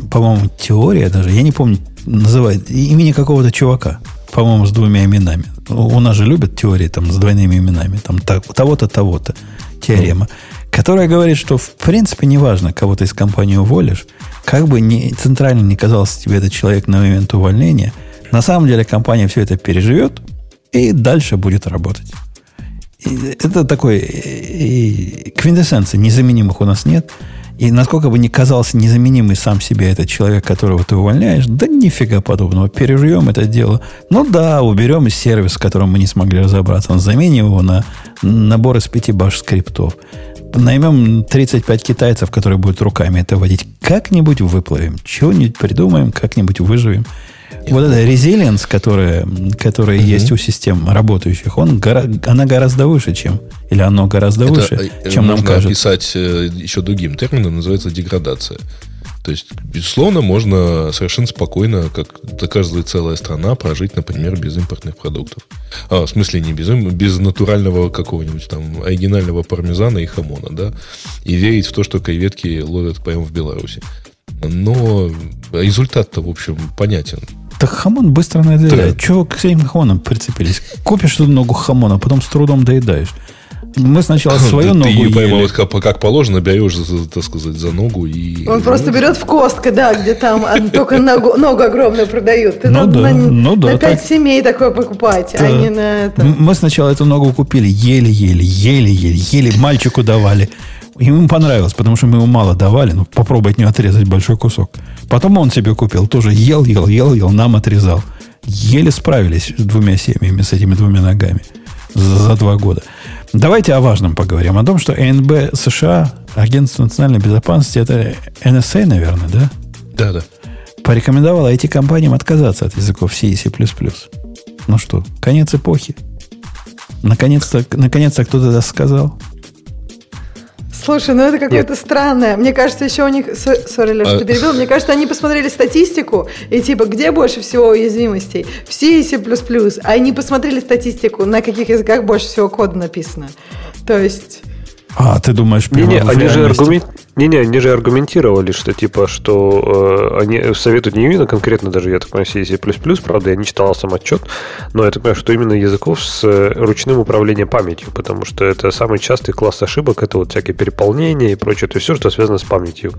по-моему, теория даже, я не помню, называет имени какого-то чувака, по-моему, с двумя именами. У нас же любят теории там с двойными именами, там того-то, того-то, теорема, которая говорит, что в принципе неважно, кого ты из компании уволишь, как бы не, центрально не казался тебе этот человек на момент увольнения, на самом деле компания все это переживет и дальше будет работать. И это такой и квинтэссенция. Незаменимых у нас нет. И насколько бы ни казался незаменимый сам себе этот человек, которого ты увольняешь, да нифига подобного. Переживем это дело. Ну да, уберем из сервиса, с которым мы не смогли разобраться. Заменим его на набор из пяти баш скриптов. Наймем 35 китайцев, которые будут руками это водить. Как-нибудь выплывем. Чего-нибудь придумаем, как-нибудь выживем. Вот эта резилиенс, которая, которая угу. есть у систем работающих, он, она гораздо выше, чем... Или оно гораздо это, выше, э, чем нам кажется. описать э, еще другим термином, называется деградация. То есть, безусловно, можно совершенно спокойно, как доказывает целая страна, прожить, например, без импортных продуктов. А, в смысле, не без, без натурального какого-нибудь там оригинального пармезана и хамона, да, и верить в то, что креветки ловят прямо в Беларуси. Но результат-то, в общем, понятен. Так хамон быстро надоедает. Да. Чего к этим хамонам прицепились? Купишь эту ногу хамона, потом с трудом доедаешь. Мы сначала свою ногу ели. Пойма, вот как, как положено, берешь, так сказать, за ногу и... Он просто берет в костка, да, где там только ногу, ногу огромную продают. Ты ну, да, на, ну, да, на пять так... семей такое покупать, да. а не на это. Мы сначала эту ногу купили еле-еле, еле-еле, еле мальчику давали. Ему понравилось, потому что мы ему мало давали. Ну, попробуй от него отрезать большой кусок. Потом он себе купил, тоже ел, ел, ел, ел, нам отрезал. Еле справились с двумя семьями, с этими двумя ногами за, за два года. Давайте о важном поговорим. О том, что НБ США, Агентство национальной безопасности, это NSA, а, наверное, да? Да, да. Порекомендовала IT-компаниям отказаться от языков C и C++. Ну что, конец эпохи. Наконец-то, наконец-то кто-то это сказал. Слушай, ну это какое-то странное. Мне кажется, еще у них... Сори, Леша, а... ты перебил. Мне кажется, они посмотрели статистику, и типа, где больше всего уязвимостей? В C и C++. А они посмотрели статистику, на каких языках больше всего кода написано. То есть... А, ты думаешь, не, не, они же аргумент... не, не, они же аргументировали, что типа, что э, они советуют не именно конкретно даже, я так понимаю, C++, правда, я не читал сам отчет, но я так понимаю, что именно языков с э, ручным управлением памятью, потому что это самый частый класс ошибок, это вот всякие переполнения и прочее, то есть все, что связано с памятью.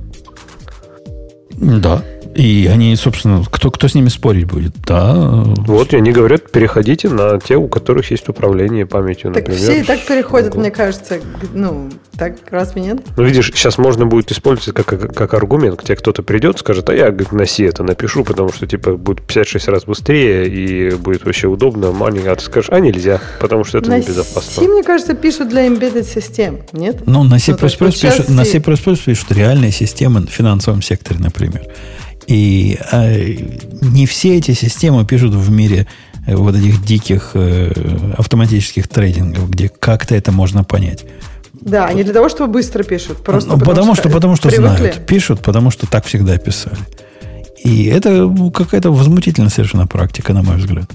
Да. И они, собственно, кто, кто с ними спорить будет? Да. Вот, и они говорят, переходите на те, у которых есть управление памятью, так например. все и так переходят, мне кажется. Ну, так разве нет? Ну, видишь, сейчас можно будет использовать как, как, как аргумент. К тебе кто-то придет, скажет, а я говорит, на C это напишу, потому что, типа, будет 56 раз быстрее и будет вообще удобно, маленько. А ты скажешь, а нельзя, потому что это на небезопасно. C, мне кажется, пишут для embedded систем, нет? Ну, на C++, ну, пишут, на C++ пишут реальные системы в финансовом секторе, например. И э, не все эти системы пишут в мире э, вот этих диких э, автоматических трейдингов, где как-то это можно понять. Да, не для того, чтобы быстро пишут, просто ну, потому, потому что, потому что знают, пишут, потому что так всегда писали. И это какая-то возмутительная совершенно практика, на мой взгляд.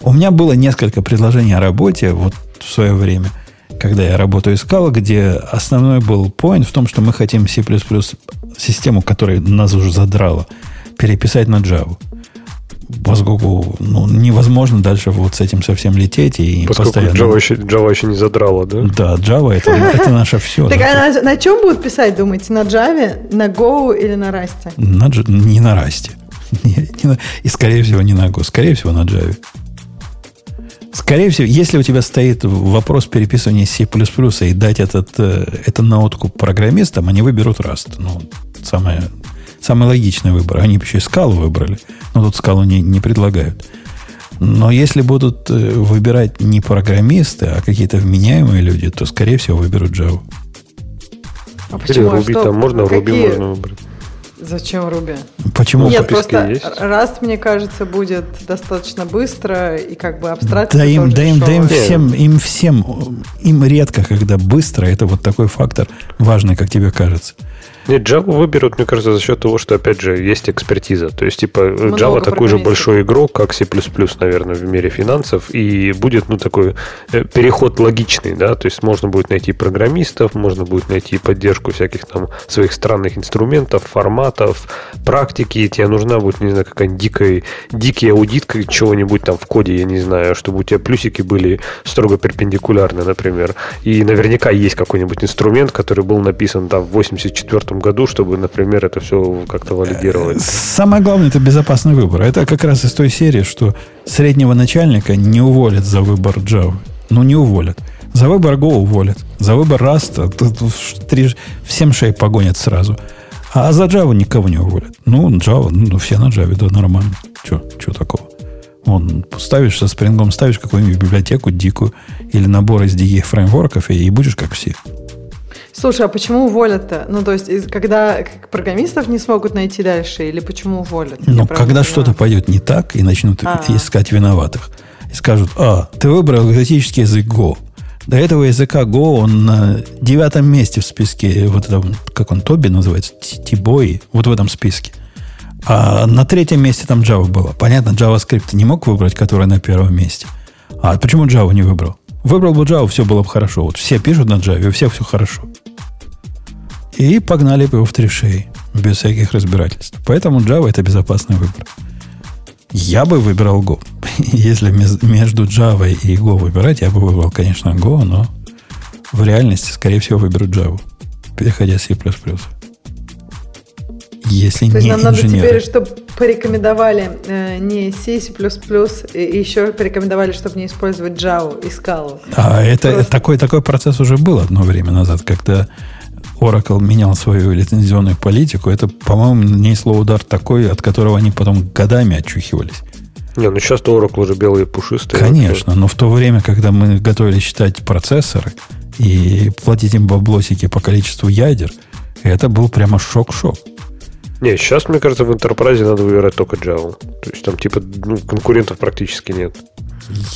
У меня было несколько предложений о работе вот в свое время – когда я работу искал, где основной был point в том, что мы хотим C++ систему, которая нас уже задрала, переписать на Java. Поскольку ну, невозможно дальше вот с этим совсем лететь и Поскольку постоянно... Java еще, Java еще не задрала, да? Да, Java это, это наше все. Так а на, на чем будут писать, думаете? На Java, на Go или на Rust? На, не на Rust. И, скорее всего, не на Go. Скорее всего, на Java. Скорее всего, если у тебя стоит вопрос переписывания C++ и дать этот, э, это на откуп программистам, они выберут Rust. Ну, самое, самый логичный выбор. Они еще и скалу выбрали, но тут скалу не, не предлагают. Но если будут э, выбирать не программисты, а какие-то вменяемые люди, то, скорее всего, выберут Java. А почему? Ruby, а там можно, Ruby можно выбрать. Зачем Руби? Почему? Нет, просто есть? Rust, мне кажется, будет достаточно быстро и как бы абстракция да им, да им, да им всем, им всем, им редко, когда быстро, это вот такой фактор важный, как тебе кажется. Нет, Java выберут, мне кажется, за счет того, что, опять же, есть экспертиза. То есть, типа, Много Java такой же большой игрок, как C++, наверное, в мире финансов, и будет, ну, такой э, переход логичный, да, то есть можно будет найти программистов, можно будет найти поддержку всяких там своих странных инструментов, форматов, практики, и тебе нужна будет, не знаю, какая-нибудь дикая, дикий аудит чего-нибудь там в коде, я не знаю, чтобы у тебя плюсики были строго перпендикулярны, например. И наверняка есть какой-нибудь инструмент, который был написан там в 84 году, чтобы, например, это все как-то валидировать. Самое главное, это безопасный выбор. Это как раз из той серии, что среднего начальника не уволят за выбор Java. Ну, не уволят. За выбор Go уволят. За выбор Rust три, всем шеи погонят сразу. А за Java никого не уволят. Ну, Java, ну, все на Java, да, нормально. Че, че такого? Он ставишь со спрингом, ставишь какую-нибудь библиотеку дикую или набор из диких фреймворков, и, и будешь как все. Слушай, а почему уволят-то? Ну, то есть, когда программистов не смогут найти дальше, или почему уволят? Ну, когда что-то пойдет не так, и начнут А-а-а. искать виноватых, и скажут, а, ты выбрал экзотический язык Go. До этого языка Go он на девятом месте в списке, вот этом, как он, Тоби называется, Тибой, вот в этом списке. А на третьем месте там Java было. Понятно, JavaScript не мог выбрать, который на первом месте. А почему Java не выбрал? Выбрал бы Java, все было бы хорошо. Вот все пишут на Java, у всех все хорошо. И погнали бы его в три шеи, без всяких разбирательств. Поэтому Java это безопасный выбор. Я бы выбрал Go. Если между Java и Go выбирать, я бы выбрал, конечно, Go, но в реальности, скорее всего, выберу Java, переходя с C++. Если То не есть нам надо теперь, чтобы порекомендовали э, не C, C++, и еще порекомендовали, чтобы не использовать Java и Scala. А это Просто... такой, такой процесс уже был одно время назад, когда Oracle менял свою лицензионную политику, это, по-моему, нанесло удар такой, от которого они потом годами очухивались. Не, ну сейчас-то Oracle уже белые пушистые. Конечно, но в то время, когда мы готовили считать процессоры и платить им баблосики по количеству ядер, это был прямо шок-шок. Не, сейчас, мне кажется, в Enterprise надо выбирать только Java. То есть там типа ну, конкурентов практически нет.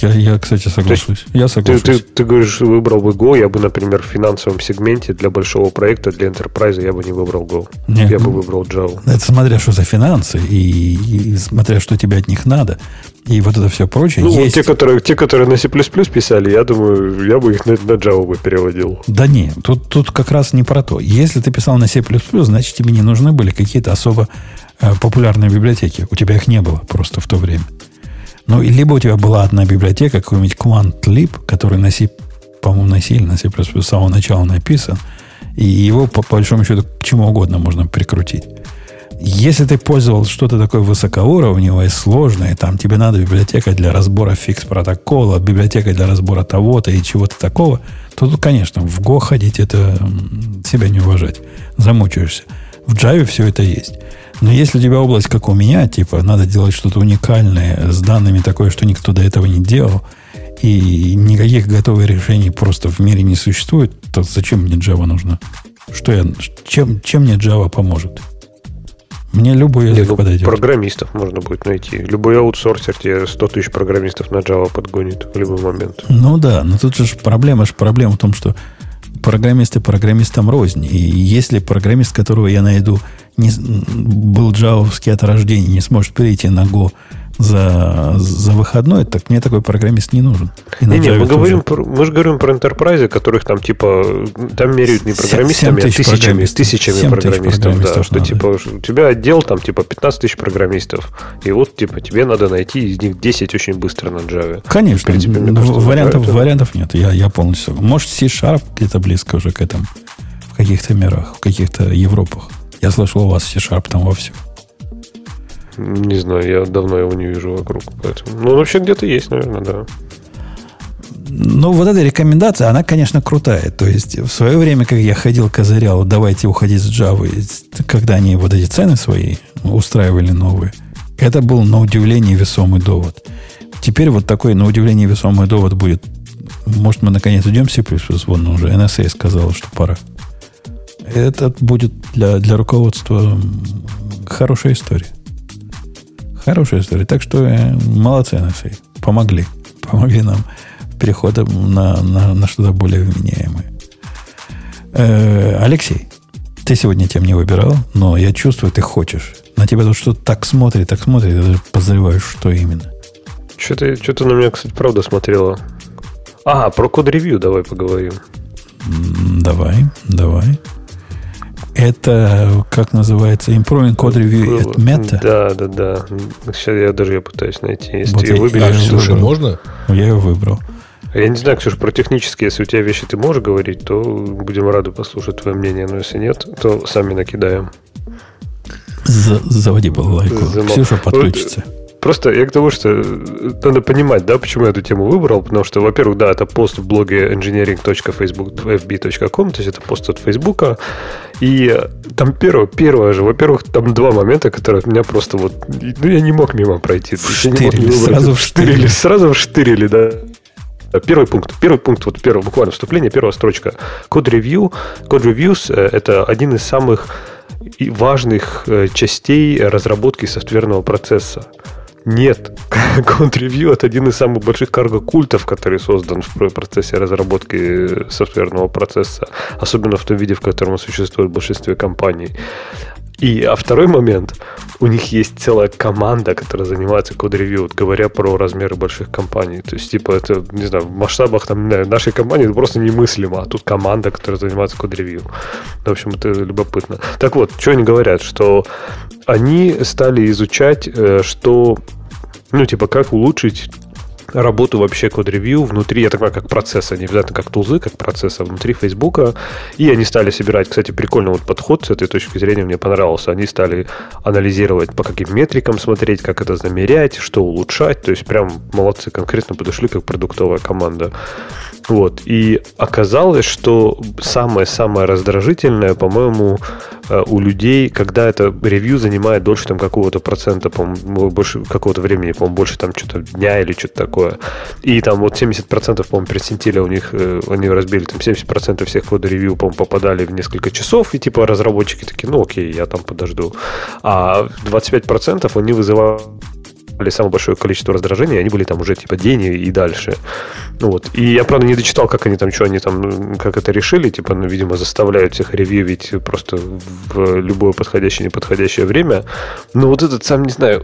Я, я кстати, соглашусь. Я соглашусь. Ты, ты, ты говоришь, выбрал бы Go, я бы, например, в финансовом сегменте для большого проекта, для Enterprise, я бы не выбрал Go. Нет, я ну, бы выбрал Java. Это смотря что за финансы и, и смотря что тебе от них надо. И вот это все прочее. Ну, есть... те, которые, те, которые на C++ писали, я думаю, я бы их на, на Java бы переводил. Да не, тут, тут как раз не про то. Если ты писал на C++, значит, тебе не нужны были какие-то особо э, популярные библиотеки. У тебя их не было просто в то время. Ну, либо у тебя была одна библиотека, какой-нибудь QuantLib, который на C, по-моему, на C или на C++ с самого начала написан, и его, по, большому счету, к чему угодно можно прикрутить. Если ты пользовался что-то такое высокоуровневое, сложное, там тебе надо библиотека для разбора фикс-протокола, библиотека для разбора того-то и чего-то такого, то тут, конечно, в Go ходить это себя не уважать. Замучаешься. В Java все это есть. Но если у тебя область, как у меня, типа, надо делать что-то уникальное с данными такое, что никто до этого не делал, и никаких готовых решений просто в мире не существует, то зачем мне Java нужна? Что я, чем, чем мне Java поможет? Мне любой язык ну, подойдет. Программистов можно будет найти. Любой аутсорсер тебе 100 тысяч программистов на Java подгонит в любой момент. Ну да, но тут же проблема, же проблема в том, что программисты программистам рознь. И если программист, которого я найду, не, был джавовский от рождения, не сможет перейти на Go за, за выходной, так мне такой программист не нужен. И не, не, мы, говорим про, мы же говорим про enterprise, которых там типа там меряют не программистами, 7, 7 а тысячами, тысячами программистов. программистов да, что надо. типа у тебя отдел там типа 15 тысяч программистов. И вот типа тебе надо найти из них 10 очень быстро на Java. Конечно, в принципе, мне кажется, вариантов, вариантов нет. Я, я полностью. Может, C-Sharp где-то близко уже к этому. В каких-то мирах, в каких-то Европах. Я слышал, у вас C-Sharp там вовсю. Не знаю, я давно его не вижу вокруг. Поэтому... Ну, вообще где-то есть, наверное, да. Ну, вот эта рекомендация, она, конечно, крутая. То есть, в свое время, как я ходил, козырял, давайте уходить с Java, когда они вот эти цены свои устраивали новые, это был, на удивление, весомый довод. Теперь вот такой, на удивление, весомый довод будет. Может, мы наконец уйдем C++? Вон уже NSA сказал, что пора. это будет для, для руководства хорошая история. Хорошая история. Так что э, молодцы, Анасей. Помогли. Помогли нам переходом на, на, на что-то более вменяемое. Э, Алексей, ты сегодня тем не выбирал, но я чувствую, ты хочешь. На тебя тут что-то так смотрит, так смотрит, я даже подозреваю, что именно. Что-то, что-то на меня, кстати, правда смотрела. Ага, про код-ревью давай поговорим. Давай, давай. Это, как называется, Improving Code Review от Meta? Да, да, да. Сейчас я даже ее пытаюсь найти. Если вот ты ее выберешь... Слушай, можно? Я ее выбрал. Я не знаю, Ксюша, про технические, если у тебя вещи ты можешь говорить, то будем рады послушать твое мнение, но если нет, то сами накидаем. Заводи балалайку. Ксюша подключится. Просто я к тому, что надо понимать, да, почему я эту тему выбрал, потому что, во-первых, да, это пост в блоге engineering.facebook.fb.com, то есть это пост от Фейсбука, и там первое, первое же, во-первых, там два момента, которые от меня просто вот, ну, я не мог мимо пройти. Вштырили, сразу вштырили. Сразу вштырили, да. Первый пункт. Первый пункт, вот первое буквально вступление, первая строчка. Code Review. Code Reviews – это один из самых важных э, частей разработки софтверного процесса. Нет. Code это один из самых больших карго-культов, который создан в процессе разработки софтверного процесса, особенно в том виде, в котором существует в большинстве компаний. И, а второй момент, у них есть целая команда, которая занимается код-ревью, вот говоря про размеры больших компаний. То есть, типа, это, не знаю, в масштабах там, нашей компании это просто немыслимо, а тут команда, которая занимается код-ревью. В общем, это любопытно. Так вот, что они говорят, что они стали изучать, э, что, ну, типа, как улучшить работу вообще код-ревью внутри, я так понимаю, как процесса, не обязательно как тузы, как процесса внутри Фейсбука. И они стали собирать, кстати, прикольный вот подход с этой точки зрения мне понравился. Они стали анализировать, по каким метрикам смотреть, как это замерять, что улучшать. То есть прям молодцы, конкретно подошли как продуктовая команда. Вот. И оказалось, что самое-самое раздражительное, по-моему, э, у людей, когда это ревью занимает дольше там какого-то процента, по-моему, больше какого-то времени, по-моему, больше там что-то дня или что-то такое. И там вот 70%, по-моему, персентиля у них, э, они разбили, там 70% всех кода ревью, по-моему, попадали в несколько часов, и типа разработчики такие, ну окей, я там подожду. А 25% они вызывали самое большое количество раздражений, они были там уже типа день и дальше. Ну вот. И я, правда, не дочитал, как они там, что они там, как это решили, типа, ну, видимо, заставляют всех ревьюить просто в любое подходящее, неподходящее время. Но вот этот сам, не знаю,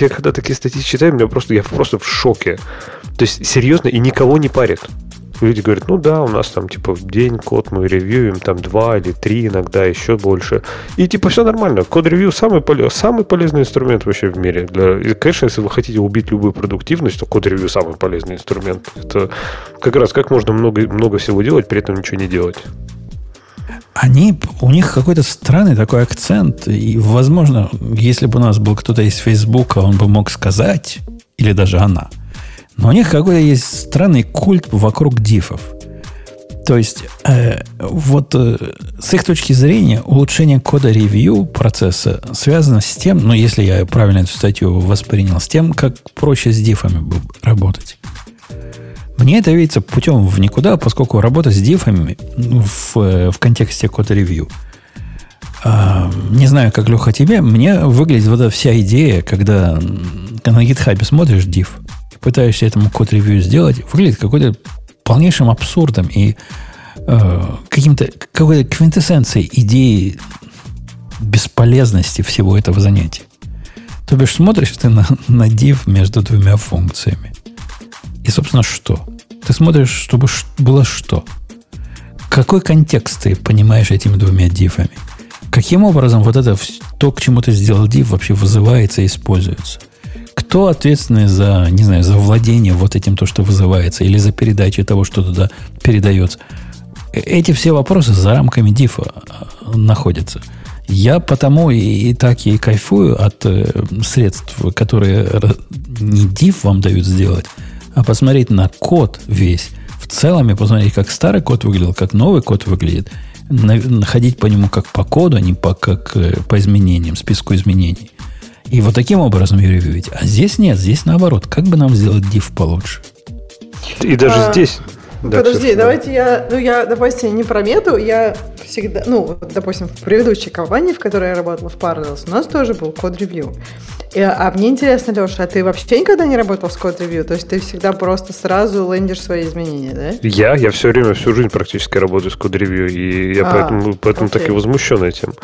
я когда такие статьи читаю, меня просто, я просто в шоке. То есть, серьезно, и никого не парит. Люди говорят, ну да, у нас там типа день код мы ревьюем, там два или три иногда, еще больше. И типа все нормально. Код-ревью самый, полез, самый полезный инструмент вообще в мире. Для, и, конечно, если вы хотите убить любую продуктивность, то код-ревью самый полезный инструмент. Это как раз как можно много, много всего делать, при этом ничего не делать. Они, у них какой-то странный такой акцент. И, возможно, если бы у нас был кто-то из Фейсбука, он бы мог сказать, или даже она – но у них какой-то есть странный культ вокруг дифов. То есть, э, вот э, с их точки зрения, улучшение кода ревью процесса связано с тем, ну, если я правильно эту статью воспринял, с тем, как проще с дифами работать. Мне это видится путем в никуда, поскольку работа с дифами в, э, в контексте кода ревью. А, не знаю, как Леха тебе, мне выглядит вот эта вся идея, когда на GitHub смотришь диф, пытаешься этому код-ревью сделать, выглядит какой-то полнейшим абсурдом и э, каким-то какой-то квинтэссенцией идеи бесполезности всего этого занятия. То бишь, смотришь ты на, на div между двумя функциями. И, собственно, что? Ты смотришь, чтобы было что? Какой контекст ты понимаешь этими двумя дифами? Каким образом вот это то, к чему ты сделал div, вообще вызывается и используется? Кто ответственный за, не знаю, за владение вот этим, то, что вызывается, или за передачу того, что туда передается? Э, эти все вопросы за рамками дифа э, находятся. Я потому и, и так и кайфую от э, средств, которые не диф вам дают сделать, а посмотреть на код весь в целом и посмотреть, как старый код выглядел, как новый код выглядит, ходить по нему как по коду, а не по, как э, по изменениям, списку изменений. И вот таким образом ее ревьюить. А здесь нет, здесь наоборот. Как бы нам сделать div получше? И даже а, здесь... Да, Подожди, давайте я, ну я, допустим, не про мету, я всегда, ну, допустим, в предыдущей компании, в которой я работала, в Parallels, у нас тоже был код-ревью. А мне интересно, Леша, а ты вообще никогда не работал с код-ревью? То есть ты всегда просто сразу лендишь свои изменения, да? Я? Я все время, всю жизнь практически работаю с код-ревью, и я а, поэтому, поэтому так и возмущен этим.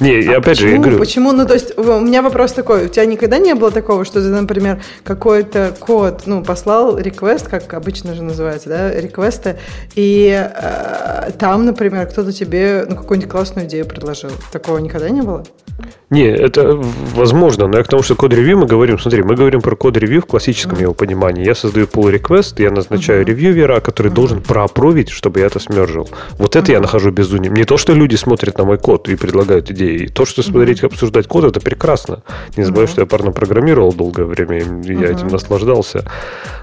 Не, а опять почему? же, я говорю... Почему? Ну, то есть у меня вопрос такой, у тебя никогда не было такого, что ты, например, какой-то код, ну, послал request, как обычно же называется, да, реквесты, и э, там, например, кто-то тебе, ну, какую-нибудь классную идею предложил. Такого никогда не было? Не, это возможно, но я к тому, что код-ревью мы говорим, смотри, мы говорим про код-ревью в классическом mm-hmm. его понимании. Я создаю pull request, я назначаю mm-hmm. ревьювера, который mm-hmm. должен проапровить, чтобы я это смержил. Вот это mm-hmm. я нахожу безумием. Не то, что люди смотрят на мой код и предлагают идеи. То, что смотреть, mm-hmm. обсуждать код, это прекрасно. Не забывай, mm-hmm. что я парно программировал долгое время, и mm-hmm. я этим наслаждался.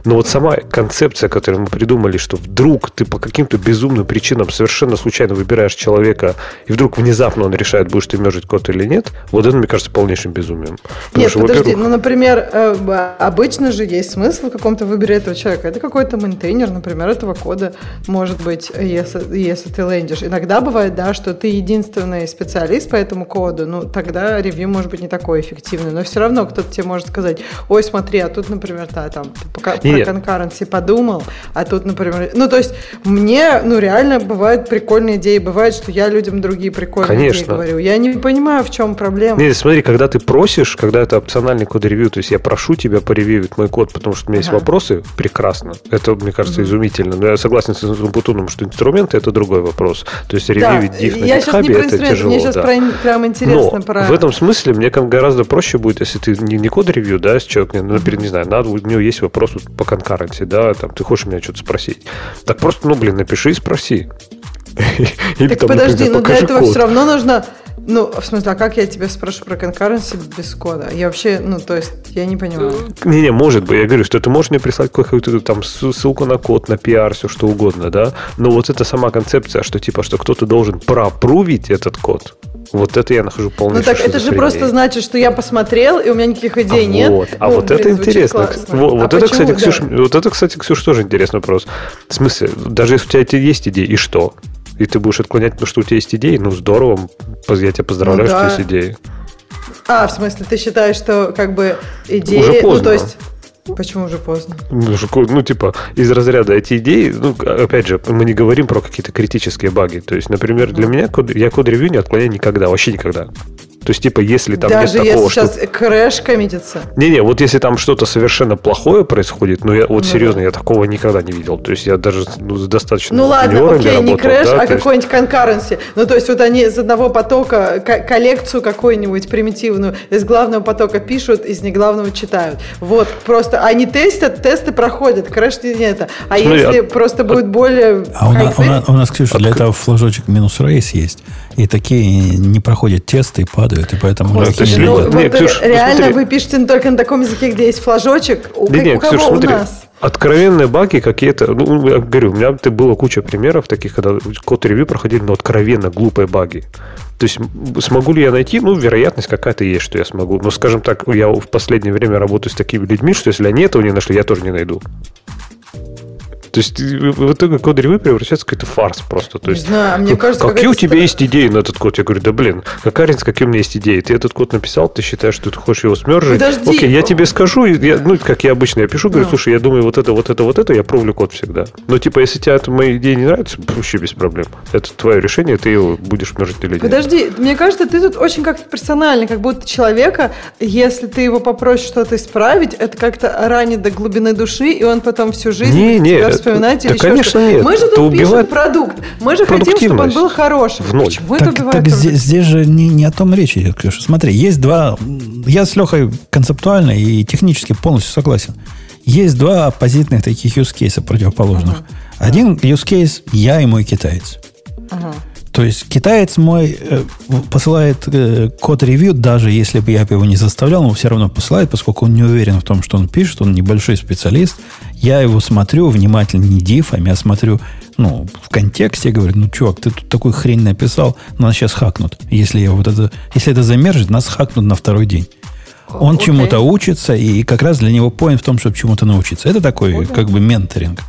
Но вот сама концепция, которую мы придумали, что вдруг ты по каким-то безумным причинам совершенно случайно выбираешь человека, и вдруг внезапно он решает, будешь ты мержить код или нет, вот это, мне кажется, полнейшим безумием. Потому Нет, что, подожди, ну, например, э, обычно же есть смысл в каком-то выборе этого человека. Это какой-то мейнтейнер, например, этого кода, может быть, если, если ты лендишь. Иногда бывает, да, что ты единственный специалист по этому коду, ну, тогда ревью может быть не такой эффективный. Но все равно кто-то тебе может сказать, ой, смотри, а тут, например, да, там, про конкуренции подумал, а тут, например... Ну, то есть, мне, ну, реально бывают прикольные идеи. Бывает, что я людям другие прикольные Конечно. идеи говорю. Я не понимаю, в чем проблема. Нет, смотри, когда ты просишь, когда это опциональный код-ревью, то есть я прошу тебя поревьюить мой код, потому что у меня ага. есть вопросы, прекрасно. Это, мне кажется, угу. изумительно. Но я согласен с Бутуном, что инструменты – это другой вопрос. То есть ревьюить да, div на GitHub – это тяжело. Мне сейчас да. про, прям интересно Но про... в этом смысле мне гораздо проще будет, если ты не, не код-ревью, да, с человеком, например, не знаю, надо, у него есть вопрос по конкуренции, да, там, ты хочешь меня что-то спросить. Так просто, ну, блин, напиши и спроси. так подожди, но для этого все равно нужно ну, в смысле, а как я тебя спрошу про конкуренцию без кода? Я вообще, ну, то есть, я не понимаю. Не-не, может быть. Я говорю, что ты можешь мне прислать какую-то там ссылку на код, на пиар, все что угодно, да? Но вот эта сама концепция, что типа, что кто-то должен пропрувить этот код, вот это я нахожу полный Ну так это же просто значит, что я посмотрел, и у меня никаких идей а нет. Вот. А ну, вот блин, это интересно. Вот, а вот это, кстати, да. Ксюш, вот это, кстати, Ксюш, тоже интересный вопрос. В смысле, даже если у тебя есть идеи, и что? и ты будешь отклонять, потому что у тебя есть идеи, ну здорово, я тебя поздравляю, ну, да. что есть идеи. А, в смысле, ты считаешь, что как бы идеи... Уже поздно. Ну, то есть... Почему уже поздно? Ну, ну, типа, из разряда эти идеи, ну, опять же, мы не говорим про какие-то критические баги. То есть, например, для меня код, я код-ревью не отклоняю никогда, вообще никогда. То есть, типа, если там Даже нет такого, если сейчас что... крэш коммитится? Не-не, вот если там что-то совершенно плохое происходит, ну, я, вот ну, серьезно, да. я такого никогда не видел. То есть, я даже ну, достаточно Ну, ладно, окей, работал, не крэш, да, а какой-нибудь конкуренции. Ну, то есть, вот они из одного потока коллекцию какую-нибудь примитивную из главного потока пишут, из неглавного читают. Вот, просто они тестят, тесты проходят, крэш не это. А Смотри, если от, просто от, будет более... А у, нас, у, нас, у нас, Ксюша, от, для этого флажочек минус race есть. И такие не проходят тесты и падают, и поэтому Господи, ну, вот нет, Ксюш, реально смотри. вы пишете только на таком языке, где есть флажочек. У, да нет, у кого Ксюш, смотри, у нас? Откровенные баги какие-то, ну, я говорю, у меня было куча примеров таких, когда код-ревью проходили, но откровенно глупые баги. То есть смогу ли я найти? Ну, вероятность какая-то есть, что я смогу. Но, скажем так, я в последнее время работаю с такими людьми, что если они этого не нашли, я тоже не найду. То есть в итоге код ревью превращается в какой-то фарс просто. То есть, не знаю, мне кажется, какие у тебя есть идеи на этот код? Я говорю, да блин, разница, какие у меня есть идеи? Ты этот код написал, ты считаешь, что ты хочешь его смержить? Подожди. Окей, я тебе скажу, я, ну, как я обычно, я пишу, говорю, ну. слушай, я думаю, вот это, вот это, вот это, я пробую код всегда. Но типа, если тебе это мои идеи не нравятся, вообще без проблем. Это твое решение, ты его будешь мержить или нет. Подожди, мне кажется, ты тут очень как-то персональный, как будто человека, если ты его попросишь что-то исправить, это как-то ранит до глубины души, и он потом всю жизнь не, не, тебя вспоминать да, или конечно, Конечно, нет. Мы же тут пишем продукт. Мы же хотим, чтобы он был хороший. В ноль. Почему так, это так здесь, здесь же не, не о том речь идет, Ксюша. Смотри, есть два... Я с Лехой концептуально и технически полностью согласен. Есть два оппозитных таких use cases противоположных. Uh-huh. Один use case – я и мой китаец. Uh-huh. То есть китаец мой э, посылает э, код ревью, даже если бы я его не заставлял, он все равно посылает, поскольку он не уверен в том, что он пишет, он небольшой специалист. Я его смотрю внимательно, не дифами, а смотрю ну, в контексте, говорю, ну, чувак, ты тут такую хрень написал, нас сейчас хакнут. Если, я вот это, если это замержит, нас хакнут на второй день. Он okay. чему-то учится, и как раз для него point в том, чтобы чему-то научиться. Это такой, okay. как бы, mentoring.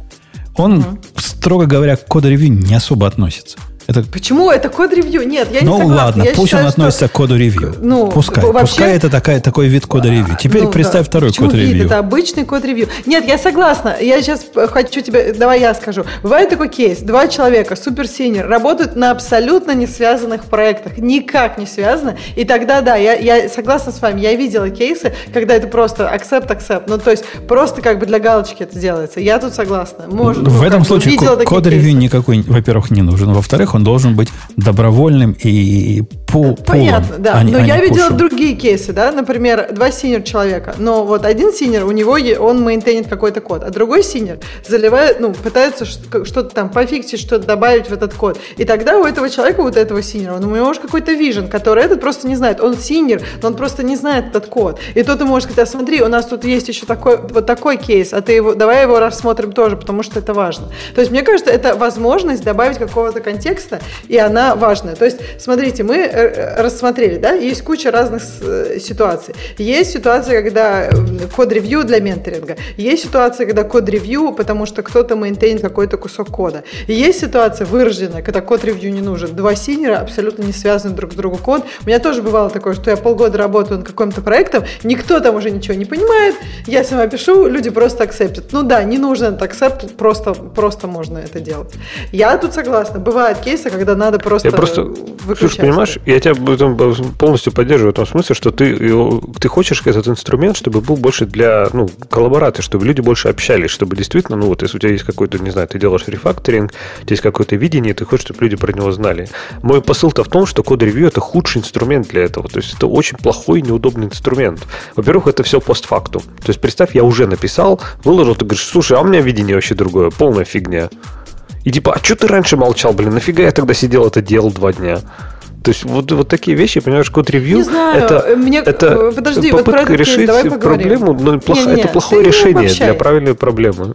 Он, uh-huh. строго говоря, к code review не особо относится. Это... Почему это code review? Нет, я ну, не согласна. Ну ладно, я пусть считаю, он что... относится к code review. Ну, пускай. Вообще... Пускай это такая, такой вид code review. Теперь ну, представь да. второй code review. Это обычный code review. Нет, я согласна. Я сейчас хочу тебе... Давай я скажу. Бывает такой кейс. Два человека, супер senior, работают на абсолютно не связанных проектах. Никак не связано. И тогда, да, я, я согласна с вами. Я видела кейсы, когда это просто accept, accept. Ну, то есть просто как бы для галочки это делается. Я тут согласна. Может, в этом случае code review никакой, во-первых, не нужен. Во-вторых, он должен быть добровольным и pull, Понятно, да. А но а я видела push ем. другие кейсы, да, например, два senior человека, но вот один senior, у него он maintain ит какой-то код, а другой senior заливает, ну, пытается что-то там пофиксить, что-то добавить в этот код. И тогда у этого человека, вот этого senior а, он, у него может какой-то vision, который этот просто не знает. Он senior, но он просто не знает этот код. И тот ему может сказать, а смотри, у нас тут есть еще такой, вот такой кейс, а ты его, давай его рассмотрим тоже, потому что это важно. То есть, мне кажется, это возможность добавить какого-то контекста, и она важная. То есть, смотрите, мы э, рассмотрели, да, есть куча разных э, ситуаций. Есть ситуация, когда code review для mentoring а. Есть ситуация, когда code review, потому что кто-то maintain ит какой-то кусок кода. И есть ситуация вырожденная, когда code review не нужен. Два senior а абсолютно не связаны друг с другом код. У меня тоже бывало такое, что я полгода работаю над каким-то проектом, никто там уже ничего не понимает, я сама пишу, люди просто акцептят. Ну да, не этот акцепт, просто, просто можно это делать. Я тут согласна. Бывают кейсы, когда надо просто, я просто выключать. Слушай, понимаешь, я тебя полностью поддерживаю в том смысле, что ты, ты хочешь этот инструмент, чтобы был больше для ну, коллаборации, чтобы люди больше общались, чтобы действительно, ну вот, если у тебя есть какой-то, не знаю, ты делаешь рефакторинг, у тебя есть какое-то видение, ты хочешь, чтобы люди про него знали. Мой посыл-то в том, что код-ревью это худший инструмент для этого. То есть это очень плохой неудобный инструмент. Во-первых, это все постфактум. То есть представь, я уже написал, выложил, ты говоришь, слушай, а у меня видение вообще другое, полная фигня. И типа, а что ты раньше молчал, блин, нафига я тогда сидел это делал два дня? То есть вот, вот такие вещи, понимаешь, код-ревью это, мне, это подожди, попытка вот решить проблему, но плохо, не, не, это плохое решение для правильной проблемы.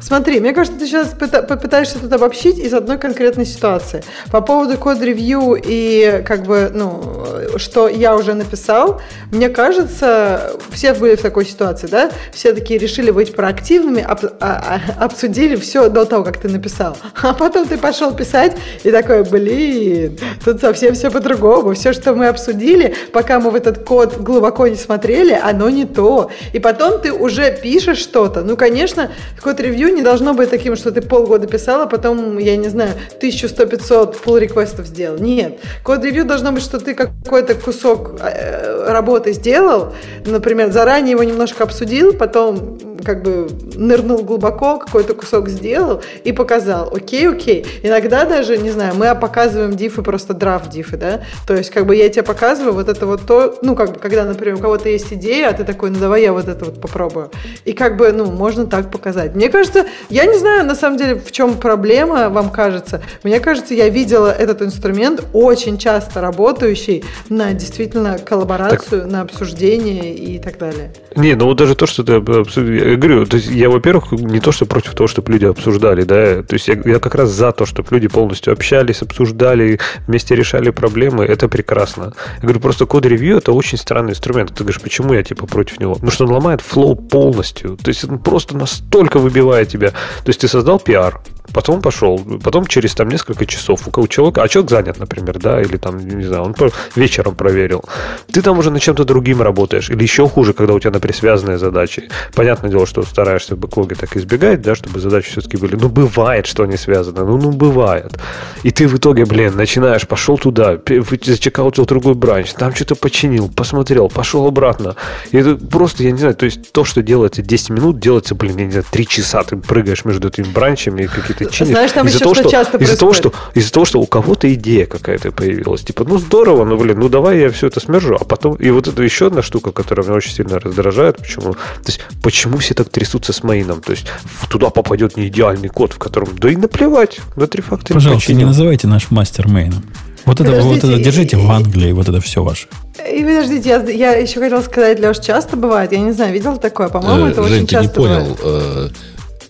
Смотри, мне кажется, ты сейчас попытаешься тут обобщить из одной конкретной ситуации. По поводу код-ревью и как бы, ну, что я уже написал, мне кажется, все были в такой ситуации, да? Все такие решили быть проактивными, об, а, а, обсудили все до того, как ты написал. А потом ты пошел писать и такой, блин, тут совсем все по-другому. Все, что мы обсудили, пока мы в этот код глубоко не смотрели, оно не то. И потом ты уже пишешь что-то. Ну, конечно, код-ревью не должно быть таким, что ты полгода писал, а потом, я не знаю, 1100-500 pull реквестов сделал. Нет. Код-ревью должно быть, что ты какой-то кусок э, работы сделал, например, заранее его немножко обсудил, потом как бы нырнул глубоко, какой-то кусок сделал и показал. Окей, окей. Иногда даже, не знаю, мы показываем дифы, просто драфт дифы, да? То есть, как бы я тебе показываю вот это вот то, ну, как бы, когда, например, у кого-то есть идея, а ты такой, ну, давай я вот это вот попробую. И как бы, ну, можно так показать. Мне кажется, я не знаю, на самом деле, в чем проблема, вам кажется. Мне кажется, я видела этот инструмент очень часто работающий на действительно коллаборацию, так... на обсуждение и так далее. Не, ну вот даже то, что ты обсудил, я говорю, то есть я, во-первых, не то, что против того, чтобы люди обсуждали, да, то есть я, я как раз за то, чтобы люди полностью общались, обсуждали, вместе решали проблемы, это прекрасно. Я говорю, просто код-ревью это очень странный инструмент. Ты говоришь, почему я типа против него? Потому что он ломает флоу полностью. То есть он просто настолько выбивает тебя. То есть ты создал пиар, Потом пошел, потом через там несколько часов у человека, а человек занят, например, да, или там, не знаю, он вечером проверил. Ты там уже над чем-то другим работаешь, или еще хуже, когда у тебя, например, связанные задачи. Понятное дело, что стараешься в бэклоге так избегать, да, чтобы задачи все-таки были. Ну, бывает, что они связаны, ну, ну, бывает. И ты в итоге, блин, начинаешь, пошел туда, зачекаутил другой бранч, там что-то починил, посмотрел, пошел обратно. И это просто, я не знаю, то есть то, что делается 10 минут, делается, блин, я не знаю, 3 часа ты прыгаешь между этими бранчами и какие-то ты чинишь. Знаешь, там из-за того, что, часто из-за того, что Из-за того, что у кого-то идея какая-то появилась. Типа, ну здорово, ну блин, ну давай я все это смержу. А потом... И вот это еще одна штука, которая меня очень сильно раздражает. Почему? То есть, почему все так трясутся с майном? То есть, туда попадет не идеальный код, в котором... Да и наплевать. На три факта Пожалуйста, не называйте наш мастер мейном. Вот это, вот это держите в Англии, вот это все ваше. И подождите, я, я еще хотела сказать, Леш, часто бывает, я не знаю, видел такое, по-моему, э, это Жень, очень ты часто не понял, бывает. Э,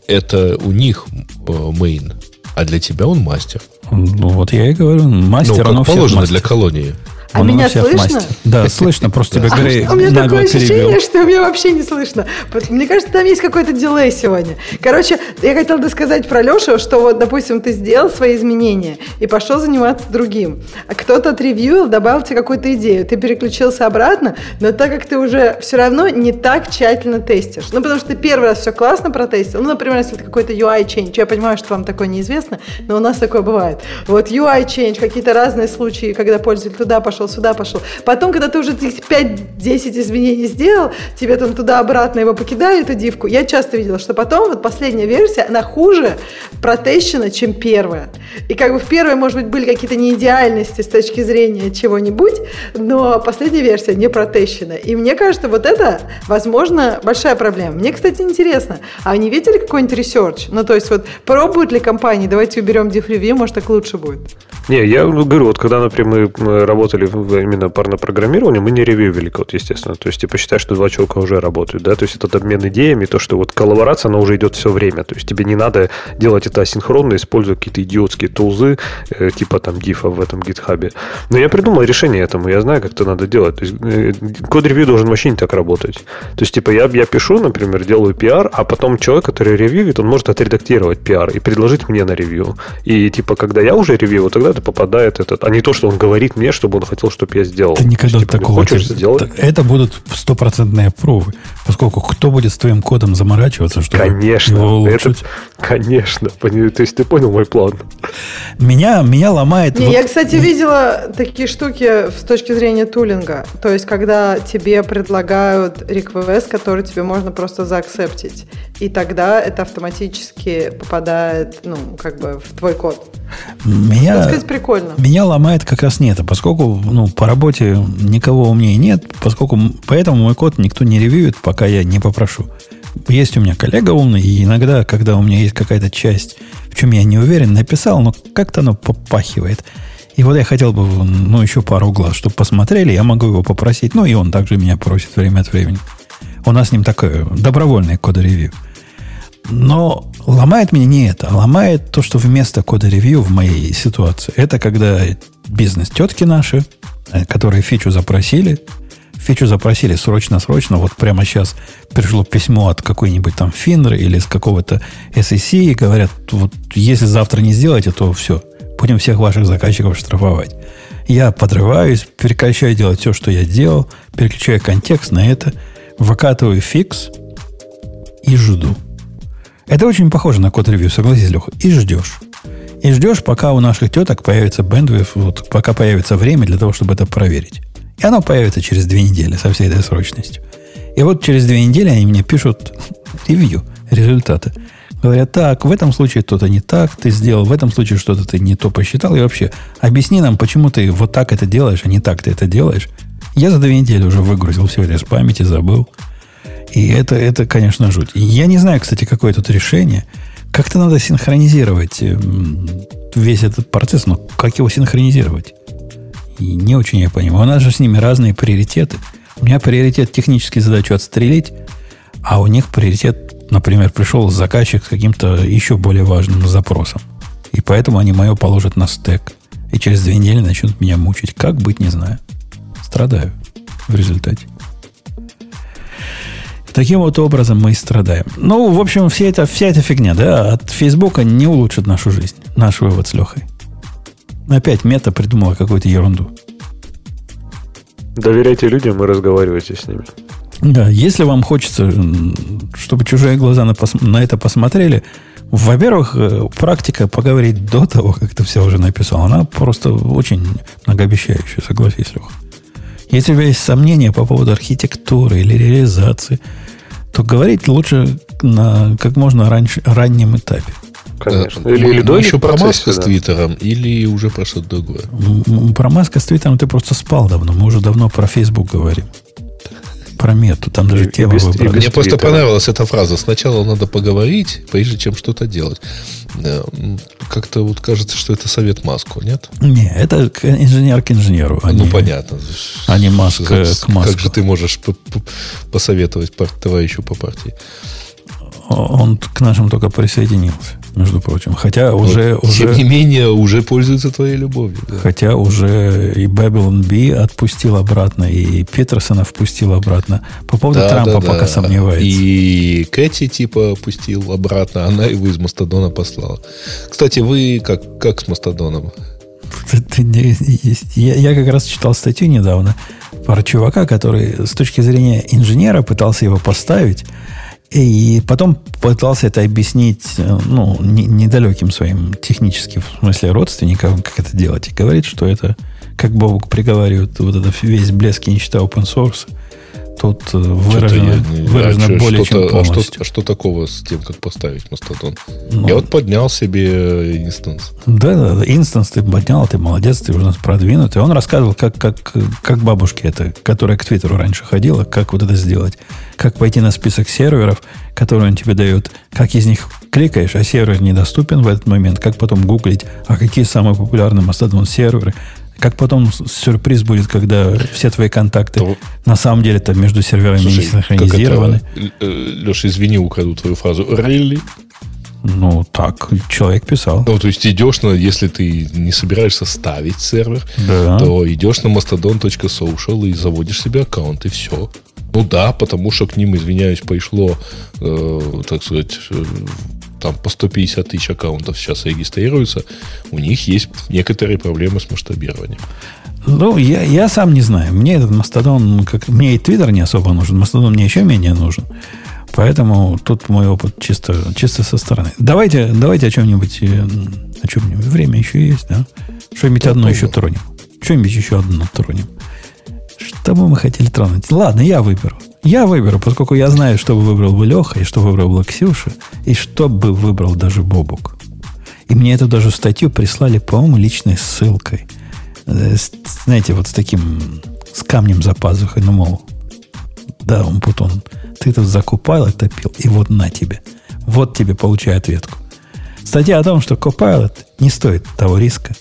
это у них мейн, а для тебя он мастер. Ну, вот я и говорю, мастер, ну, как положено для колонии. А Он меня слышно? Мастер. Да, слышно, просто тебя Грей У меня такое ощущение, что меня вообще не слышно. Мне кажется, там есть какой-то дилей сегодня. Короче, я хотела досказать про Лешу, что вот, допустим, ты сделал свои изменения и пошел заниматься другим. А кто-то отревьюил, добавил тебе какую-то идею. Ты переключился обратно, но так как ты уже все равно не так тщательно тестишь. Ну, потому что ты первый раз все классно протестил. Ну, например, если это какой-то UI change. Я понимаю, что вам такое неизвестно, но у нас такое бывает. Вот UI change, какие-то разные случаи, когда пользователь туда пошел, сюда пошел. Потом, когда ты уже 5-10 изменений сделал, тебе там туда-обратно его покидали, эту diff ку. Я часто видела, что потом вот последняя версия, она хуже протещена, чем первая. И как бы в первой, может быть, были какие-то неидеальности с точки зрения чего-нибудь, но последняя версия не протещена. И мне кажется, вот это, возможно, большая проблема. Мне, кстати, интересно, а они видели какой-нибудь research? Ну, то есть вот пробуют ли компании, давайте уберем review, может, так лучше будет? Не, я говорю, вот когда, например, мы работали именно парном программировании, мы не ревьювили код, естественно. То есть, типа, считай, что два человека уже работают, да, то есть, этот обмен идеями, то, что вот коллаборация, она уже идет все время, то есть, тебе не надо делать это асинхронно, используя какие-то идиотские тулзы, э, типа там дифа в этом гитхабе. Но я придумал решение этому, я знаю, как это надо делать. То есть, э, код-ревью должен вообще не так работать. То есть, типа, я, я пишу, например, делаю пиар, а потом человек, который ревьюет, он может отредактировать пиар и предложить мне на ревью. И, типа, когда я уже ревью, тогда это попадает этот, а не то, что он говорит мне, чтобы он хотел, чтобы я сделал. Ты никогда есть, типа, такого хочешь сделать? Это будут стопроцентные пробы, поскольку кто будет с твоим кодом заморачиваться, чтобы конечно, его улучшить? Это, конечно, то есть ты понял мой план. Меня, меня ломает... Не, вот... Я, кстати, видела такие штуки с точки зрения тулинга. То есть, когда тебе предлагают request, который тебе можно просто заакцептить. И тогда это автоматически попадает, ну, как бы в твой код. Меня, так сказать, прикольно. Меня ломает как раз не это, поскольку ну, по работе никого умнее нет, поскольку поэтому мой код никто не ревьюет, пока я не попрошу. Есть у меня коллега умный, и иногда, когда у меня есть какая-то часть, в чем я не уверен, написал, но как-то оно попахивает. И вот я хотел бы, ну, еще пару глаз, чтобы посмотрели, я могу его попросить. Ну, и он также меня просит время от времени. У нас с ним такое добровольное код-ревью. Но ломает меня не это, а ломает то, что вместо кода ревью в моей ситуации. Это когда бизнес-тетки наши, э, которые фичу запросили, фичу запросили срочно-срочно, вот прямо сейчас пришло письмо от какой-нибудь там Финры или с какого-то SEC, и говорят, вот если завтра не сделаете, то все, будем всех ваших заказчиков штрафовать. Я подрываюсь, прекращаю делать все, что я делал, переключаю контекст на это, выкатываю фикс и жду – это очень похоже на код-ревью, согласись, Леха. И ждешь. И ждешь, пока у наших теток появится бендвидth, вот, пока появится время для того, чтобы это проверить. И оно появится через две недели со всей этой срочностью. И вот через две недели они мне пишут ревью, результаты. Говорят, так, в этом случае что-то не так, ты сделал, в этом случае что-то ты не то посчитал. И вообще, объясни нам, почему ты вот так это делаешь, а не так ты это делаешь. Я за две недели уже выгрузил все это из памяти, забыл. И это, это, конечно, жуть. Я не знаю, кстати, какое тут решение. Как-то надо синхронизировать эм, весь этот процесс, но как его синхронизировать? И не очень я понимаю. У нас же с ними разные приоритеты. У меня приоритет технические задачу отстрелить, а у них приоритет, например, пришел заказчик с каким-то еще более важным запросом. И поэтому они мое положат на стек. И через две недели начнут меня мучить. Как быть, не знаю. Страдаю в результате. Таким вот образом мы и страдаем. Ну, в общем, вся эта, вся эта фигня, да, от Фейсбука не улучшит нашу жизнь. Наш вывод с Лехой. Опять мета придумала какую-то ерунду. Доверяйте людям и разговаривайте с ними. Да, если вам хочется, чтобы чужие глаза на, пос, на это посмотрели, во-первых, э, практика поговорить до того, как ты все уже написал, она просто очень многообещающая, согласись, Леха. Если у тебя есть сомнения по поводу архитектуры или реализации, то говорить лучше на как можно раньше, раннем этапе. Конечно. Или, или до еще про Маска с Твиттером, или уже про что-то другое. Про Маска с Твиттером ты просто спал давно. Мы уже давно про Facebook говорим про мету. Там даже и, тема без, Мне просто понравилась эта фраза. Сначала надо поговорить, прежде чем что-то делать. Как-то вот кажется, что это совет Маску, нет? Не, это инженер к инженеру. А ну, понятно. А не Маск к Маску. Как же ты можешь посоветовать товарищу по партии? Он к нашим только присоединился, между прочим. Хотя уже... Вот, уже тем не менее, уже пользуется твоей любовью. Да. Хотя уже и Babylon B отпустил обратно, и Петерсона впустил обратно. По поводу да, Трампа да, пока да. сомневается. И Кэти типа пустил обратно, она его из Мастодона послала. Кстати, вы как, как с Мастодоном? Я, я как раз читал статью недавно про чувака, который с точки зрения инженера пытался его поставить, и потом пытался это объяснить ну, недалеким своим техническим, в смысле, родственникам, как это делать. И говорит, что это, как Бобук приговаривает, вот это весь блеск и нищета open source – Тут э, выражено, я, выражено а более что чем полностью. А что, а что такого с тем, как поставить мастодон? Ну, я вот поднял себе instance. Да, да, да. Instance ты поднял, ты молодец, ты уже продвинутый. Он рассказывал, как, как, как бабушке это, которая к Твиттеру раньше ходила, как вот это сделать. Как пойти на список серверов, которые он тебе дает, как из них кликаешь, а сервер недоступен в этот момент, как потом гуглить, а какие самые популярные мастодон серверы, как потом сюрприз будет, когда все твои контакты То... на самом деле то между серверами Слушай, не синхронизированы. Э, Леша, извини, украду твою фразу. Really? Ну, так, человек писал. Ну, то есть идешь на, если ты не собираешься ставить сервер, да. то идешь на mastodon.social и заводишь себе аккаунт, и все. Ну да, потому что к ним, извиняюсь, пришло, э, так сказать, э, там по 150 тысяч аккаунтов сейчас регистрируются, у них есть некоторые проблемы с масштабированием. Ну, я, я сам не знаю. Мне этот Мастодон, как, мне и Твиттер не особо нужен. Мастодон мне еще менее нужен. Поэтому тут мой опыт чисто, чисто со стороны. Давайте, давайте о чем-нибудь, э, о чем-нибудь. Время еще есть, да? Что-нибудь да, одно еще тронем. Что-нибудь еще одно тронем. Что бы мы хотели тронуть? Ладно, я выберу. Я выберу, поскольку я знаю, что бы выбрал бы Леха, и что выбрал бы Ксюша, и что бы выбрал даже Бобук. И мне эту даже статью прислали, по-моему, личной ссылкой. Э, знаете, вот с таким, с камнем за пазухой, ну, мол, да, он Путон, ты тут закупал и топил, и вот на тебе. Вот тебе получай ответку. Статья о том, что Copilot не стоит того риска,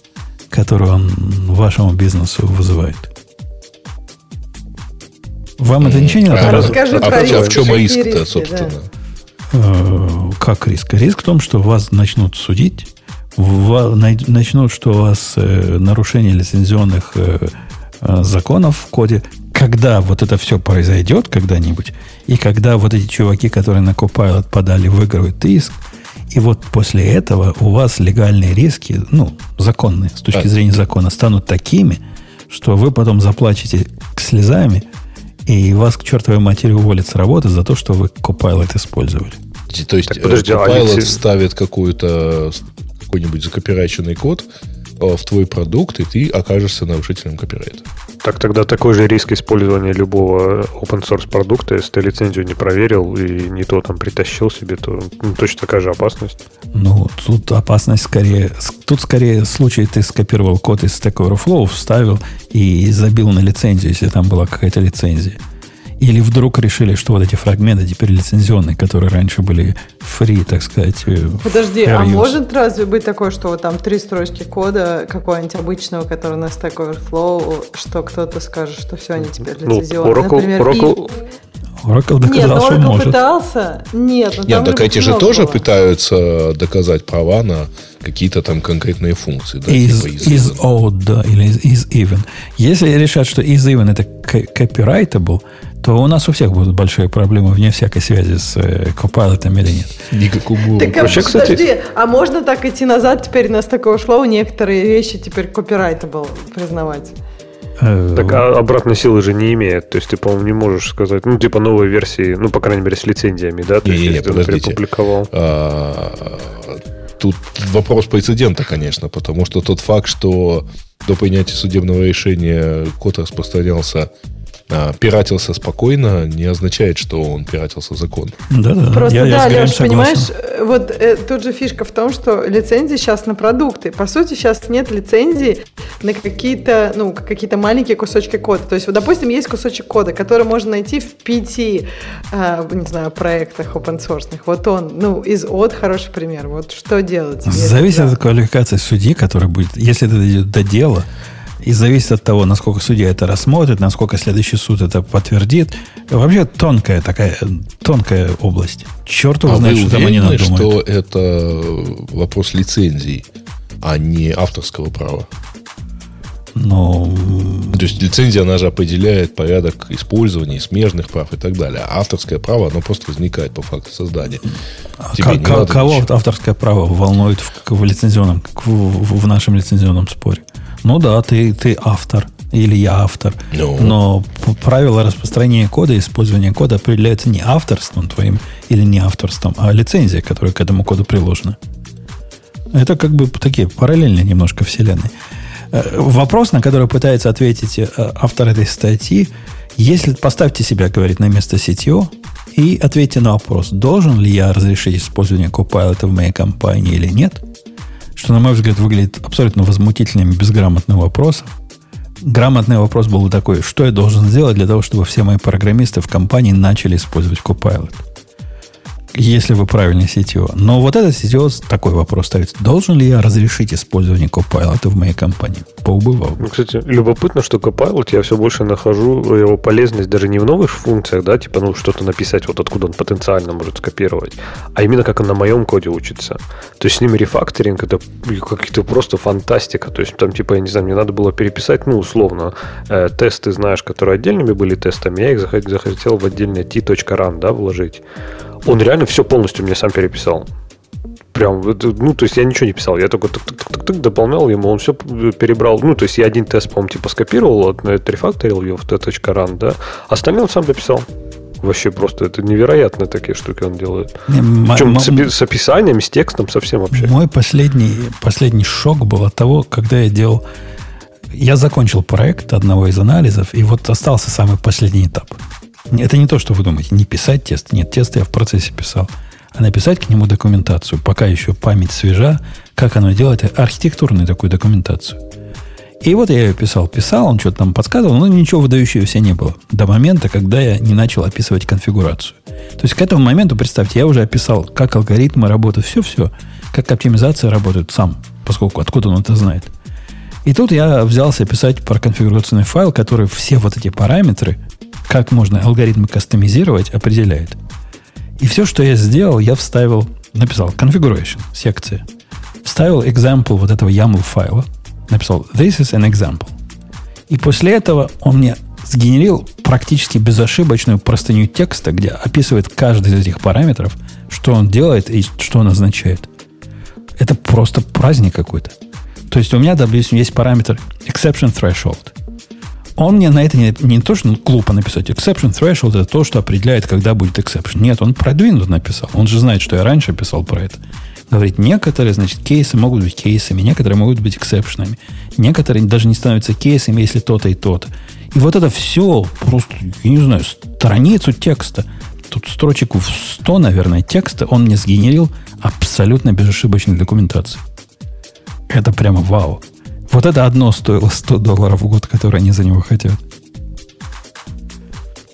который он вашему бизнесу вызывает. Вам это ничего не надо? А, расскажи а, про а в чем риск-то, собственно? Э, как риск? Риск в том, что вас начнут судить, начнут, что у вас э, нарушение лицензионных э, законов в коде. Когда вот это все произойдет когда-нибудь, и когда вот эти чуваки, которые на Copilot подали, выиграют иск, и вот после этого у вас легальные риски, ну, законные, с точки зрения закона, станут такими, что вы потом заплачете слезами – и вас к чертовой матери уволят с работы за то, что вы Copilot использовали. То есть так, подожди, а Copilot а ставит какую-то какой-нибудь закопирайченный код э, в твой продукт, и ты окажешься нарушителем копирайта. Так тогда такой же риск использования любого open source продукта, если ты лицензию не проверил и не то там притащил себе, то ну, точно такая же опасность. Ну, тут опасность скорее... Тут скорее случай, ты скопировал код из Stack Overflow, вставил и забил на лицензию, если там была какая-то лицензия. Или вдруг решили, что вот эти фрагменты теперь лицензионные, которые раньше были free, так сказать. Э, Подожди, а может разве быть такое, что вот там три строчки кода какого-нибудь обычного, который на Stack Overflow, что кто-то скажет, что все, они теперь ну, лицензионные? Ну, Oracle, Например, Oracle, Oracle доказал, Нет, Oracle что может. пытался. Нет, ну, Нет, так эти же тоже было. пытаются доказать права на какие-то там конкретные функции. Да, is, типа is, is odd, да, или is even. Если решат, что is even это copyrightable, то у нас у всех будут большие проблемы вне всякой связи с э, Copilot или нет. Никакого. Так, а, Вообще, подожди, кстати... а можно так идти назад теперь на Stack Overflow некоторые вещи теперь copyrightable признавать? Э, так а обратной силы же не имеет. То есть ты, по-моему, не можешь сказать, ну, типа новой версии, ну, по крайней мере, с лицензиями, да? То не, есть, не, ты, например, публиковал. А, тут вопрос прецедента, конечно, потому что тот факт, что до принятия судебного решения код распространялся а, пиратился спокойно, не означает, что он пиратился закон. Да, да. Просто я, да, я Леш, понимаешь, э, вот э, тут же фишка в том, что лицензии сейчас на продукты. По сути, сейчас нет лицензии на какие-то, ну, какие-то маленькие кусочки кода. То есть, вот, допустим, есть кусочек кода, который можно найти в пяти, э, не знаю, проектах open source. Вот он, ну, из от хороший пример. Вот что делать? Зависит от квалификации судьи, который будет, если это идет до дела, И зависит от того, насколько судья это рассмотрит, насколько следующий суд это подтвердит. Вообще тонкая такая, тонкая область. Черт его а знает, что там они надумают. что это вопрос лицензий, а не авторского права? Но... То есть лицензия, она же определяет порядок использования, смежных прав и так далее. А авторское право, оно просто возникает по факту создания. Тебе к- кого ничего. авторское право волнует в, в лицензионном, в, в нашем лицензионном споре? Ну да, ты, ты автор, или я автор. Ну. Но правила распространения кода, использования кода определяются не авторством твоим или не авторством, а лицензией, которая к этому коду приложена. Это как бы такие параллельные немножко вселенные. Э, вопрос, на который пытается ответить э, автор этой статьи, если поставьте себя, говорит, на место CTO и ответьте на вопрос, должен ли я разрешить использование Copilot в моей компании или нет, что, на мой взгляд, выглядит абсолютно возмутительным безграмотным вопросом. Грамотный вопрос был такой, что я должен сделать для того, чтобы все мои программисты в компании начали использовать Copilot если вы правильный CTO. Но вот этот CTO такой вопрос ставит. Должен ли я разрешить использование Copilot в моей компании? Поубывал. Ну, кстати, любопытно, что Copilot я все больше нахожу его полезность даже не в новых функциях, да, типа, ну, что-то написать, вот откуда он потенциально может скопировать, а именно как он на моем коде учится. То есть с ним рефакторинг это какие-то просто фантастика. То есть там, типа, я не знаю, мне надо было переписать, ну, условно, э, тесты, знаешь, которые отдельными были тестами, я их захотел в отдельное t.run, да, вложить он реально все полностью мне сам переписал. Прям, ну, то есть я ничего не писал, я только так дополнял ему, он все перебрал. Ну, то есть я один тест, по-моему, типа скопировал, рефакторил его в t.run, да, остальное он сам дописал. Вообще просто это невероятно такие штуки он делает. Не, Причем м- с, с описанием, с текстом совсем вообще. Мой последний, последний шок был от того, когда я делал... Я закончил проект одного из анализов, и вот остался самый последний этап. Это не то, что вы думаете, не писать тест. Нет, тест я в процессе писал. А написать к нему документацию, пока еще память свежа, как оно делает, архитектурную такую документацию. И вот я ее писал, писал, он что-то там подсказывал, но ничего выдающегося не было. До момента, когда я не начал описывать конфигурацию. То есть к этому моменту, представьте, я уже описал, как алгоритмы работают, все-все, как оптимизация работает сам, поскольку откуда он это знает. И тут я взялся писать про конфигурационный файл, который все вот эти параметры как можно алгоритмы кастомизировать, определяет. И все, что я сделал, я вставил, написал configuration, секция. Вставил example вот этого YAML файла. Написал this is an example. И после этого он мне сгенерил практически безошибочную простыню текста, где описывает каждый из этих параметров, что он делает и что он означает. Это просто праздник какой-то. То есть у меня, допустим, есть параметр exception threshold – он мне на это не, не то, что глупо написать. Exception threshold это то, что определяет, когда будет exception. Нет, он продвинут написал. Он же знает, что я раньше писал про это. Говорит, некоторые, значит, кейсы могут быть кейсами, некоторые могут быть эксепшенами. Некоторые даже не становятся кейсами, если то-то и то-то. И вот это все, просто, я не знаю, страницу текста, тут строчек в 100, наверное, текста он мне сгенерил абсолютно безошибочной документацией. Это прямо вау. Вот это одно стоило 100 долларов в год, которые они за него хотят.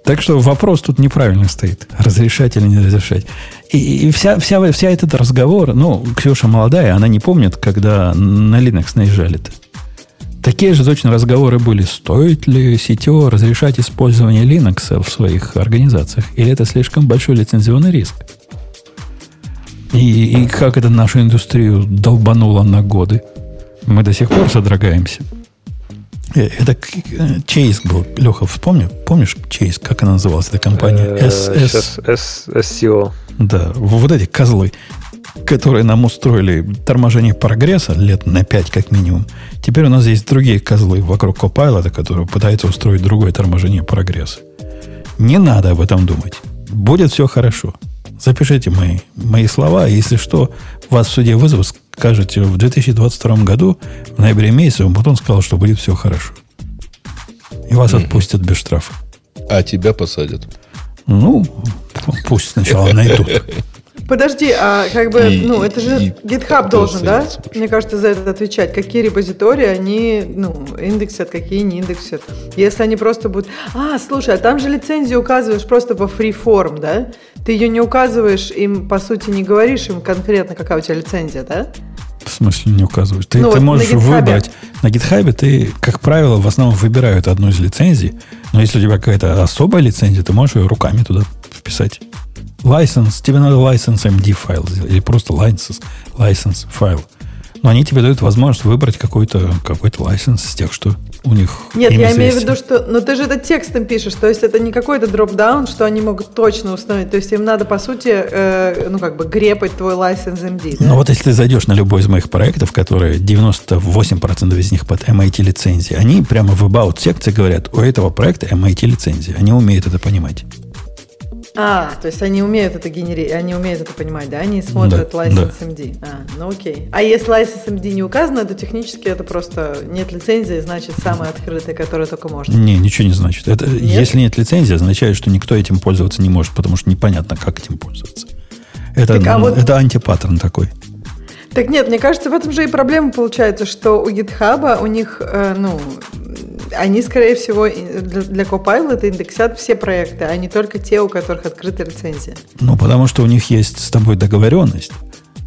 Так что вопрос тут неправильно стоит. Разрешать или не разрешать. И, и вся, вся, вся этот разговор, ну, Ксюша молодая, она не помнит, когда на Linux наезжали-то. Такие же точно разговоры были. Стоит ли CTO разрешать использование Linux в своих организациях? Или это слишком большой лицензионный риск? И, и как это нашу индустрию долбануло на годы? Мы до сих пор содрогаемся. Э, это Чейз был. Леха, вспомню? Помнишь Чейз? Как она называлась, эта компания? SCO. Да, вот эти козлы, которые нам устроили торможение прогресса лет на 5 как минимум. Теперь у нас есть другие козлы вокруг Copilot, которые пытаются устроить другое торможение прогресса. Не надо об этом думать. Будет все хорошо. Запишите мои, мои слова. Если что, вас в суде вызовут, скажете, в 2022 году, в ноябре месяце, он потом сказал, что будет все хорошо. И вас mm-hmm. отпустят без штрафа. А тебя посадят? Ну, пусть сначала найдут. Подожди, а как бы, и, ну, это же и, GitHub должен, да? Мне кажется, за это отвечать. Какие репозитории они, ну, индексят, какие не индексят. Если они просто будут... А, слушай, а там же лицензию указываешь просто по freeform, да? Ты ее не указываешь, им, по сути, не говоришь им конкретно, какая у тебя лицензия, да? В смысле не указываешь? Ты, ну, ты вот можешь на выбрать. На GitHub ты, как правило, в основном выбирают одну из лицензий. Но если у тебя какая-то особая лицензия, ты можешь ее руками туда вписать. License, тебе надо license MD файл или просто license, license файл. Но они тебе дают возможность выбрать какой-то какой license из тех, что у них. Нет, я имею в виду, что. Ну ты же это текстом пишешь, то есть это не какой-то дроп-даун, что они могут точно установить. То есть им надо, по сути, э, ну как бы грепать твой license MD. Да? Ну вот если ты зайдешь на любой из моих проектов, которые 98% из них под MIT лицензии, они прямо в about секции говорят, у этого проекта MIT лицензия. Они умеют это понимать. А, то есть они умеют это генерировать, они умеют это понимать, да? Они смотрят да, license да. MD. А, ну окей. А если license MD не указано, то технически это просто нет лицензии, значит самая открытая, которая только можно. Не, ничего не значит. Это, нет? Если нет лицензии, означает, что никто этим пользоваться не может, потому что непонятно, как этим пользоваться. Это, так, а вот... это антипаттерн такой. Так нет, мне кажется, в этом же и проблема получается, что у GitHub у них, э, ну, они, скорее всего, для, Copilot индексят все проекты, а не только те, у которых открыта лицензия. Ну, потому что у них есть с тобой договоренность.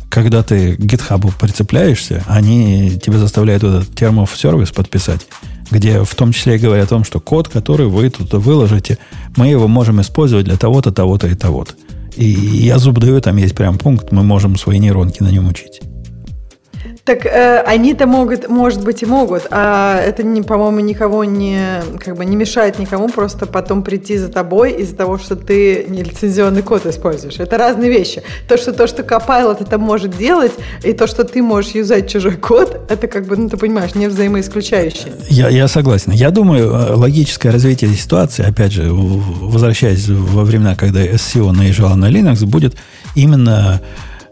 Когда ты к GitHub прицепляешься, они тебя заставляют этот term of service подписать, где в том числе и говорят о том, что код, который вы тут выложите, мы его можем использовать для того-то, того-то и того-то. И я зуб даю, там есть прям пункт, мы можем свои нейронки на нем учить. Так э, они-то могут, может быть, и могут, а это, не, по-моему, никого не, как бы не мешает никому просто потом прийти за тобой из-за того, что ты нелицензионный код используешь. Это разные вещи. То, что то, что Copilot это может делать, и то, что ты можешь юзать чужой код, это как бы, ну, ты понимаешь, не взаимоисключающие. Я, я согласен. Я думаю, э, логическое развитие ситуации, опять же, возвращаясь во времена, когда SEO наезжала на Linux, будет именно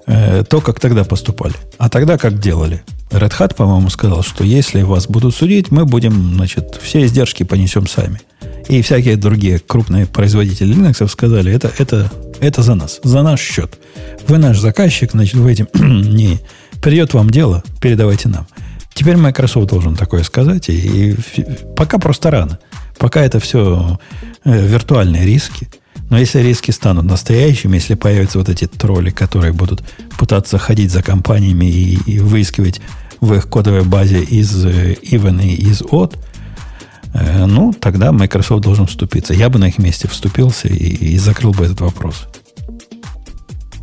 то, как тогда поступали. А тогда как делали? Red Hat, по-моему, сказал, что если вас будут судить, мы будем, значит, все издержки понесем сами. И всякие другие крупные производители Linux сказали, это, это, это за нас, за наш счет. Вы наш заказчик, значит, вы этим не придет вам дело, передавайте нам. Теперь Microsoft должен такое сказать, и, и пока просто рано. Пока это все э, виртуальные риски – но если риски станут настоящими, если появятся вот эти тролли, которые будут пытаться ходить за компаниями и, и выискивать в их кодовой базе из э, even и из от, э, ну, тогда Microsoft должен вступиться. Я бы на их месте вступился и, и закрыл бы этот вопрос.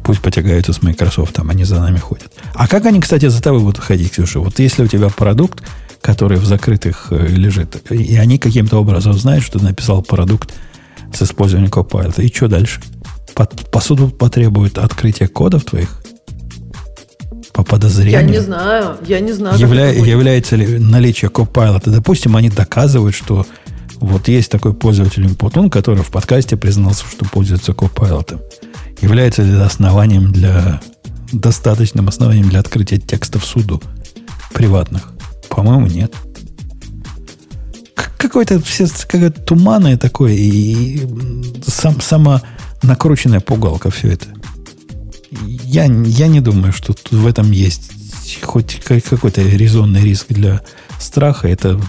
Пусть потягаются с Microsoft, там они за нами ходят. А как они, кстати, за тобой будут ходить, Ксюша? Вот если у тебя продукт, который в закрытых э, лежит, и они каким-то образом знают, что ты написал продукт, с использованием Copilot. И что дальше? Под, по суду потребует открытия кодов твоих? По подозрению? Я не знаю. Я не знаю. Явля, является ли наличие Copilot? Допустим, они доказывают, что вот есть такой пользователь Imputun, который в подкасте признался, что пользуется Copilot. Является ли это основанием для достаточным основанием для открытия текстов суду приватных? По-моему, нет какое-то все какое-то туманное такое и сам, сама накрученная пугалка все это. Я, я не думаю, что в этом есть хоть какой-то резонный риск для страха. Это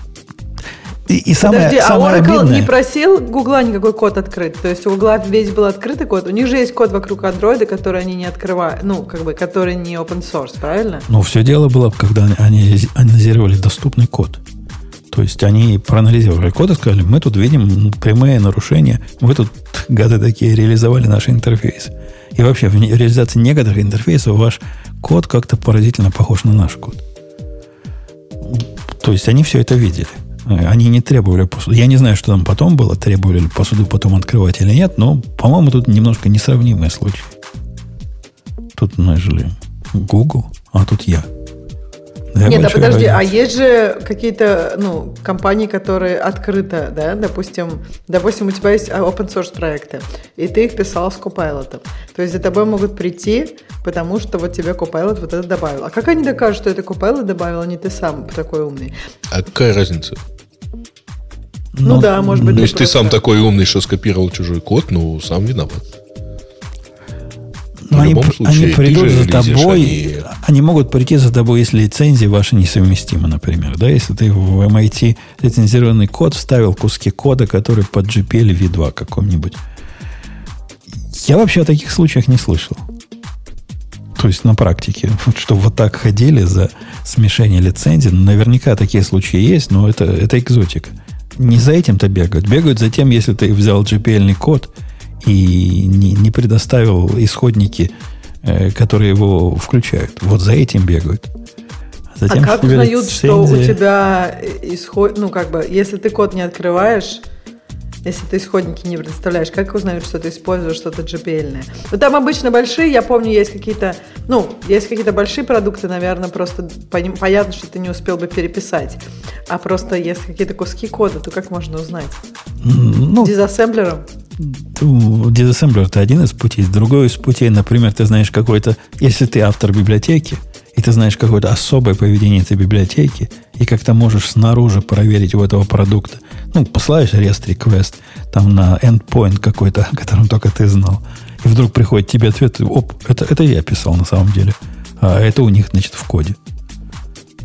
и, и самое, Подожди, а самое а Oracle обидное... не просил Гугла никакой код открыть? То есть у Гугла весь был открытый код. У них же есть код вокруг андроида, который они не открывают, ну, как бы, который не open source, правильно? Ну, все дело было, когда они анализировали доступный код. То есть они проанализировали код и сказали, мы тут видим прямые нарушения, вы тут, гады такие, реализовали наш интерфейс. И вообще в реализации некоторых интерфейсов ваш код как-то поразительно похож на наш код. То есть они все это видели. Они не требовали посуду. Я не знаю, что там потом было, требовали ли посуду потом открывать или нет, но, по-моему, тут немножко несравнимые случаи. Тут, нежели Google, а тут я. Нет, да подожди, разница. а есть же какие-то ну, компании, которые открыто, да, допустим, допустим, у тебя есть open source проекты, и ты их писал с Copilot. То есть за тобой могут прийти, потому что вот тебе Copilot вот это добавил. А как они докажут, что это Copilot добавил, а не ты сам такой умный? А какая разница? Ну, ну да, может быть. Ну, если ты сам такой умный, что скопировал чужой код, ну, сам виноват. Но они, случае, они придут за тобой, они... они могут прийти за тобой, если лицензии ваши несовместимы, например. Да? Если ты в MIT лицензированный код вставил куски кода, которые под GPL V2 каком-нибудь. Я вообще о таких случаях не слышал. То есть на практике, чтобы вот так ходили за смешение лицензий. Наверняка такие случаи есть, но это, это экзотика. Не за этим-то бегают. Бегают за тем, если ты взял GPL код и не, не предоставил исходники, э, которые его включают. Вот за этим бегают. Затем, а как узнают, что у тебя исход... Ну, как бы, если ты код не открываешь, если ты исходники не предоставляешь, как узнают, что ты используешь что-то GPL? -ное? Ну, там обычно большие, я помню, есть какие-то, ну, есть какие-то большие продукты, наверное, просто понятно, что ты не успел бы переписать. А просто если какие-то куски кода, то как можно узнать? Ну, Дизассемблером? Дизассемблер – это один из путей. Другой из путей, например, ты знаешь какой-то, если ты автор библиотеки, и ты знаешь какое-то особое поведение этой библиотеки, и как-то можешь снаружи проверить у этого продукта. Ну, посылаешь REST request там на endpoint какой-то, о котором только ты знал. И вдруг приходит тебе ответ, оп, это, это я писал на самом деле. А это у них, значит, в коде.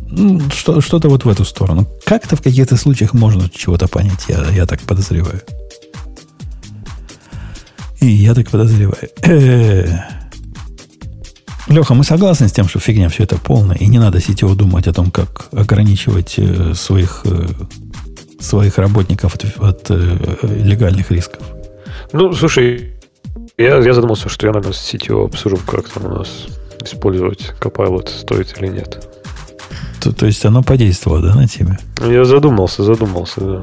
Ну, что, что-то вот в эту сторону. Как-то в каких-то случаях можно чего-то понять, я, я так подозреваю. И я так подозреваю. Леха, мы согласны с тем, что фигня все это полная, и не надо сетево думать о том, как ограничивать э, своих, э, своих работников от, от э, легальных рисков. Ну, слушай, я, я задумался, что я, наверное, с сетью обсужу, как там у нас использовать Copilot, стоит или нет. То, то есть оно подействовало, да, на тебя? Я задумался, задумался, да.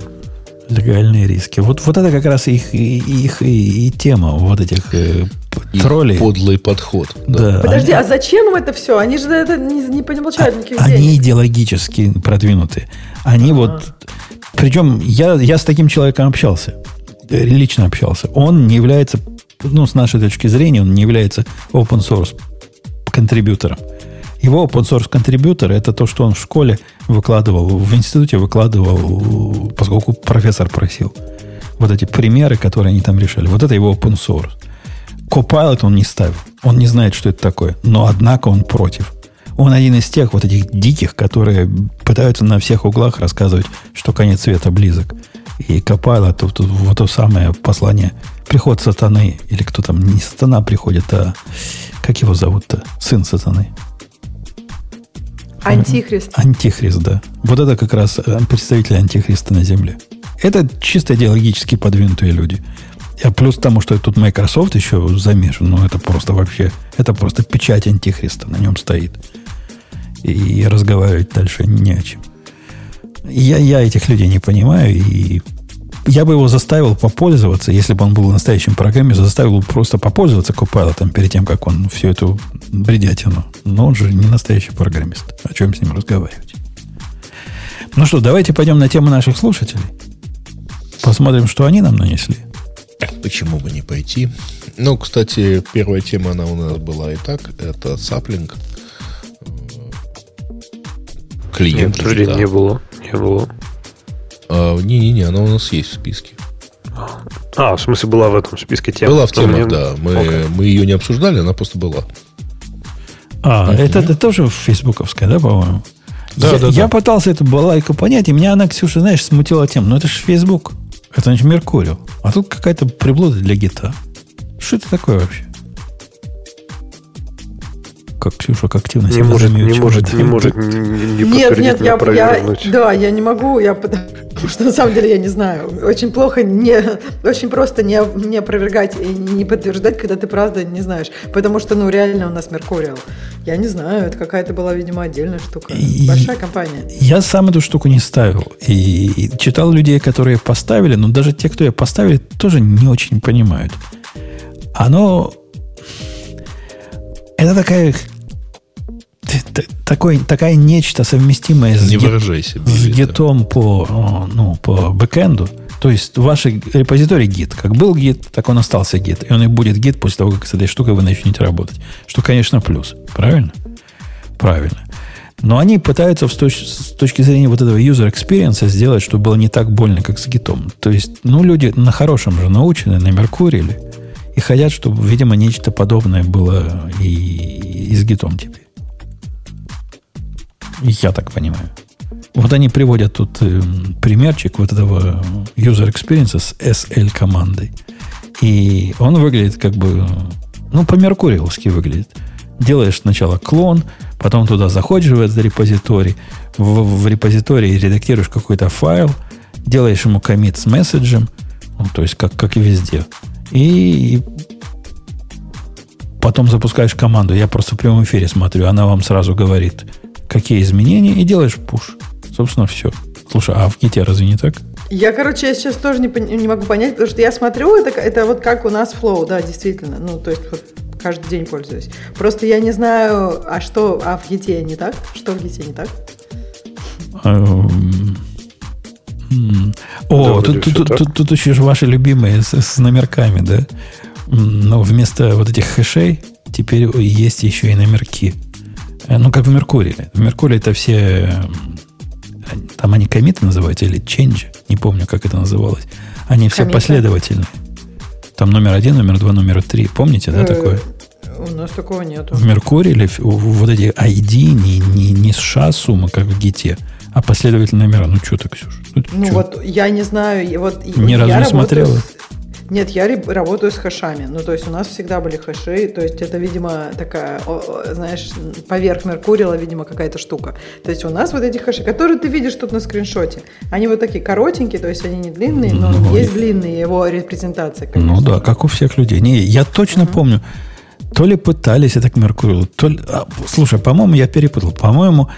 Легальные риски. Вот, вот это как раз их, их и, и тема вот этих э, троллей. Подлый подход. Да. Да. Подожди, они, а зачем им это все? Они же это не, не получают а, никаких Они денег. идеологически продвинуты. Они ага. вот... Причем я, я с таким человеком общался. Лично общался. Он не является, ну, с нашей точки зрения, он не является open source контрибьютором. Его open source контрибьютор это то, что он в школе выкладывал, в институте выкладывал, поскольку профессор просил. Вот эти примеры, которые они там решали. Вот это его open source. Copilot он не ставил. Он не знает, что это такое. Но, однако, он против. Он один из тех вот этих диких, которые пытаются на всех углах рассказывать, что конец света близок. И тут, тут, вот то самое послание. Приход сатаны, или кто там, не сатана приходит, а как его зовут-то? Сын сатаны. Антихрист. Антихрист, да. Вот это как раз э, представители антихриста на Земле. Это чисто идеологически подвинутые люди. А плюс тому, что тут Microsoft еще замешан, ну это просто вообще, это просто печать антихриста на нем стоит. И разговаривать дальше не о чем. Я, я этих людей не понимаю, и я бы его заставил попользоваться, если бы он был настоящим программе, заставил бы просто попользоваться Copilot перед тем, как он всю эту бредятину. Но он же не настоящий программист. О чем с ним разговаривать? Ну что, давайте пойдем на тему наших слушателей. Посмотрим, что они нам нанесли. Почему бы не пойти? Ну, кстати, первая тема, она у нас была и так. Это саплинг. Клиент. Нет, да. не было. Не было. А, не-не-не, она у нас есть в списке. А, в смысле, была в этом списке тем? Была в темах, мне... да. Мы, okay. мы ее не обсуждали, она просто была. А, mm-hmm. это, это тоже фейсбуковская, да, по-моему? Да, я, да, я да. пытался эту балайку понять, и меня она, Ксюша, знаешь, смутила тем, ну это же Facebook. Это значит Меркуриал. А тут какая-то приблуда для гита. Что это такое вообще? Как Ксюша, как активно не может, не может, не может, не, не Нет, нет, я, я, да, я не могу, я, потому что на самом деле я не знаю. Очень плохо, не, очень просто не, не опровергать и не подтверждать, когда ты правда не знаешь. Потому что, ну, реально у нас Меркуриал. Я не знаю, это какая-то была, видимо, отдельная штука. И Большая компания. Я сам эту штуку не ставил. И, и читал людей, которые поставили, но даже те, кто ее поставили, тоже не очень понимают. Оно это такая такой, такая нечто совместимое с, Не гит, с гитом по, ну, по бэкэнду. То есть ваш репозиторий гит. Как был гит, так он остался гит. И он и будет гит после того, как с этой штукой вы начнете работать. Что, конечно, плюс. Правильно? Правильно. Но они пытаются с, точ- с точки зрения вот этого user experience сделать, чтобы было не так больно, как с гитом. То есть, ну, люди на хорошем же научены, на Меркурии и хотят, чтобы, видимо, нечто подобное было и, и с гитом теперь. Я так понимаю. Вот они приводят тут э, примерчик вот этого user experience с SL командой. И он выглядит как бы, ну, по-меркуриалски выглядит. Делаешь сначала клон, потом туда заходишь в этот репозиторий, в, в репозитории редактируешь какой-то файл, делаешь ему комит с месседжем, ну, то есть как, как и везде. И, и потом запускаешь команду. Я просто в прямом эфире смотрю, она вам сразу говорит, какие изменения, и делаешь пуш. Собственно, все. Слушай, а в Гите разве не так? Я, короче, я сейчас тоже не, не могу понять, потому что я смотрю, это, это вот как у нас Flow, да, действительно. Ну, то есть вот каждый день пользуюсь. Просто я не знаю, а что, а в Гите не так? Что в Гите не так? Эм, о, тут, еще ваши любимые с номерками, да? Но вместо вот этих хэшей теперь есть еще и номерки. Э, ну, как в Меркурии. В Меркурии это все... Там они комиты называются или change, не помню, как это называлось. Они все Комита. последовательные. Там номер один, номер два, номер три. Помните, да, э, такое? У нас такого нету. В Меркурии или вот эти ID не, не, не США сумма, как в Гите, а последовательные номера. Ну, что ты, Ксюша? Ну, ну вот я не знаю. Вот, Ни разу не смотрела? С, нет, я работаю с хэшами. Ну, то есть у нас всегда были хэши. То есть это, видимо, такая, знаешь, поверх Меркурила, видимо, какая-то штука. То есть у нас вот эти хэши, которые ты видишь тут на скриншоте, они вот такие коротенькие, то есть они не длинные, но ну, есть длинные его репрезентации. Конечно. Ну да, как у всех людей. Не, я точно угу. помню, то ли пытались это к Меркурилу, то ли... А, слушай, по-моему, я перепутал. По-моему,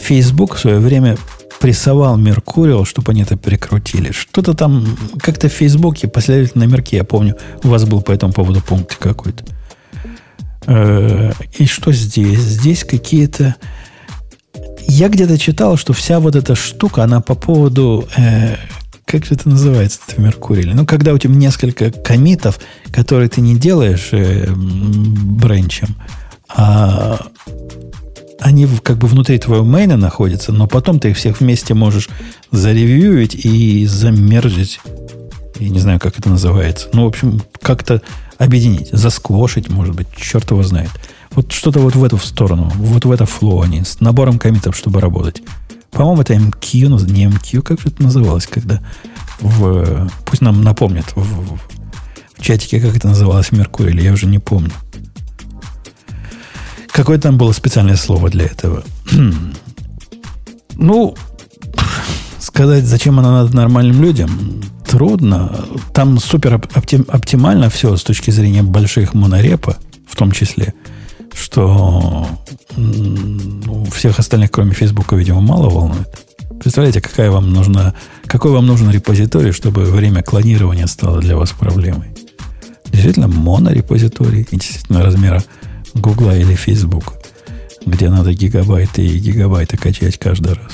Facebook в свое время прессовал Меркуриал, чтобы они это прикрутили. Что-то там, как-то в Фейсбуке, последовательно номерки, я помню, у вас был по этому поводу пункт какой-то. Э, и что здесь? Здесь какие-то... Я где-то читал, что вся вот эта штука, она по поводу... Э, как же это называется, в Меркурии? Ну, когда у тебя несколько комитов, которые ты не делаешь э, бренчем, а они как бы внутри твоего мейна находятся, но потом ты их всех вместе можешь заревьюить и замержить. Я не знаю, как это называется. Ну, в общем, как-то объединить, засквошить, может быть, черт его знает. Вот что-то вот в эту сторону, вот в это флоу они, с набором комитов, чтобы работать. По-моему, это MQ, но не MQ, как же это называлось, когда в... Пусть нам напомнят в, в, в чатике, как это называлось в Меркурии, я уже не помню. Какое там было специальное слово для этого? ну, сказать, зачем она надо нормальным людям, трудно. Там супер оптим, оптимально все с точки зрения больших монорепа, в том числе, что ну, всех остальных, кроме Фейсбука, видимо, мало волнует. Представляете, какая вам нужна, какой вам нужен репозиторий, чтобы время клонирования стало для вас проблемой? Действительно, монорепозиторий, действительно размера Гугла или Фейсбука, где надо гигабайты и гигабайты качать каждый раз.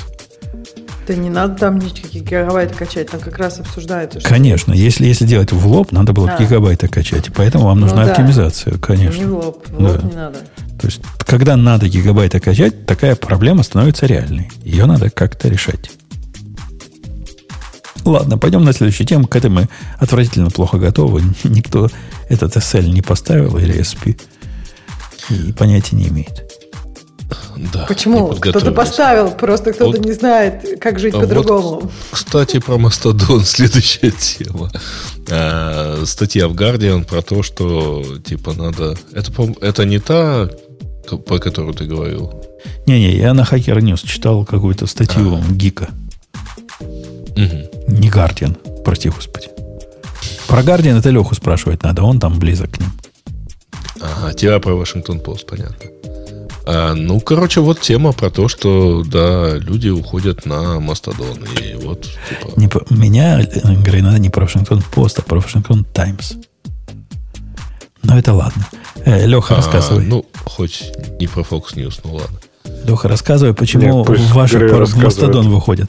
Да не надо там никакие гигабайты качать, там как раз обсуждается. Что конечно, если, если делать в лоб, надо было а. гигабайты качать. Поэтому вам нужна ну, оптимизация, да. конечно. Не в лоб, в лоб да. не надо. То есть, когда надо гигабайты качать, такая проблема становится реальной. Ее надо как-то решать. Ладно, пойдем на следующую тему. К этой мы отвратительно плохо готовы. Никто этот SL не поставил или SP и понятия не имеет. Да, Почему? Кто-то поставил, просто кто-то вот, не знает, как жить а по-другому. Вот, кстати, про Мастодон следующая тема. А, статья в Guardian про то, что типа надо... Это, это не та, по которой ты говорил? Не-не, я на Hacker News читал какую-то статью а. Гика. Угу. Не Guardian, прости господи. Про Guardian это Леху спрашивать надо, он там близок к ним. Ага, тебя про Вашингтон Пост, понятно. А, ну, короче, вот тема про то, что, да, люди уходят на Мастодон. И вот, типа... Не по, меня, говорит, надо не про Вашингтон Пост, а про Вашингтон Таймс. Но это ладно. Э, Леха, а, рассказывай. Ну, хоть не про Fox News, ну ладно. Леха, рассказывай, почему Нет, ваши Мастодон выходят.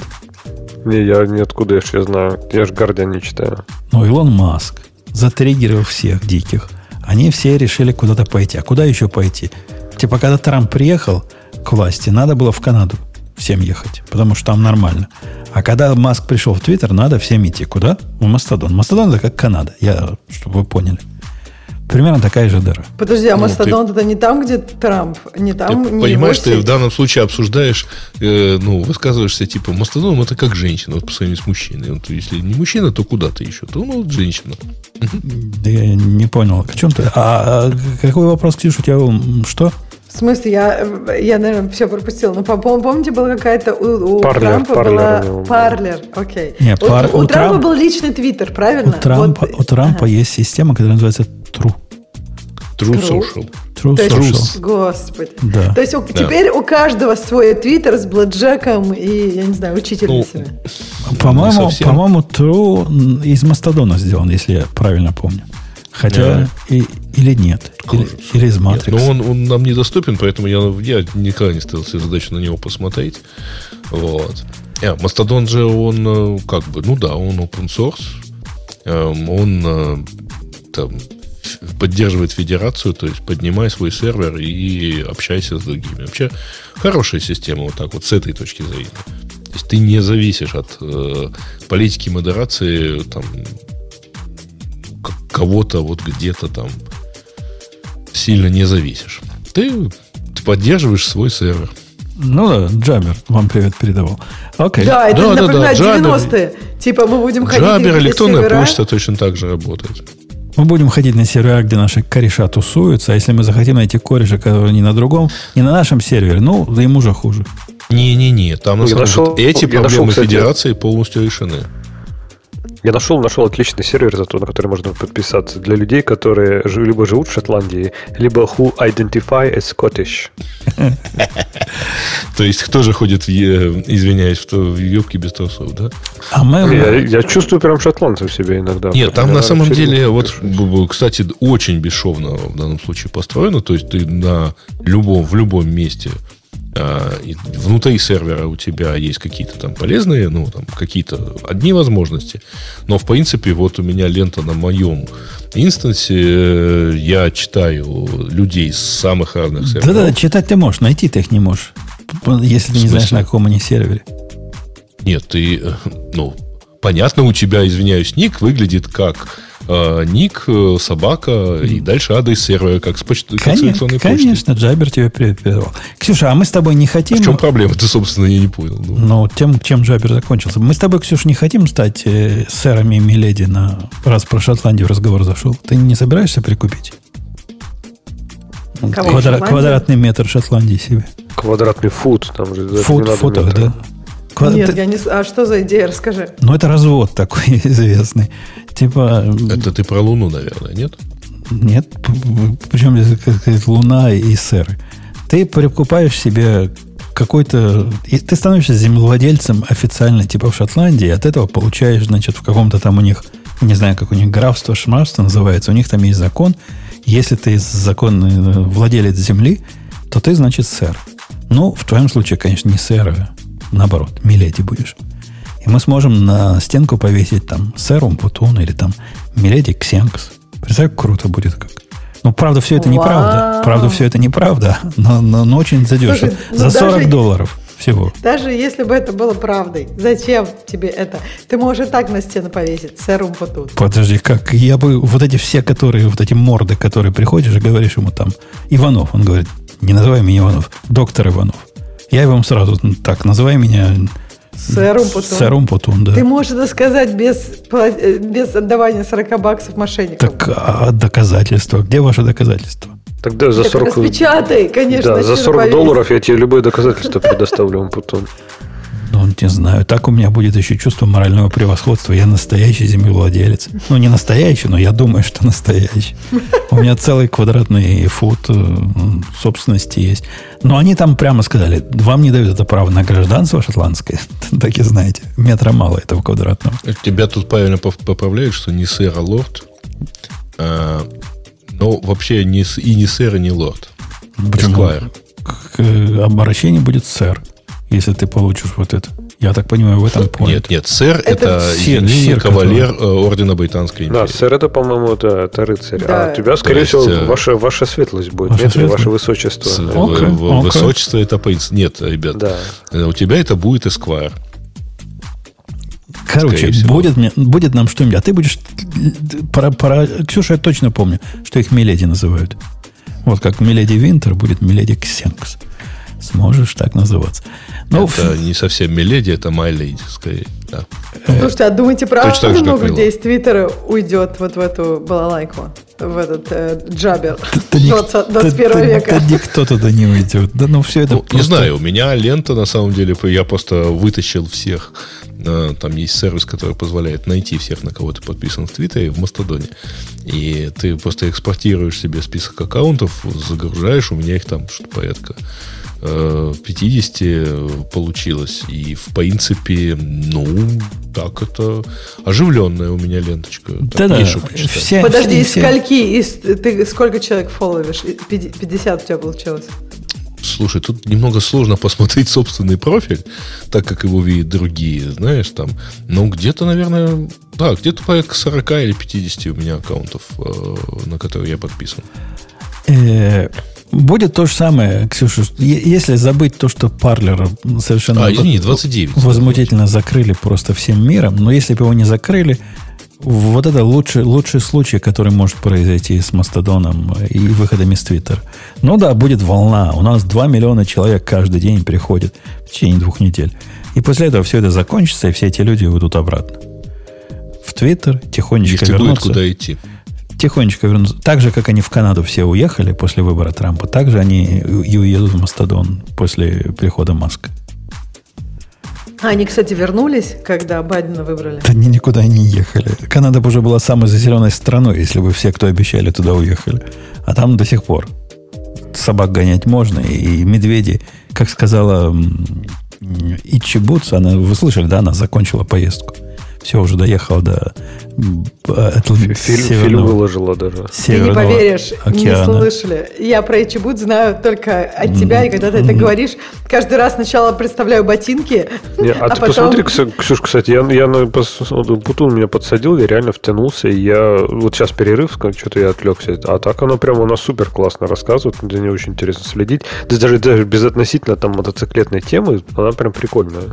Не, я ниоткуда еще знаю. Я же Гардиан не читаю. Ну, Илон Маск затриггерил всех диких они все решили куда-то пойти. А куда еще пойти? Типа, когда Трамп приехал к власти, надо было в Канаду всем ехать, потому что там нормально. А когда Маск пришел в Твиттер, надо всем идти. Куда? В Мастодон. Мастодон это как Канада, я, чтобы вы поняли. Примерно такая же дыра. Подожди, а ну, Мастодон ты... это не там, где Трамп? Не там, ты не Понимаешь, ты в данном случае обсуждаешь, э, ну, высказываешься типа, Мастодон это как женщина, вот по сравнению с мужчиной. Вот, если не мужчина, то куда ты еще? То, ну, вот женщина. Да я не понял. О чем ты? А, а какой вопрос, Ксюша, у тебя что? В смысле, я, я наверное, все пропустила. Но помните, была какая-то у, у парлер, Трампа парлер, была парлер, окей. Не, у, пар, у, у у Трампа Трамп, был личный твиттер, правильно? У Трампа, вот, у Трампа ага. есть система, которая называется True. True True. Social. True То есть, Social. Господи. Да. То есть у- теперь у каждого свой твиттер с блэкджеком и, я не знаю, учительницами. По-моему, не совсем. по-моему, True из Мастодона сделан, если я правильно помню. Хотя Да. и, или нет. Или, или из Нет, Matrix. но он, он нам недоступен, поэтому я, я никогда не ставил себе задачу на него посмотреть. Вот. А, Мастодон же, он э, как бы, ну да, он open source. Эм, Он э, там, поддерживает федерацию, то есть поднимай свой сервер и общайся с другими. Вообще хорошая система вот так вот с этой точки зрения. То есть ты не зависишь от э, политики модерации там кого-то вот где-то там сильно не зависишь. Ты, ты поддерживаешь свой сервер. Ну да, Джабер вам привет передавал. Окей. Да, это Да, да, да, напоминает Джабер. 90-е. Типа мы будем ходить Джабер, электронная сервера. почта точно так же работает. Мы будем ходить на сервера, где наши кореша тусуются, а если мы захотим найти кореша, который не на другом, не на нашем сервере, ну, да ему же хуже. Не-не-не, там на самом деле эти я проблемы нашел, кстати, федерации полностью решены. Я нашел, нашел отличный сервер, зато на который можно подписаться для людей, которые либо живут в Шотландии, либо who identify as Scottish. То есть кто же ходит, извиняюсь, в, юбке без трусов, да? А мы... Я, чувствую прям шотландцев себе иногда. Нет, там на самом деле, вот, кстати, очень бесшовно в данном случае построено. То есть ты на любом, в любом месте внутри сервера у тебя есть какие-то там полезные, ну, там какие-то одни возможности. Но, в принципе, вот у меня лента на моем инстансе, э, я читаю людей с самых разных серверов. Да-да, читать ты можешь, найти ты их не можешь. Если ты не знаешь, на каком они сервере. Нет, ты, э, ну, понятно, у тебя, извиняюсь, ник выглядит как э, ник, э, собака и дальше адрес сервера, как с, почты, как с Конечно, электронной почты. конечно, Джабер тебе привет передавал. Ксюша, а мы с тобой не хотим... В чем проблема? Ты, собственно, я не понял. Ну, Ну, тем, чем Джабер закончился. Мы с тобой, Ксюша, не хотим стать э, сэрами и Миледи на раз про Шотландию разговор зашел. Ты не собираешься прикупить? Кого, Квадра- квадратный метр Шотландии себе. Квадратный фут, там же Фут, метра. да? Нет, ты- я не... А что за идея? Расскажи. Ну, это развод такой известный. Типа, это ты про Луну, наверное, нет? нет, причем сказать, Луна и сэры. Ты прикупаешь себе какой-то... Ты становишься землевладельцем официально, типа в Шотландии, и от этого получаешь, значит, в каком-то там у них, не знаю, как у них графство, шмарство называется, у них там есть закон. Если ты законный э, владелец земли, то ты, значит, сэр. Ну, в твоем случае, конечно, не сэр, а наоборот, миледи будешь. И мы сможем на стенку повесить там сэр Умпутун или там миледи Ксенкс. Представь, как круто будет как. Ну, правда, все это неправда. Вау. Правда, все это неправда, но, но, но очень задешево. Слушай, ну За 40 даже- долларов всего. Даже если бы это было правдой, зачем тебе это? Ты можешь и так на стену повесить, сэр Умпутун. Подожди, как я бы вот эти все, которые, вот эти морды, которые приходишь и говоришь ему там, Иванов, он говорит, не называй меня Иванов, доктор Иванов. Я ему сразу, «Ну, так, называй меня Сэр Умпутун. Сэр Умпутун, да. Ты можешь это сказать без, э, без отдавания 40 баксов мошенникам. Так, а доказательства? Где ваше доказательство? Тогда за Так 40... распечатай, конечно. Да, за стену 40 повесь. долларов я тебе любое доказательство предоставлю, потом. Ну, не знаю. Так у меня будет еще чувство морального превосходства. Я настоящий землевладелец. Ну, не настоящий, но я думаю, что настоящий. У меня целый квадратный фут э, собственности есть. Но они там прямо сказали, вам не дают это право на гражданство шотландское. Так и знаете, метра мало этого квадратного. Тебя тут правильно поправляют, что не сэр, а лорд. А, но вообще не, и не сэр, и не лорд. Почему? Обращению будет сэр, если ты получишь вот это. Я так понимаю, в этом point. Нет, нет, сэр Это это, сир- сир, кавалер э, ордена Британской империи. Да, сэр, это, по-моему, да, это рыцарь. Да. А у тебя, скорее есть, всего, э, ваша, ваша светлость будет. ваша Нет, светлость? ваше высочество. С- Да. в- окей. Высочество это принц. Нет, ребят, Да. э, у тебя это будет эсквайр. Короче, будет, мне, будет нам что-нибудь. А ты будешь... Про, про, Ксюша, я точно помню, что их Миледи называют. Вот как Миледи Винтер будет Миледи Ксенкс. Сможешь так называться. Ну, это не совсем миледи, это my lady, скорее. Да. Слушайте, а думаете, правда Точно так много людей из Твиттера уйдет вот в эту балалайку? в этот э, джабер 20, 21 века. Да никто туда не уйдет. Да ну все это ну, просто... Не знаю, у меня лента на самом деле, я просто вытащил всех. Э, там есть сервис, который позволяет найти всех, на кого ты подписан в Твиттере, в Мастодоне. И ты просто экспортируешь себе список аккаунтов, загружаешь, у меня их там что-то порядка 50 э, получилось. И в принципе, ну, так это оживленная у меня ленточка. Да-да. Все, Подожди, из скольки? Из, ты сколько человек фолловишь? 50 у тебя получилось? Слушай, тут немного сложно посмотреть собственный профиль, так как его видят другие, знаешь, там. Ну, где-то, наверное, да, где-то порядка 40 или 50 у меня аккаунтов, э, на которые я подписан. Будет то же самое, Ксюша, если забыть то, что Парлер совершенно а, извини, 29, возмутительно закрыли просто всем миром, но если бы его не закрыли, вот это лучший, лучший случай, который может произойти с Мастодоном и выходом из Твиттера. Ну да, будет волна. У нас 2 миллиона человек каждый день приходит в течение двух недель. И после этого все это закончится, и все эти люди уйдут обратно. В Твиттер тихонечко Если вернутся. Будет куда идти тихонечко вернутся. Так же, как они в Канаду все уехали после выбора Трампа, так же они и уедут в Мастодон после прихода Маска. А они, кстати, вернулись, когда Байдена выбрали? Да они никуда не ехали. Канада бы уже была самой заселенной страной, если бы все, кто обещали, туда уехали. А там до сих пор собак гонять можно, и медведи, как сказала Ичи Бутс, она, вы слышали, да, она закончила поездку все, уже доехал до этого фильм, фильм выложила даже. Ты не поверишь, океана. не слышали. Я про Эчебут знаю только от тебя, и когда ты это говоришь, каждый раз сначала представляю ботинки, не, а, а ты потом... посмотри, Ксюш, кстати, я, я на Путун меня подсадил, я реально втянулся, и я вот сейчас перерыв, что-то я отвлекся, а так оно прямо у нас супер классно рассказывает, за ней очень интересно следить. Даже, даже безотносительно там мотоциклетной темы, она прям прикольная.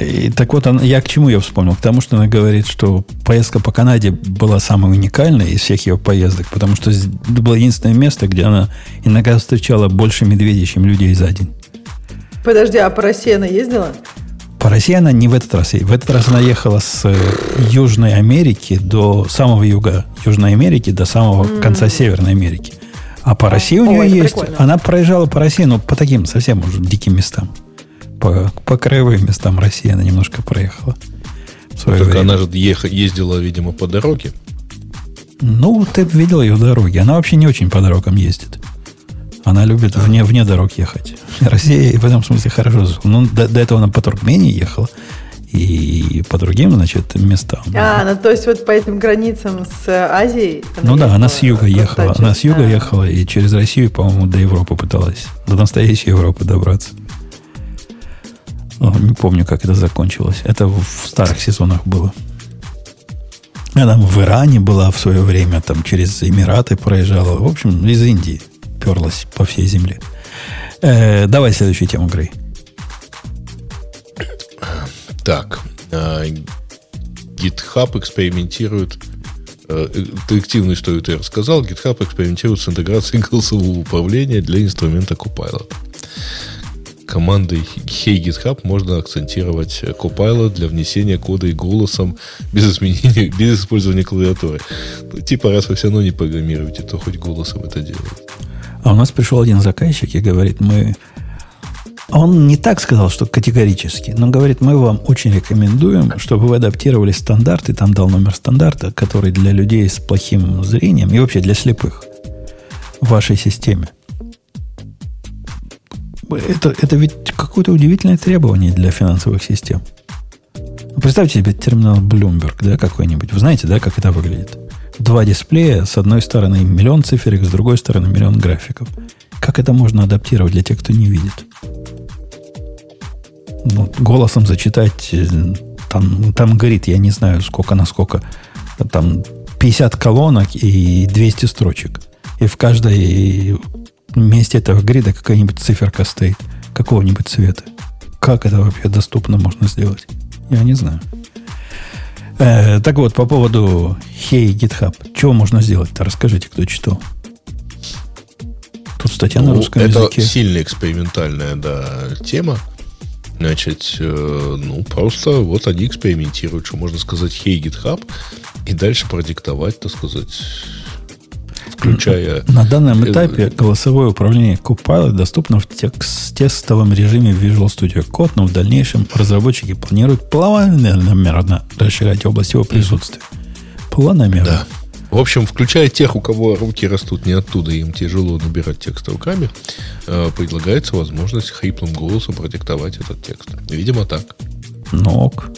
И так вот, я к чему ее вспомнил? К тому, что она говорит, что поездка по Канаде была самой уникальной из всех ее поездок, потому что это было единственное место, где она иногда встречала больше медведей, чем людей за день. Подожди, а по России она ездила? По России она не в этот раз. В этот раз она ехала с э, Южной Америки до самого юга Южной Америки, до самого mm. конца Северной Америки. А по России у нее Ой, есть... Прикольно. Она проезжала по России, но по таким совсем уже диким местам по, по краевым местам России она немножко проехала. Так время. она же ехала, ездила, видимо, по дороге. Ну, ты видел ее дороги. Она вообще не очень по дорогам ездит. Она любит вне, вне дорог ехать. Россия в этом смысле хорошо. Ну, до, до этого она по Туркмении ехала. И по другим, значит, местам. А, ну то есть вот по этим границам с Азией? Ну да, она с юга ехала. Она с юга а. ехала и через Россию, по-моему, до Европы пыталась. До настоящей Европы добраться. Не помню, как это закончилось. Это в старых сезонах было. Она в Иране была в свое время, там через Эмираты проезжала. В общем, из Индии перлась по всей земле. Э, давай следующую тему, Грей. Так. Э, GitHub экспериментирует э, детективную историю ты рассказал. GitHub экспериментирует с интеграцией голосового управления для инструмента Copilot командой Hey GitHub можно акцентировать Copilot для внесения кода и голосом без изменения, без использования клавиатуры. Ну, типа, раз вы все равно не программируете, то хоть голосом это делать. А у нас пришел один заказчик и говорит, мы... Он не так сказал, что категорически, но говорит, мы вам очень рекомендуем, чтобы вы адаптировали стандарты, там дал номер стандарта, который для людей с плохим зрением и вообще для слепых в вашей системе это, это ведь какое-то удивительное требование для финансовых систем. Представьте себе терминал Bloomberg, да, какой-нибудь. Вы знаете, да, как это выглядит? Два дисплея, с одной стороны миллион циферок, с другой стороны миллион графиков. Как это можно адаптировать для тех, кто не видит? Ну, голосом зачитать, э, там, там горит, я не знаю, сколько на сколько, там 50 колонок и 200 строчек. И в каждой месте этого грида какая-нибудь циферка стоит какого-нибудь цвета. Как это вообще доступно можно сделать? Я не знаю. Э, так вот, по поводу Hey GitHub. Чего можно сделать-то? Расскажите, кто читал. Тут статья ну, на русском это языке. Это сильно экспериментальная да, тема. Значит, э, ну, просто вот они экспериментируют, что можно сказать Hey GitHub, и дальше продиктовать, так сказать, включая... На данном э, этапе голосовое управление Copilot доступно в текст, тестовом режиме Visual Studio Code, но в дальнейшем разработчики планируют планомерно расширять область его присутствия. Планомерно. Да. В общем, включая тех, у кого руки растут не оттуда, им тяжело набирать текст руками, э, предлагается возможность хриплым голосом продиктовать этот текст. Видимо, так. Ног.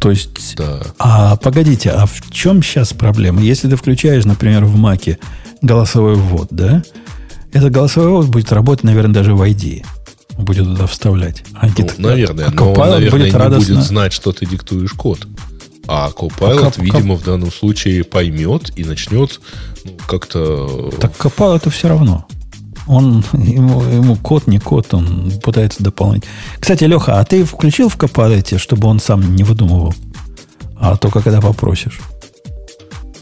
То есть, да. а погодите, а в чем сейчас проблема? Если ты включаешь, например, в Маке голосовой ввод, да, этот голосовой ввод будет работать, наверное, даже в ID. Будет туда вставлять. А ну, наверное, а но он, наверное, будет не радостно... будет знать, что ты диктуешь код. А Copilot, а видимо, в данном случае поймет и начнет ну, как-то... Так Copilot все равно. Он, ему, ему код, не код, он пытается дополнить. Кстати, Леха, а ты включил в Copilot, чтобы он сам не выдумывал? А только когда попросишь.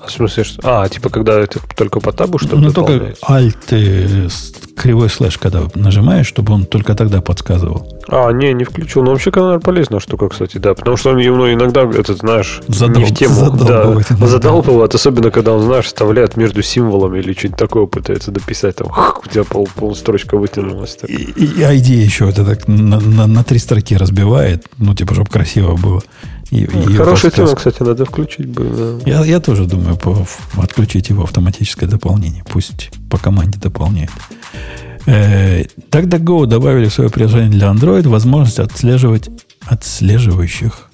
В смысле, что? А, типа, когда это только по табу, что Ну, только Alt кривой слэш, когда нажимаешь, чтобы он только тогда подсказывал. А, не, не включил. Но вообще, наверное, полезная штука, кстати, да. Потому что он ему иногда, этот, знаешь, Задол... не в тему. Задолбывает. Да, задалбывает, особенно, когда он, знаешь, вставляет между символами или что-нибудь такое пытается дописать. Там, у тебя пол, полстрочка вытянулась. Так. И, и ID еще это так на, на, на три строки разбивает. Ну, типа, чтобы красиво было. И, Хорошая тема, кстати, надо включить бы. Да. Я, я тоже думаю по, отключить его автоматическое дополнение. Пусть по команде дополняет. Э, DuckDuckGo добавили в свое приложение для Android возможность отслеживать отслеживающих,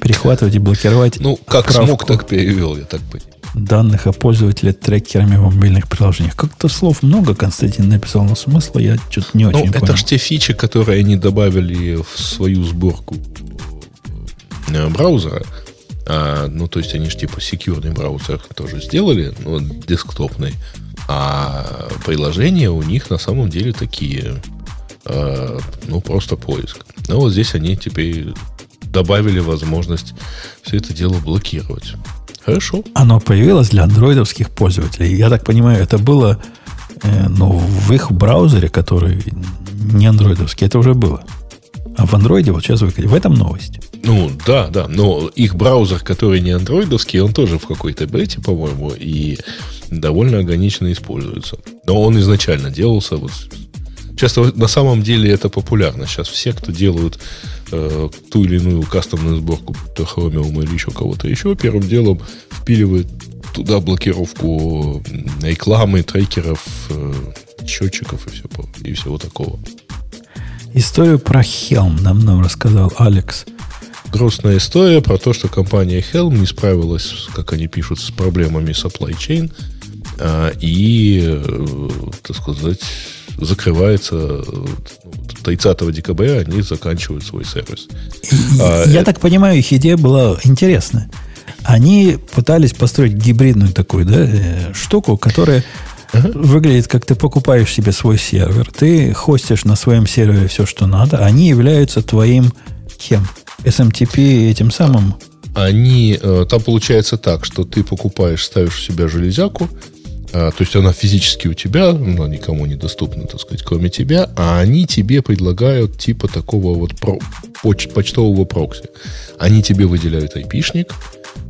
перехватывать и блокировать. Ну, как смог, так перевел, я так понимаю. Данных о пользователе трекерами в мобильных приложениях. Как-то слов много Константин написал, но смысла я что-то не очень ну, понял. Это же те фичи, которые они добавили в свою сборку э, браузера. А, ну, то есть они же типа секьюрный браузер тоже сделали, ну, десктопный. А приложения у них на самом деле такие, э, ну, просто поиск. Но вот здесь они теперь добавили возможность все это дело блокировать. Хорошо. Оно появилось для андроидовских пользователей. Я так понимаю, это было э, ну, в их браузере, который не андроидовский, это уже было. А в андроиде вот сейчас выкатили. В этом новость. Ну, да, да. Но их браузер, который не андроидовский, он тоже в какой-то бете, по-моему, и довольно органично используется. Но он изначально делался вот Часто на самом деле это популярно. Сейчас все, кто делают э, ту или иную кастомную сборку, то Chromium или еще кого-то еще, первым делом впиливают туда блокировку рекламы, трекеров, э, счетчиков и, все, и всего такого. Историю про Helm нам, нам рассказал Алекс грустная история про то, что компания Helm не справилась, как они пишут, с проблемами supply chain а, и, э, так сказать, закрывается 30 декабря, они заканчивают свой сервис. А, Я а, так понимаю, их идея была интересная. Они пытались построить гибридную такую да, э, штуку, которая uh-huh. выглядит как ты покупаешь себе свой сервер, ты хостишь на своем сервере все, что надо, они являются твоим кем? SMTP этим самым? Они, э, там получается так, что ты покупаешь, ставишь у себя железяку, а, то есть она физически у тебя, она никому не доступна, так сказать, кроме тебя, а они тебе предлагают типа такого вот поч, почтового прокси. Они тебе выделяют айпишник,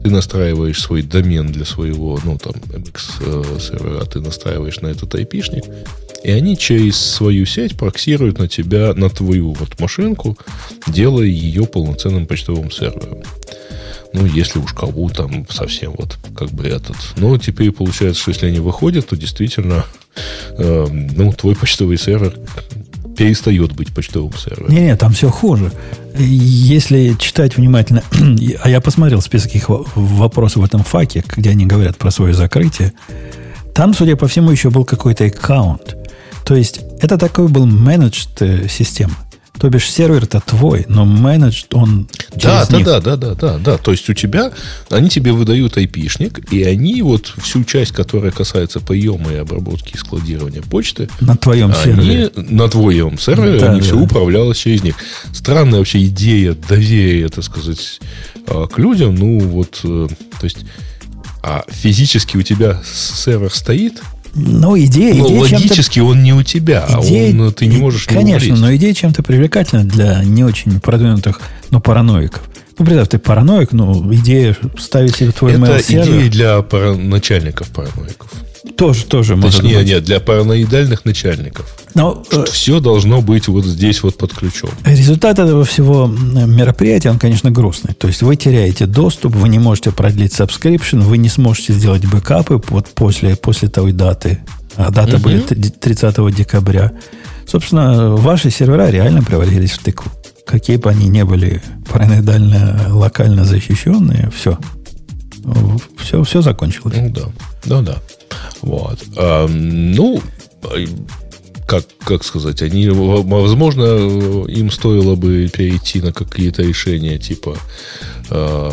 ты настраиваешь свой домен для своего, ну, там, MX э, ты настраиваешь на этот айпишник, и они через свою сеть проксируют на тебя, на твою вот машинку, делая ее полноценным почтовым сервером. Ну, если уж кого там совсем вот как бы этот. Но теперь получается, что если они выходят, то действительно, э, ну, твой почтовый сервер перестает быть почтовым сервером. Не-не, там все хуже. Если читать внимательно, а я посмотрел список их вопросов в этом факе, где они говорят про свое закрытие, там, судя по всему, еще был какой-то аккаунт. То есть это такой был менеджд э, система. То бишь сервер-то твой, но менедж он да, да, них. да, да, да, да, да. То есть у тебя, они тебе выдают айпишник, и они вот всю часть, которая касается приема и обработки и складирования почты, на твоем они, сервере, на твоем сервере, да, они да. все управлялось через них. Странная вообще идея доверия, так сказать, а, к людям. Ну вот, э, то есть, а физически у тебя сервер стоит, ну, идея... Но идея логически он не у тебя, а идея, он, ты не можешь Конечно, но идея чем-то привлекательна для не очень продвинутых, но параноиков. Ну, представь, ты параноик, ну, идея ставить себе твой Это идея для пара... начальников параноиков. Тоже, тоже. Точнее, быть. нет, для параноидальных начальников. Но, э, все должно быть вот здесь вот под ключом. Результат этого всего мероприятия, он, конечно, грустный. То есть вы теряете доступ, вы не можете продлить subscription, вы не сможете сделать бэкапы вот после, после той даты. А дата угу. будет 30 декабря. Собственно, ваши сервера реально превратились в тыкву. Какие бы они ни были параноидально, локально защищенные, все. Все, все закончилось. Ну да. Ну да. Вот. А, ну, как, как сказать, они, возможно, им стоило бы перейти на какие-то решения типа э,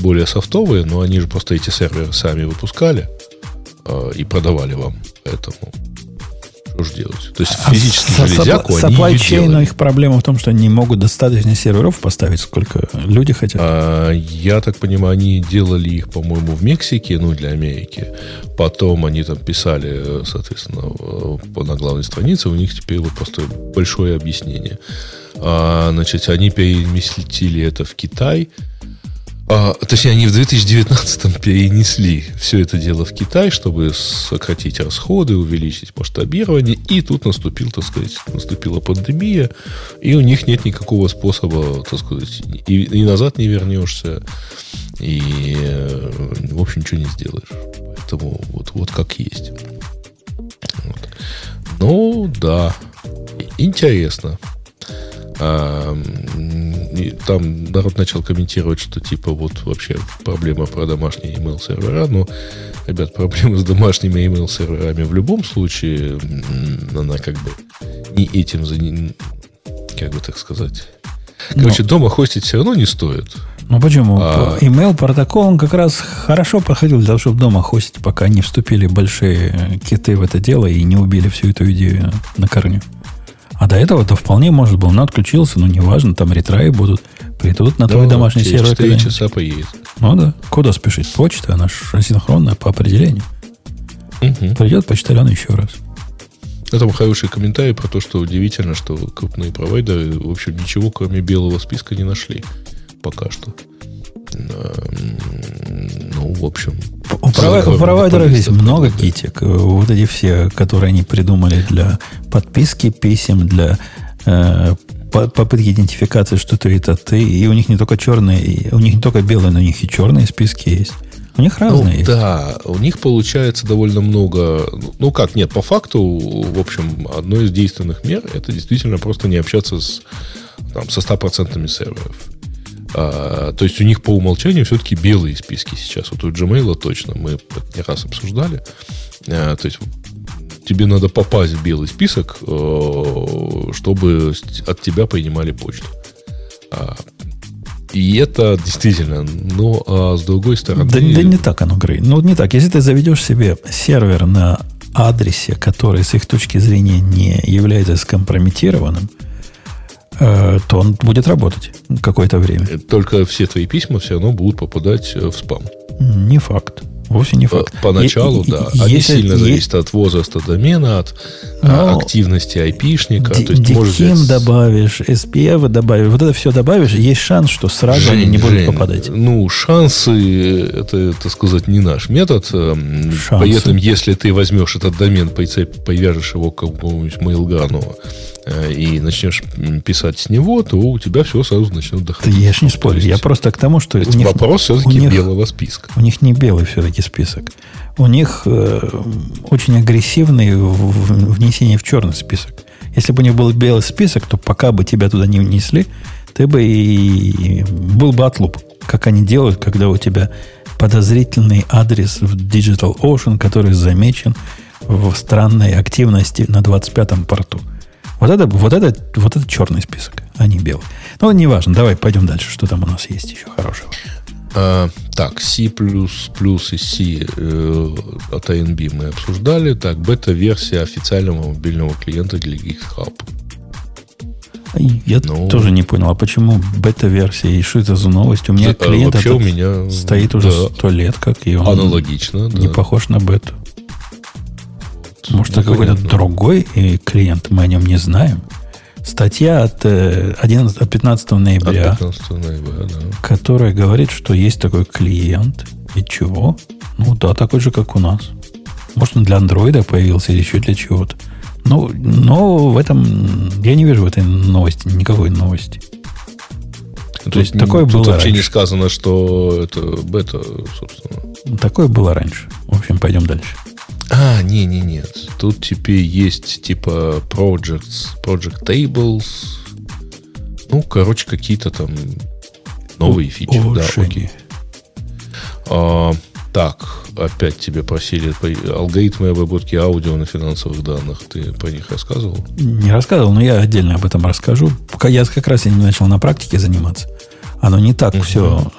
более софтовые, но они же просто эти серверы сами выпускали э, и продавали вам. Поэтому что же делать? То есть а физически а железяку с, они supply chain, но их проблема в том, что они не могут достаточно серверов поставить, сколько люди хотят. А, я так понимаю, они делали их, по-моему, в Мексике, ну, для Америки. Потом они там писали, соответственно, на главной странице. У них теперь вот просто большое объяснение. А, значит, они переместили это в Китай. А, точнее, они в 2019-м перенесли все это дело в Китай, чтобы сократить расходы, увеличить масштабирование. И тут наступил, так сказать, наступила пандемия, и у них нет никакого способа, так сказать, и, и назад не вернешься, и, в общем, ничего не сделаешь. Поэтому вот, вот как есть. Вот. Ну, да, интересно. А, там народ начал комментировать, что типа вот вообще проблема про домашние email сервера. Но, ребят, проблема с домашними email серверами в любом случае, она как бы не этим, как бы так сказать. Короче, Но... дома хостить все равно не стоит. Ну почему? А... Email протокол он как раз хорошо проходил для того, чтобы дома хостить, пока не вступили большие киты в это дело и не убили всю эту идею на корню. А до этого то вполне может был, но отключился, ну неважно, там ретраи будут, придут на да, твой домашний сервер. 4 часа поедет. Ну да, куда спешить? Почта, она же асинхронная по определению. Угу. Придет почтальон еще раз. Это там хороший комментарий про то, что удивительно, что крупные провайдеры, в общем, ничего кроме белого списка не нашли пока что. Ну, в общем. У, пров... у провайдеров есть много китик. Вот эти все, которые они придумали для подписки писем, для э, попытки идентификации, что ты это ты. И у них не только черные, у них не только белые, но у них и черные списки есть. У них разные ну, есть. Да, у них получается довольно много. Ну как, нет, по факту, в общем, одно из действенных мер это действительно просто не общаться с, там, со 100% серверов. А, то есть у них по умолчанию все-таки белые списки сейчас. Вот у Gmail точно мы не раз обсуждали. А, то есть тебе надо попасть в белый список, э, чтобы от тебя принимали почту. А, и это действительно, ну, а с другой стороны... Да, да не так оно, Грей. Ну, не так. Если ты заведешь себе сервер на адресе, который с их точки зрения не является скомпрометированным, то он будет работать какое-то время. Только все твои письма все равно будут попадать э, в спам. Не факт. Вовсе не факт. Поначалу, и, да. Они если, сильно зависят от возраста домена, от а, Но активности айпишника. Д- то есть, DKIM добавишь, SPF добавишь, вот это все добавишь, есть шанс, что сразу Жень, они не будут Жень, попадать. Ну, шансы, это, так сказать, не наш метод. Эм, шансы. Поэтому, если ты возьмешь этот домен, повяжешь его к какому-нибудь Э, и начнешь писать с него, то у тебя все сразу начнет доходить. Да я же не спорю. Я просто к тому, что... у них, вопрос все-таки них, белого списка. У них не белый все-таки список. У них э, очень агрессивный внесение в черный список. Если бы у них был белый список, то пока бы тебя туда не внесли, ты бы и, и был бы отлуп. Как они делают, когда у тебя подозрительный адрес в Digital Ocean, который замечен в странной активности на 25-м порту. Вот это, вот это, вот это черный список, а не белый. Ну, неважно, давай пойдем дальше. Что там у нас есть еще хорошего? А, так, C++ и C э, от ANB мы обсуждали. Так, бета-версия официального мобильного клиента для GitHub. Я ну, тоже не понял, а почему бета-версия и что это за новость? У меня да, клиент вообще у меня стоит уже сто лет, как и он. Аналогично, не да. похож на бету. Может, это какой-то другой клиент, мы о нем не знаем. Статья от, 11, от 15 ноября, от 15 ноября да. которая говорит, что есть такой клиент. И чего? Ну да, такой же, как у нас. Может, он для андроида появился или еще для чего-то. Ну, но в этом я не вижу в этой новости никакой новости. Тут, То есть такое тут было вообще раньше. не сказано, что это бета, собственно. Такое было раньше. В общем, пойдем дальше. А, не, не, нет. Тут теперь есть типа projects, project tables. Ну, короче, какие-то там новые фичи. О, да, окей. А, так, опять тебе просили алгоритмы обработки аудио на финансовых данных. Ты про них рассказывал? Не рассказывал, но я отдельно об этом расскажу. Пока я как раз и не начал на практике заниматься. Оно не так все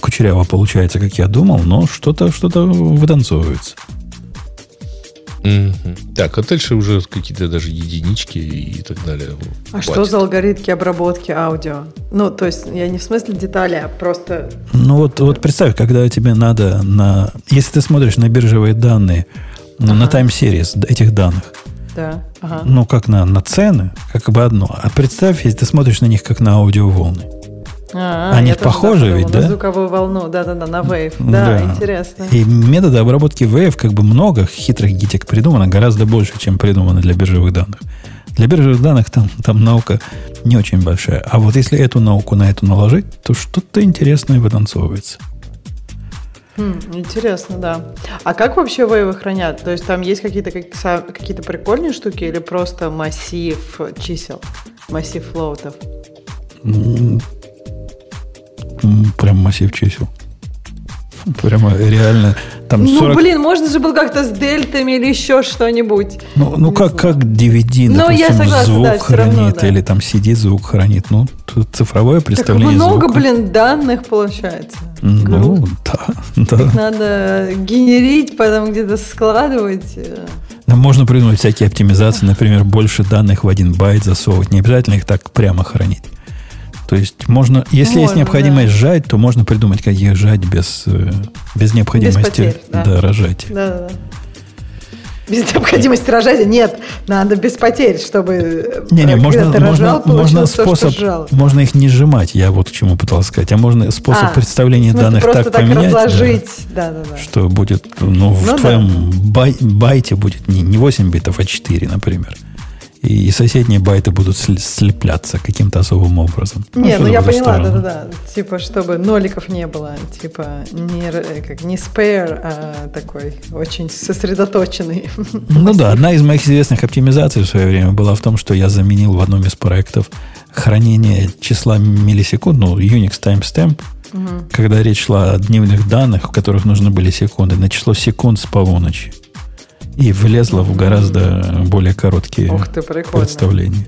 кучеряво получается, как я думал, но что-то что вытанцовывается. Угу. Так, а дальше уже какие-то даже единички и так далее. А Хватит. что за алгоритмы обработки аудио? Ну, то есть, я не в смысле детали, а просто... Ну, вот, вот представь, когда тебе надо на... Если ты смотришь на биржевые данные, ага. на тайм-серис этих данных, да. ага. ну, как на, на цены, как бы одно. А представь, если ты смотришь на них как на аудиоволны. А, Они похожи ведь, да? На звуковую волну, да-да-да, на Wave. Да, да, интересно. И методы обработки Wave как бы много хитрых гитек придумано, гораздо больше, чем придумано для биржевых данных. Для биржевых данных там, там наука не очень большая. А вот если эту науку на эту наложить, то что-то интересное вытанцовывается. Хм, интересно, да. А как вообще вейвы хранят? То есть там есть какие-то какие-то прикольные штуки или просто массив чисел, массив флоутов? Прям массив чисел. Прямо реально. Там 40... Ну, блин, можно же было как-то с дельтами или еще что-нибудь. Ну, ну как, как DVD, ну, допустим, я согласна, звук да, хранит, равно, да. или там CD звук хранит. Ну, цифровое представление так много, звука. блин, данных получается. Ну, Грустно. да, да. Их надо генерить, потом где-то складывать. Ну, можно придумать всякие оптимизации, например, больше данных в один байт засовывать. Не обязательно их так прямо хранить. То есть можно, если можно, есть необходимость да. сжать, то можно придумать, как их сжать без, э, без необходимости без потерь, да. Да, рожать. Да, да, да. Без необходимости рожать нет, надо без потерь, чтобы не, не, можно, ты рожал, можно, можно способ, то, можно их не сжимать, я вот к чему пытался сказать, а можно способ а, представления данных так, так поменять, разложить, да, да, да, что будет, ну, ну в твоем да. бай, байте будет не, не 8 битов, а 4, например и соседние байты будут слепляться каким-то особым образом. Не, ну, ну я поняла, да-да-да. Типа, чтобы ноликов не было. Типа, не, как, не spare, а такой очень сосредоточенный. Ну да, одна из моих известных оптимизаций в свое время была в том, что я заменил в одном из проектов хранение числа миллисекунд, ну, Unix timestamp, угу. когда речь шла о дневных данных, в которых нужны были секунды, на число секунд с полуночи. И влезла в гораздо более короткие Ух ты, представления.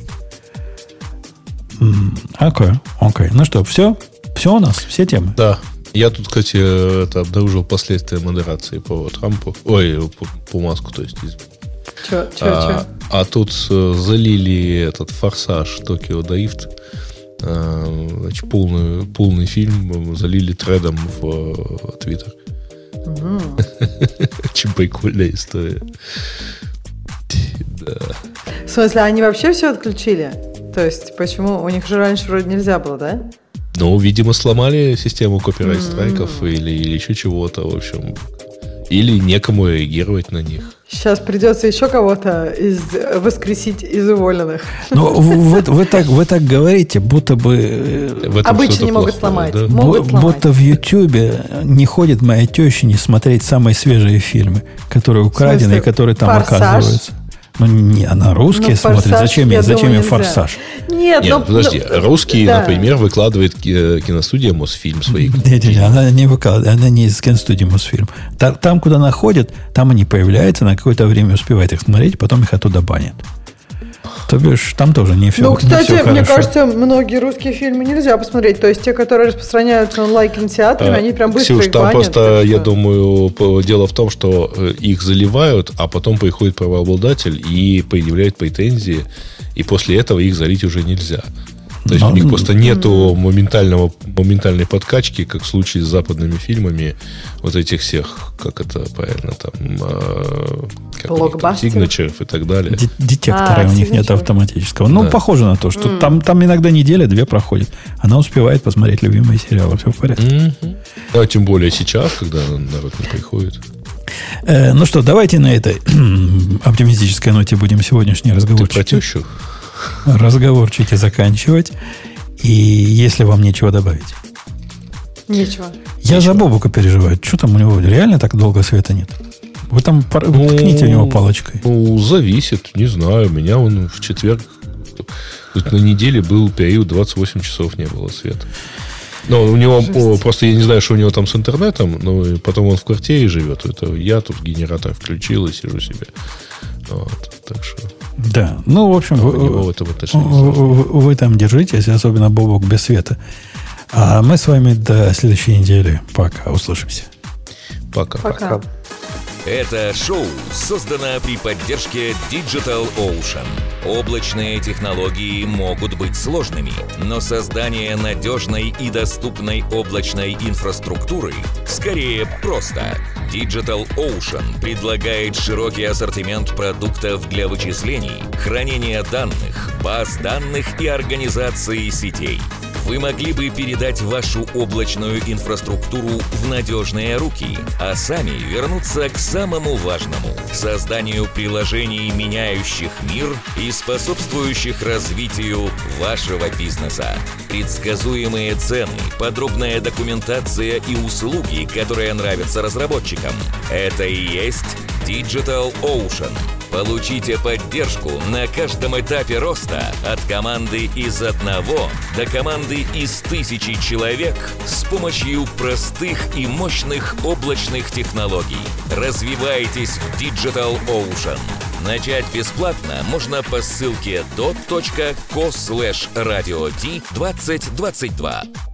Окей, okay, окей. Okay. Ну что, все? Все у нас? Все темы? Да. Я тут, кстати, это обнаружил последствия модерации по Трампу. Ой, по, по Маску, то есть. Че, че, а, че? а тут э, залили этот форсаж Токио Дрифт. А, значит, полный, полный фильм залили тредом в э, Твиттер. Очень прикольная история. Да. В смысле, они вообще все отключили? То есть, почему? У них же раньше вроде нельзя было, да? Ну, видимо, сломали систему копирайт-страйков mm-hmm. или, или еще чего-то, в общем. Или некому реагировать на них. Сейчас придется еще кого-то из, воскресить из уволенных. Ну, вы, вы, так, вы так говорите, будто бы... Э, Обычно не могут сломать. Да? Могут сломать. Будто в Ютьюбе не ходит моя теща не смотреть самые свежие фильмы, которые украдены и которые там Форсаж? оказываются. Ну, не, она русские ну, смотрит. Зачем, я, зачем я форсаж? Нет, Нет ну, подожди. Ну, русские, да. например, выкладывает киностудия Мосфильм свои. Нет, нет, она не выкладывает, она не из киностудии Мосфильм. Там, там, куда она ходит, там они появляются, на какое-то время успевает их смотреть, потом их оттуда банят. То бишь, там тоже не все Ну, кстати, все мне кажется, многие русские фильмы нельзя посмотреть. То есть те, которые распространяются онлайн-кинотеатрами, а, они прям быстро Ксюш, их там банят, просто, я думаю, дело в том, что э, их заливают, а потом приходит правообладатель и предъявляет претензии, и после этого их залить уже нельзя. То есть Но, у них просто нету моментального, моментальной подкачки, как в случае с западными фильмами, вот этих всех, как это правильно, там, э, сигначеров и так далее. Детекторы а, у них нет автоматического. Ну, да. похоже на то, что mm. там, там иногда неделя-две проходит. Она успевает посмотреть любимые сериалы, все в порядке. Mm-hmm. А тем более сейчас, когда народ не приходит. Э, ну что, давайте на этой оптимистической ноте будем сегодняшний разговор. Ты про тещу? Разговорчики заканчивать. И если вам нечего добавить. Нечего. Я нечего. за Бобука переживаю. Что там у него? Реально так долго света нет? Вы там ну, ткните у него палочкой. Ну, зависит. Не знаю. Меня он в четверг... На неделе был период 28 часов не было света. Но у него о, просто я не знаю, что у него там с интернетом, но потом он в квартире живет. Это я тут генератор включил и сижу себе. Вот, так что. Да, ну, в общем, вы, вы, вы там держитесь, особенно Бобок без света. А мы с вами до следующей недели. Пока. Услышимся. Пока. Пока. Это шоу создано при поддержке Digital Ocean. Облачные технологии могут быть сложными, но создание надежной и доступной облачной инфраструктуры скорее просто. Digital Ocean предлагает широкий ассортимент продуктов для вычислений, хранения данных, баз данных и организации сетей – вы могли бы передать вашу облачную инфраструктуру в надежные руки, а сами вернуться к самому важному – созданию приложений, меняющих мир и способствующих развитию вашего бизнеса. Предсказуемые цены, подробная документация и услуги, которые нравятся разработчикам – это и есть Digital Ocean. Получите поддержку на каждом этапе роста от команды из одного до команды из тысячи человек с помощью простых и мощных облачных технологий. Развивайтесь в Digital Ocean. Начать бесплатно можно по ссылке dot.co slash radio 2022.